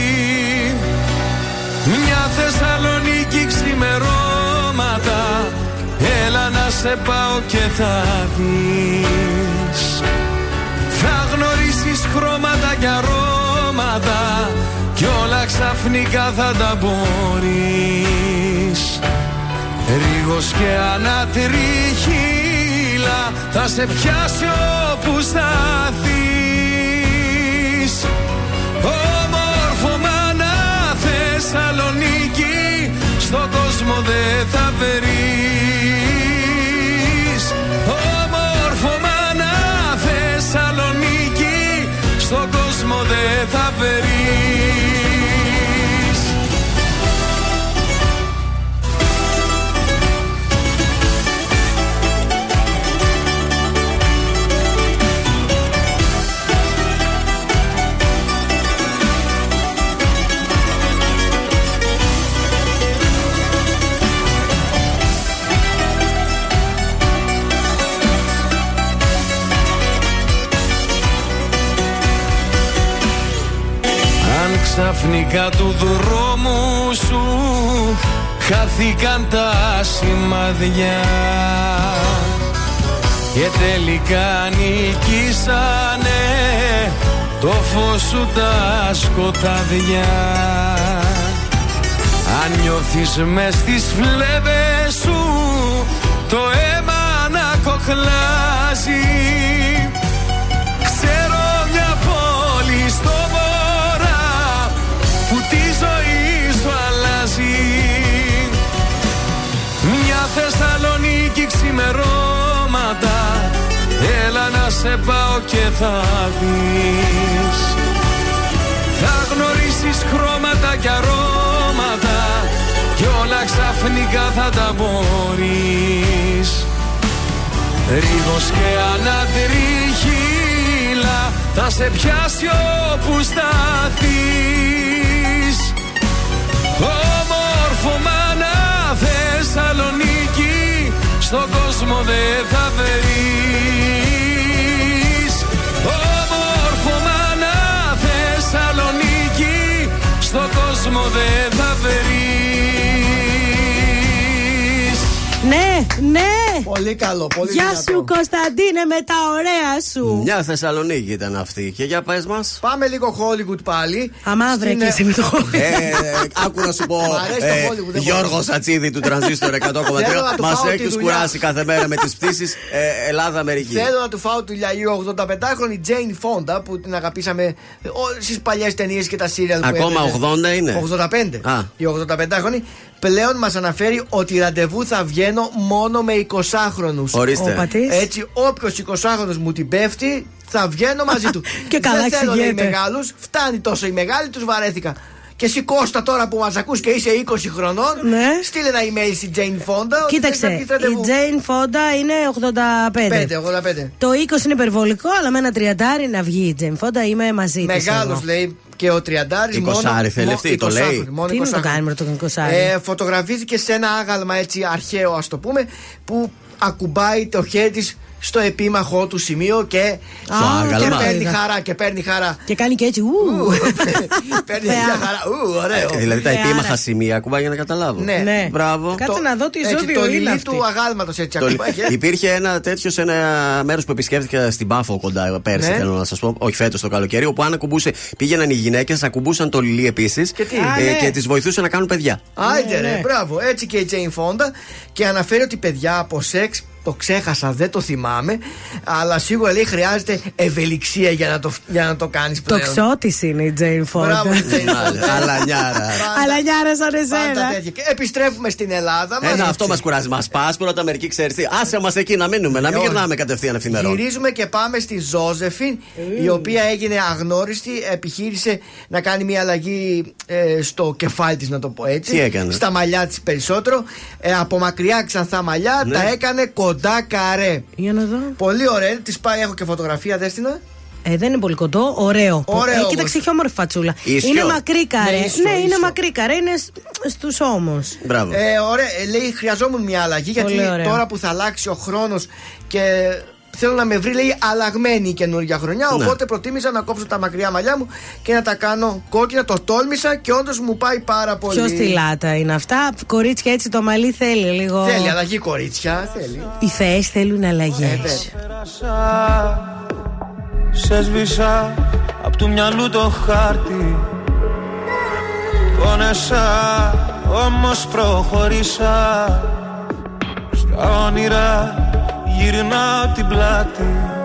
Θεσσαλονίκη ξημερώματα. Έλα να σε πάω και θα δεις Θα γνωρίσεις χρώματα και αρώματα Κι όλα ξαφνικά θα τα μπορείς. Ρίγος και ανατριχύλα Θα σε πιάσει όπου σταθείς Θεσσαλονίκη Στον κόσμο δεν θα βρεις. Όμορφο μάνα Θεσσαλονίκη Στον κόσμο δεν θα βρεις ξαφνικά του δρόμου σου χάθηκαν τα σημαδιά και τελικά νικήσανε το φως σου τα σκοτάδια. Αν νιώθεις μες στις φλέβες σου Το αίμα να κοχλάζει ξημερώματα Έλα να σε πάω και θα δεις. Θα γνωρίσεις χρώματα και αρώματα Κι όλα ξαφνικά θα τα μπορείς. Ρίγος και ανατριχύλα Θα σε πιάσει όπου σταθείς. Όμορφο μάνα Θεσσαλονίκη Στον κόσμο δεν θα βρεις Όμορφο μάνα Θεσσαλονίκη Στον κόσμο δεν θα βρεις Ναι, ναι. Πολύ καλό, πολύ Γεια δυνατό. σου Κωνσταντίνε με τα ωραία σου. Μια Θεσσαλονίκη ήταν αυτή. Και για πες μας. Πάμε λίγο Hollywood πάλι. Αμαύρε Στην, και εσύ με το Ε, άκου να σου πω. Μ' αρέσει το ε, Hollywood, δεν Γιώργος μπορώ. Σατσίδη του Τρανζίστορ *laughs* 100,3. Θέλω να του Μας φάω τη έχει δουλειά. κουράσει κάθε μέρα με τις πτήσεις ε, Ελλάδα-Αμερική. Θέλω να του φάω του λιαγιού 85χρονη Jane Fonda που την αγαπήσαμε στι παλιές ταινίες και τα σύριαλ που Ακόμα έδινε. 80 είναι; 85. Α. Η 85χρονη πλέον μας αναφέρει ότι ραντεβού θα βγαίνω μόνο με 20χρονου. Ορίστε. Όπα της. Έτσι, όποιος 20χρονο μου την πέφτει, θα βγαίνω μαζί του. *laughs* Και καλά Δεν θέλω λέει εξηγείται. μεγάλου, φτάνει τόσο οι μεγάλοι, τους βαρέθηκα. Και εσύ Κώστα τώρα που μας ακούς και είσαι 20 χρονών, στείλε ένα email στη Jane Fonda. ότι Ναι. Κοίταξε, θες να πεις ραντεβού. η Jane Fonda είναι 85. 5, 85. Το 20 είναι υπερβολικό, αλλά με ένα τριαντάρι να βγει η Jane Fonda είμαι μαζί της. Μεγάλος λέει και ο Τριαντάρης. Εικοσάρι θέλει αυτή, το λέει. Μόνο Τι να το 20. κάνουμε με τον Κωσάρι. Ε, φωτογραφήθηκε σε ένα άγαλμα έτσι αρχαίο, ας το πούμε, που ακουμπάει το χέρι της στο επίμαχό του σημείο και, Στο και άγαλμα. παίρνει Είδα. χαρά. Και παίρνει χαρά. Και κάνει και έτσι. Ου. *laughs* παίρνει *laughs* μια χαρά. Ου, ωραίο. Ε, Δηλαδή τα Ε, επίμαχα άρα. σημεία ακουμπάει για να καταλάβω. Ναι. Ναι. Μπράβο. Κάτσε να δω τι έτσι, ζώδιο το είναι λιλί αυτή. του αγάλματος έτσι Το- ακουμπάει. ε. Υπήρχε ένα τέτοιο σε ένα μέρος που επισκέφθηκα στην Πάφο κοντά πέρσι, Ναι. θέλω να σας πω. Όχι φέτος το καλοκαίρι, όπου αν ακουμπούσε, πήγαιναν οι γυναίκες, ακουμπούσαν το λιλί επίσης Και τι; Α, ναι. και τις βοηθούσε να κάνουν παιδιά. Άιντε Ναι, ρε, ναι. μπράβο. Έτσι και η Jane Fonda και αναφέρει ότι παιδιά από σεξ το ξέχασα, δεν το θυμάμαι. Αλλά σίγουρα λέει χρειάζεται ευελιξία για να το, για να το κάνεις Το πλέον. ξώτη είναι η Jane Μπράβο, Fonda. Jane Fonda. Αλανιάρα. Αλλά νιάρα σαν Πάντα εσένα. τέτοια. Και επιστρέφουμε στην Ελλάδα μας. Ένα αυτό μας κουράζει. Μας πα πρώτα μερικοί ξέρεις τι. Άσε μας εκεί να μείνουμε, να μην όχι. γυρνάμε κατευθείαν ευθυμερών. Γυρίζουμε και πάμε στη Ζώζεφιν, η οποία έγινε αγνώριστη. Επιχείρησε να κάνει μια αλλαγή ε, στο κεφάλι της, να το πω έτσι. Τι έκανε; Στα μαλλιά της περισσότερο. Ε, από μακριά ξανθά μαλλιά Ναι. τα έκανε κοντά καρέ. Για να δω. Πολύ ωραία. Τη πάει, έχω και φωτογραφία, δέστηνα. Ε, δεν είναι πολύ κοντό, ωραίο. Ωραίο ε, όμως. κοίταξε, έχει όμορφη φατσούλα. Ίσιο. Είναι μακρύ καρέ. Ναι, ίσιο, ναι, είναι ίσιο. μακρύ καρέ, είναι στους ώμους. Μπράβο. Ε, ωραία, ε, λέει χρειαζόμουν μια αλλαγή γιατί Πολύ ωραία. τώρα που θα αλλάξει ο χρόνος και θέλω να με βρει, λέει, αλλαγμένη η καινούργια χρονιά. Ναι. Οπότε προτίμησα να κόψω τα μακριά μαλλιά μου και να τα κάνω κόκκινα. Το τόλμησα και όντως μου πάει πάρα πολύ. Πιο στυλάτα είναι αυτά; Κορίτσια έτσι το μαλλί θέλει λίγο. Θέλει αλλαγή, κορίτσια. Θέλει. Οι θεές θέλουν αλλαγές. Ε, βέβαια. Πέρασα, σε σβήσα απ' του μυαλού το χάρτη Πόνεσα, όμως προχωρήσα Στα όνειρα γυρνάω την πλάτη.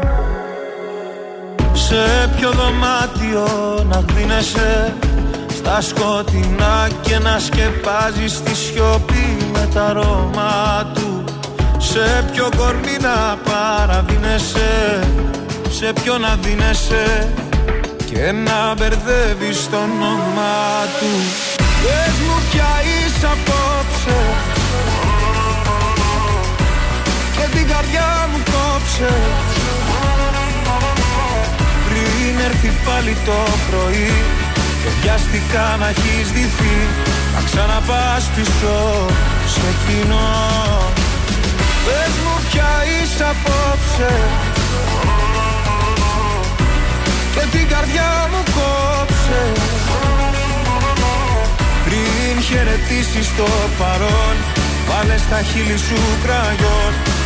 Σε ποιο δωμάτιο να δίνεσαι Στα σκοτεινά και να σκεπάζεις τη σιωπή με τα αρώμα του. Σε ποιο κορμί να παραδίνεσαι Σε ποιο να δίνεσαι Και να μπερδεύεις το όνομά του. Πες μου ποια είσαι απόψε καρδιά μου κόψε. Πριν έρθει πάλι το πρωί Και βιαστικά να έχεις δυθεί Να ξαναπάς πίσω σε κοινό Πες μου ποια είσαι απόψε. Και την καρδιά μου κόψε. Πριν χαιρετήσεις το παρόν Βάλες στα χείλη σου κραγιόν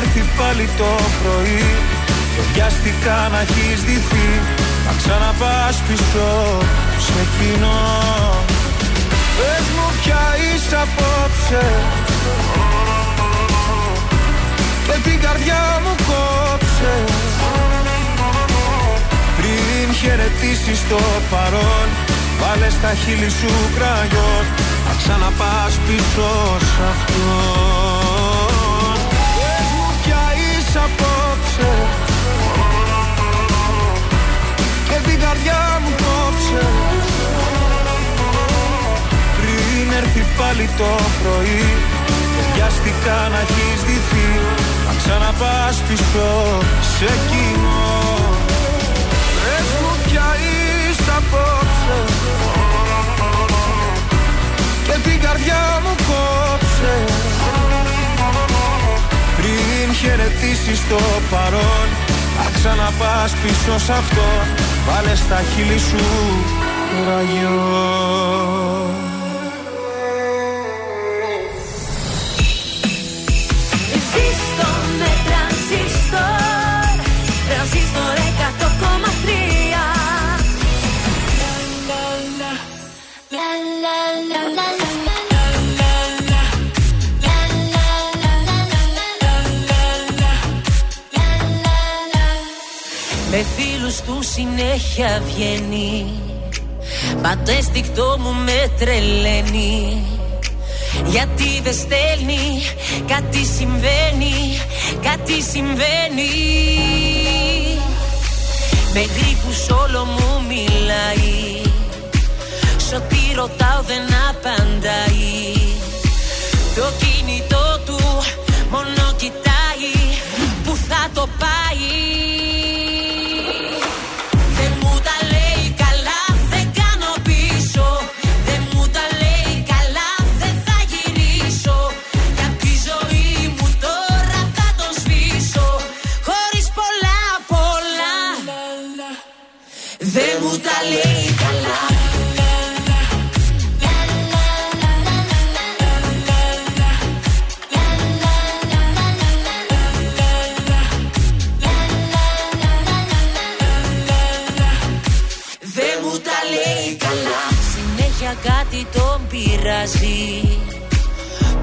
έρθει πάλι το πρωί. Και βιαστικά να έχεις δυθεί Να ξαναπάς πίσω. Σε κοινό Πες μου πια είσαι απόψε. Και την καρδιά μου κόψε. Πριν χαιρετήσεις το παρόν Βάλε στα χείλη σου κραγιόν. Να ξαναπάς πίσω σ' αυτό απόψε Και την καρδιά μου κόψε. Πριν έρθει πάλι το πρωί Και βιαστικά να έχεις δυθεί Να ξαναπάς πίσω σε κοινό Πες μου πια είσαι απόψε. Και την καρδιά Πριν χαιρετήσεις το παρόν. Να ξαναπάς πίσω σ' αυτό. Βάλε στα χείλη σου ραγιό Με φίλους του συνέχεια βγαίνει. Πατέστηκτό μου με τρελαίνει. Γιατί δεν στέλνει, κάτι συμβαίνει, κάτι συμβαίνει. Με γρήπους όλο μου μιλάει. Σ' ό,τι ρωτάω δεν απαντάει. Το κινητό του μόνο κοιτάει. Που θα το πάει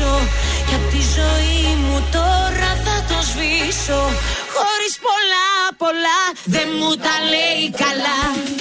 γυρίσω Και απ' τη ζωή μου τώρα θα το σβήσω. Χωρίς πολλά πολλά Δεν μου τα λέει καλά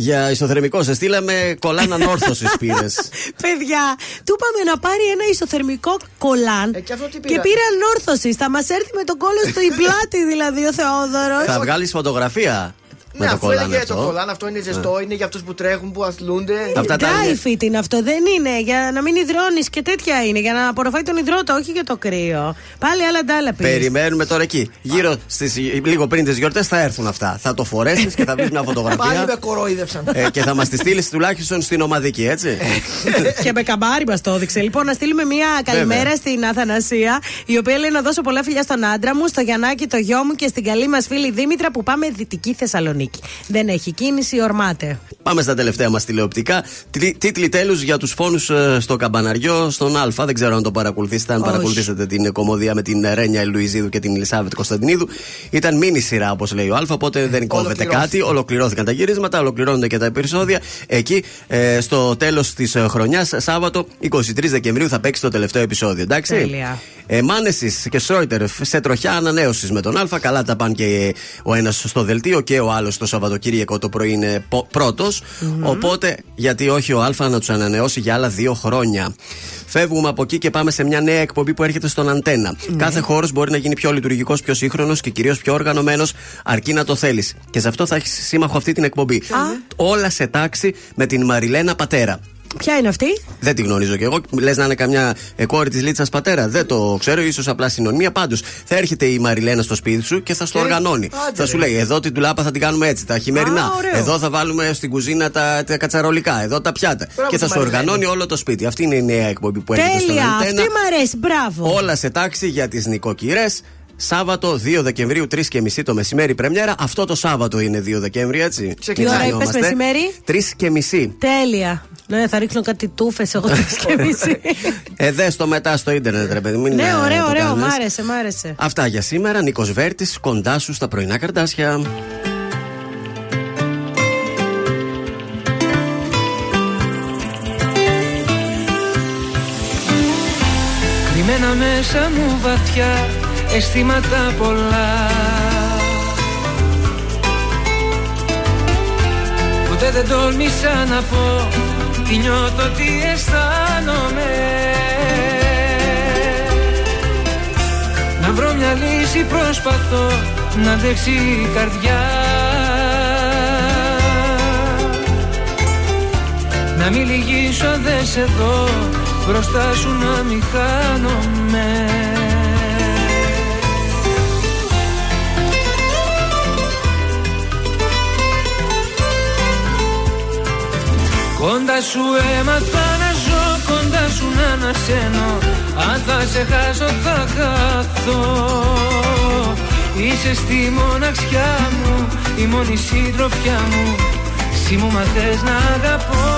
Για ισοθερμικό σε στείλαμε κολάν ανόρθωση πήρε. *laughs* Παιδιά, του είπαμε να πάρει ένα ισοθερμικό κολάν Ε, και αυτό τι και πήρα; πήρε ανόρθωση. Θα μας έρθει με τον κόλλο στο *laughs* πλάτη δηλαδή ο Θεόδωρος. Θα βγάλεις φωτογραφία με Ναι, το αφού κολάν έλεγε αυτό. το κολάν, αυτό είναι ζεστό, είναι για αυτούς που τρέχουν, που αθλούνται. Αυτά τα Dry είναι- fit είναι αυτό, δεν είναι για να μην υδρώνεις και τέτοια είναι. Για να απορροφάει τον υδρότα, όχι για το κρύο. Πάλι άλλα ντάλα πήρε. Περιμένουμε τώρα εκεί. Γύρω στις, λίγο πριν τις γιορτές θα έρθουν αυτά. Θα το φορέσεις και θα βρει μια *laughs* Πάλι με φωτογραφία. κορόιδευσαν. ε, και θα μας τη στείλεις τουλάχιστον στην ομαδική, έτσι. *laughs* και με καμπάρι μας το έδειξε. Λοιπόν, να στείλουμε μια καλημέρα Βέβαια. στην Αθανασία, η οποία λέει να δώσω πολλά φιλιά στον άντρα μου, στο Γιαννάκι, το γιο μου και στην καλή μας φίλη Δήμητρα που πάμε Δυτική Θεσσαλονίκη. Δεν έχει κίνηση, ορμάται. Πάμε στα τελευταία μας τηλεοπτικά. Τί- Τίτλοι τέλους για τους φόνους στο Καμπαναριό, στον Α. Δεν ξέρω αν το παρακολουθήσετε. Αν Όχι. παρακολουθήσετε την κομμωδία με την Ρένια Λουιζίδου και την Ελισάβετ Κωνσταντινίδου. Ήταν μίνι σειρά, όπως λέει ο Α. Οπότε δεν κόβεται Ολοκληρώθηκε. κάτι. Ολοκληρώθηκαν τα γυρίσματα, ολοκληρώνονται και τα επεισόδια. Εκεί ε, στο τέλος της χρονιάς, Σάββατο 23 Δεκεμβρίου, θα παίξει το τελευταίο επεισόδιο. Εντάξει; Τέλεια. Ε, Μάνεσης και Σρόιτερ σε τροχιά ανανέωσης με τον Α. Καλά τα πάνε και ο ένας στο δελτίο και ο άλλος το Σαββατοκύριακο το πρωί είναι πρώτος. Οπότε, γιατί όχι ο Α να τους ανανεώσει για άλλα δύο χρόνια. Φεύγουμε από εκεί και πάμε σε μια νέα εκπομπή που έρχεται στον Αντένα. Κάθε χώρος μπορεί να γίνει πιο λειτουργικός, πιο σύγχρονος και κυρίως πιο οργανωμένος, αρκεί να το θέλεις. Και σε αυτό θα έχεις σύμμαχο αυτή την εκπομπή. Όλα σε τάξη με την Μαριλένα Πατέρα. Ποια είναι αυτή; Δεν τη γνωρίζω κι εγώ. Λες να είναι καμιά ε, κόρη της Λίτσας πατέρα. Δεν το ξέρω, ίσως απλά συνωνυμία. Πάντως θα έρχεται η Μαριλένα στο σπίτι σου και θα στο Και- οργανώνει. Άντε, θα ρε. σου λέει: Εδώ την τουλάπα θα την κάνουμε έτσι, τα χειμερινά. Α, ωραίο. Εδώ θα βάλουμε στην κουζίνα τα, τα κατσαρολικά. Εδώ τα πιάτα. Μπράβο και θα στη σου Μαριλένα. οργανώνει όλο το σπίτι. Αυτή είναι η νέα εκπομπή που έρχεται στον Τέλεια, αυτή Αντένα. μ' αρέσει, μπράβο. Όλα σε τάξη για τις νοικοκυρές. Σάββατο 2 Δεκεμβρίου 3 και μισή το μεσημέρι πρεμιέρα. Αυτό το Σάββατο είναι 2 Δεκέμβρη, έτσι. Τι ώρα είπες, μεσημέρι; 3 και μισή. Τέλεια. Ναι, θα ρίξω κάτι τούφες εγώ τρεις και *laughs* μισή. Ε, δες το μετά στο ίντερνετ, ρε παιδί μου. μην, ναι, ε, ωραίο, το ωραίο. κάνεις. Μ' άρεσε, μ' άρεσε. Αυτά για σήμερα. Νίκος Βέρτης, κοντά σου στα πρωινά καρτάσια. Κρυμμένα μέσα μου βαθιά αισθήματα πολλά. Ποτέ δεν τόλμησα να πω τι νιώθω, τι αισθάνομαι. Να βρω μια λύση προσπαθώ να αντέξει η καρδιά. Να μην λυγίσω αν δεν σε δω Μπροστά σου να μην χάνομαι Κοντά σου έμαθα να ζω Κοντά σου να ανασένω. Αν θα σε χάσω θα χαθώ. Είσαι στη μοναξιά μου Η μόνη συντροφιά μου. Εσύ μου μαθες να αγαπώ.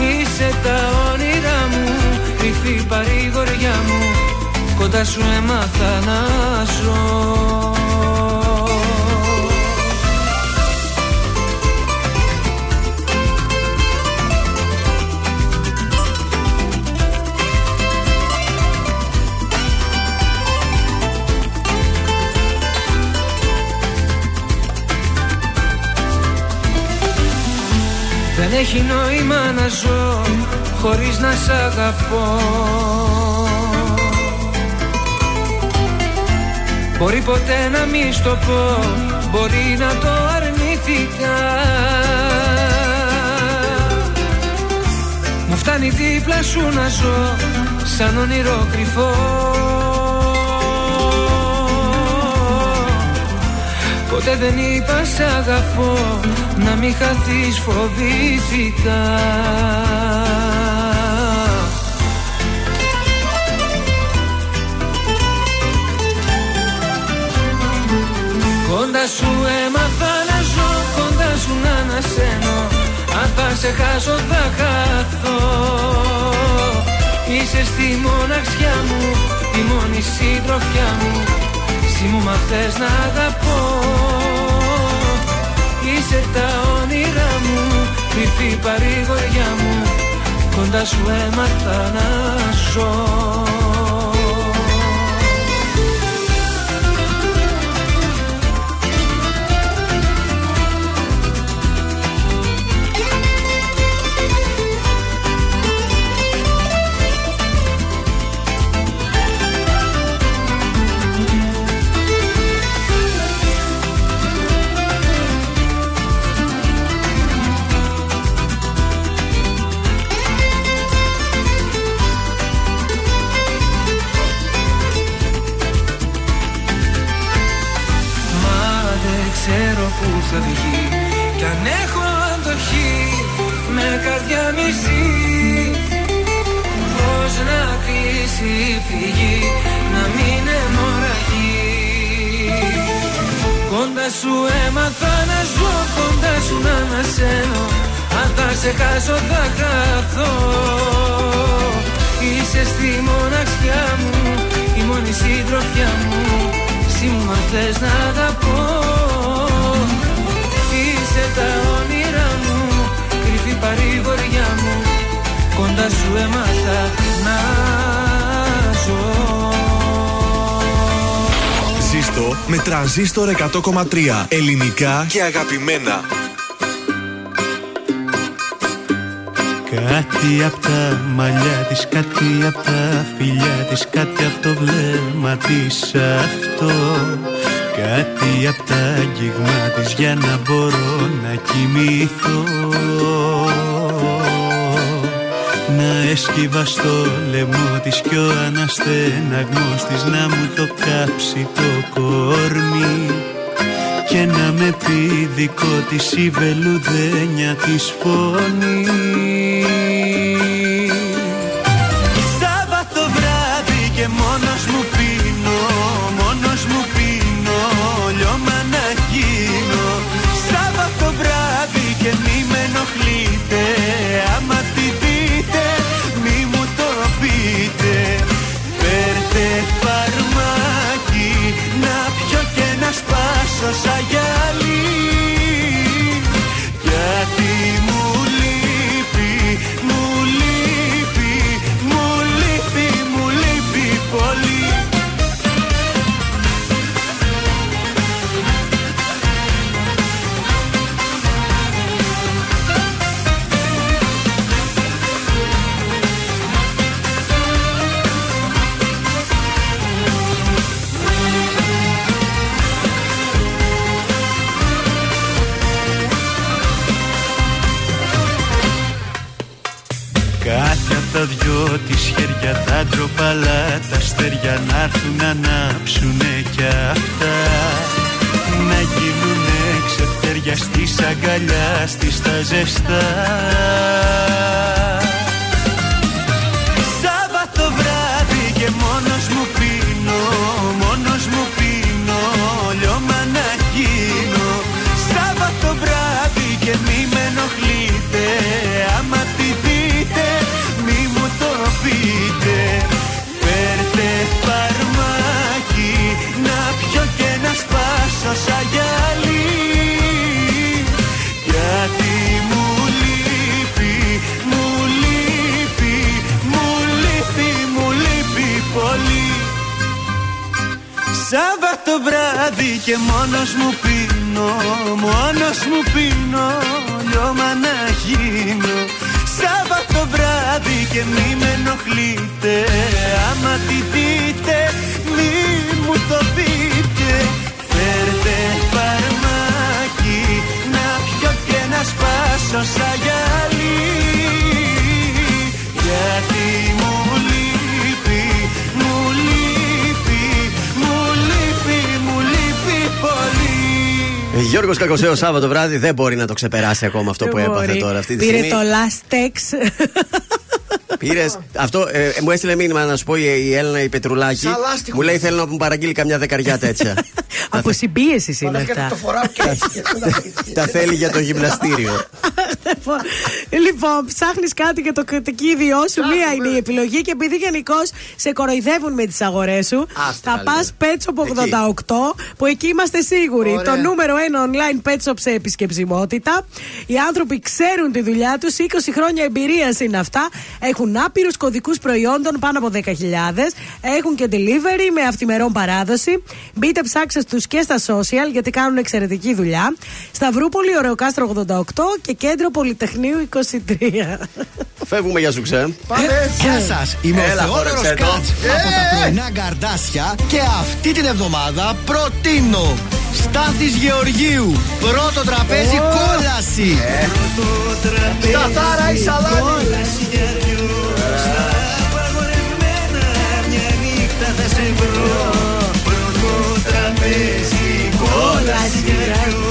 Είσαι τα όνειρά μου Κρυφή παρηγοριά μου. Κοντά σου έμαθα να ζω Δεν έχει νόημα να ζω χωρίς να σ' αγαπώ. Μπορεί ποτέ να μη στο πω, μπορεί να το αρνηθήκα. Μου φτάνει δίπλα σου να ζω σαν όνειρο κρυφό Ποτέ δεν είπα σ' αγαπώ Να μην χαθείς φοβήθηκα Κοντά σου έμαθα να ζω Κοντά σου να ανασένω. Αν θα σε χάσω θα χαθώ. Είσαι στη μοναξιά μου Η μόνη συντροφιά μου Εσύ μου μαθες να αγαπώ. Είσαι τα όνειρά μου Κρυφή παρηγοριά μου. Κοντά σου έμαθα να ζω κλείσει η πηγή να μην αιμορραγεί Κοντά σου έμαθα να ζω κοντά σου να ανασένω Αν θα σε χάσω θα χαθώ. Είσαι στη μοναξιά μου η μόνη συντροφιά μου. Εσύ μου μαθες να αγαπώ. Είσαι τα όνειρά μου κρυφή παρηγοριά μου. Κοντά σου έμαθα να ζω Ζήστο με τρανζίστορ 100,3 ελληνικά και αγαπημένα. Κάτι απ' τα μαλλιά της, κάτι απ' τα φιλιά της Κάτι απ' το βλέμμα της αυτό. Κάτι απ' τα αγγίγμα της για να μπορώ να κοιμηθώ Να έσκυβα στο λαιμό της κι ο αναστεναγμός της Να μου το κάψει το κορμί και να με πει δικό της η βελουδένια της φωνή Γιώργο Κακοσέο Σάββατο βράδυ δεν μπορεί να το ξεπεράσει ακόμα αυτό που έπαθε Μπορεί. τώρα αυτή τη Πήρε στιγμή. το last text. Πήρε. Αυτό ε, μου έστειλε μήνυμα να σου πω η, η Έλληνα η Πετρουλάκη. Σαν λάστιχο. Μου λέει θέλω να μου παραγγείλει καμιά δεκαριά τέτοια. *laughs* Από συμπίεση είναι Παναγία, αυτά. το φοράω και έτσι. Τα θέλει για το γυμναστήριο. *laughs* λοιπόν, ψάχνεις κάτι για το κατοικίδιό σου. Μία είναι η επιλογή και επειδή γενικώ σε κοροϊδεύουν με τις αγορές σου, θα πας Pet Shop 88 που εκεί είμαστε σίγουροι. Ωραία. Το νούμερο ένα online pet shop σε επισκεψιμότητα. Οι άνθρωποι ξέρουν τη δουλειά τους, 20 χρόνια εμπειρίας είναι αυτά. Έχουν άπειρους κωδικούς προϊόντων πάνω από 10.000. Έχουν και delivery με αυτημερών παράδοση. Μπείτε ψάξτε τους και στα social γιατί κάνουν εξαιρετική δουλειά. Σταυρούπολη, Ωρεοκάστρο 88 και κέντρο Πολυτεχνείου 23. Φεύγουμε για σουξέ. Γεια σας, είμαι Έλα, ο Θεόδωρος χόρεψε το. Κάτ από τα πρωινά καρδάσια και αυτή την εβδομάδα προτείνω Στάθης Γεωργίου, πρώτο τραπέζι κόλαση. Σταθάρα η σαλάμι. Μια νύχτα θα σε βρω Πρώτο τραπέζι κόλαση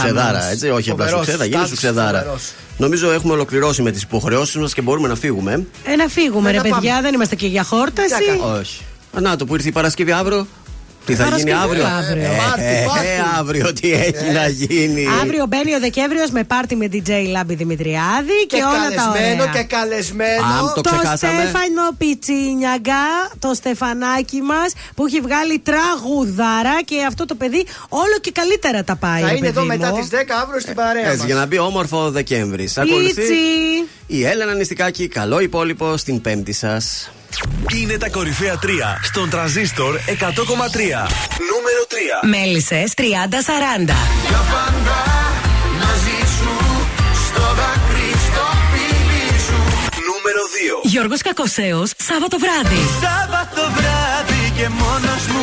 Σουξεδάρα, έτσι. Όχι απλά Φοβερός, σουξέ, θα γίνει Στάθης, σουξεδάρα. φοβερός. Νομίζω έχουμε ολοκληρώσει με τις υποχρεώσεις μας και μπορούμε να φύγουμε. Ε, να φύγουμε, Ε, ρε να πάμε. παιδιά, δεν είμαστε και για χόρταση. Όχι. Α, Να το που ήρθε η Παρασκευή αύριο. Τι θα γίνει Παρασκευή αύριο; αύριο. Ε, Πάρτι, ε, πάρτι. ε, αύριο τι έχει να γίνει. Αύριο μπαίνει ο Δεκέμβριος με πάρτι με DJ Λάμπη Δημητριάδη και, Και όλα τα καλεσμένο ωραία. και καλεσμένο. Αμ, το ξεχάσαμε. Στέφανο Πιτσίνιαγκα, το στεφανάκι μας που έχει βγάλει τραγουδάρα και αυτό το παιδί όλο και καλύτερα τα πάει. Θα ρε είναι εδώ παιδί μετά μου. τις 10 αύριο στην παρέα Έτσι, μας. για να μπει όμορφο ο Δεκέμβρη. Ακολουθεί Πίτσι. Η Έλενα Νηστικάκη. Καλό υπόλοιπο στην Πέμπτη σας. Είναι τα κορυφαία 3 στον τραζίστορ 100,3. Νούμερο 3. Μέλισσες 30-40. Για πάντα μαζί σου Στο δάκρυ στο φίλι σου Νούμερο 2. Γιώργος Κακοσέος, Σάββατο βράδυ. Σάββατο βράδυ και μόνος μου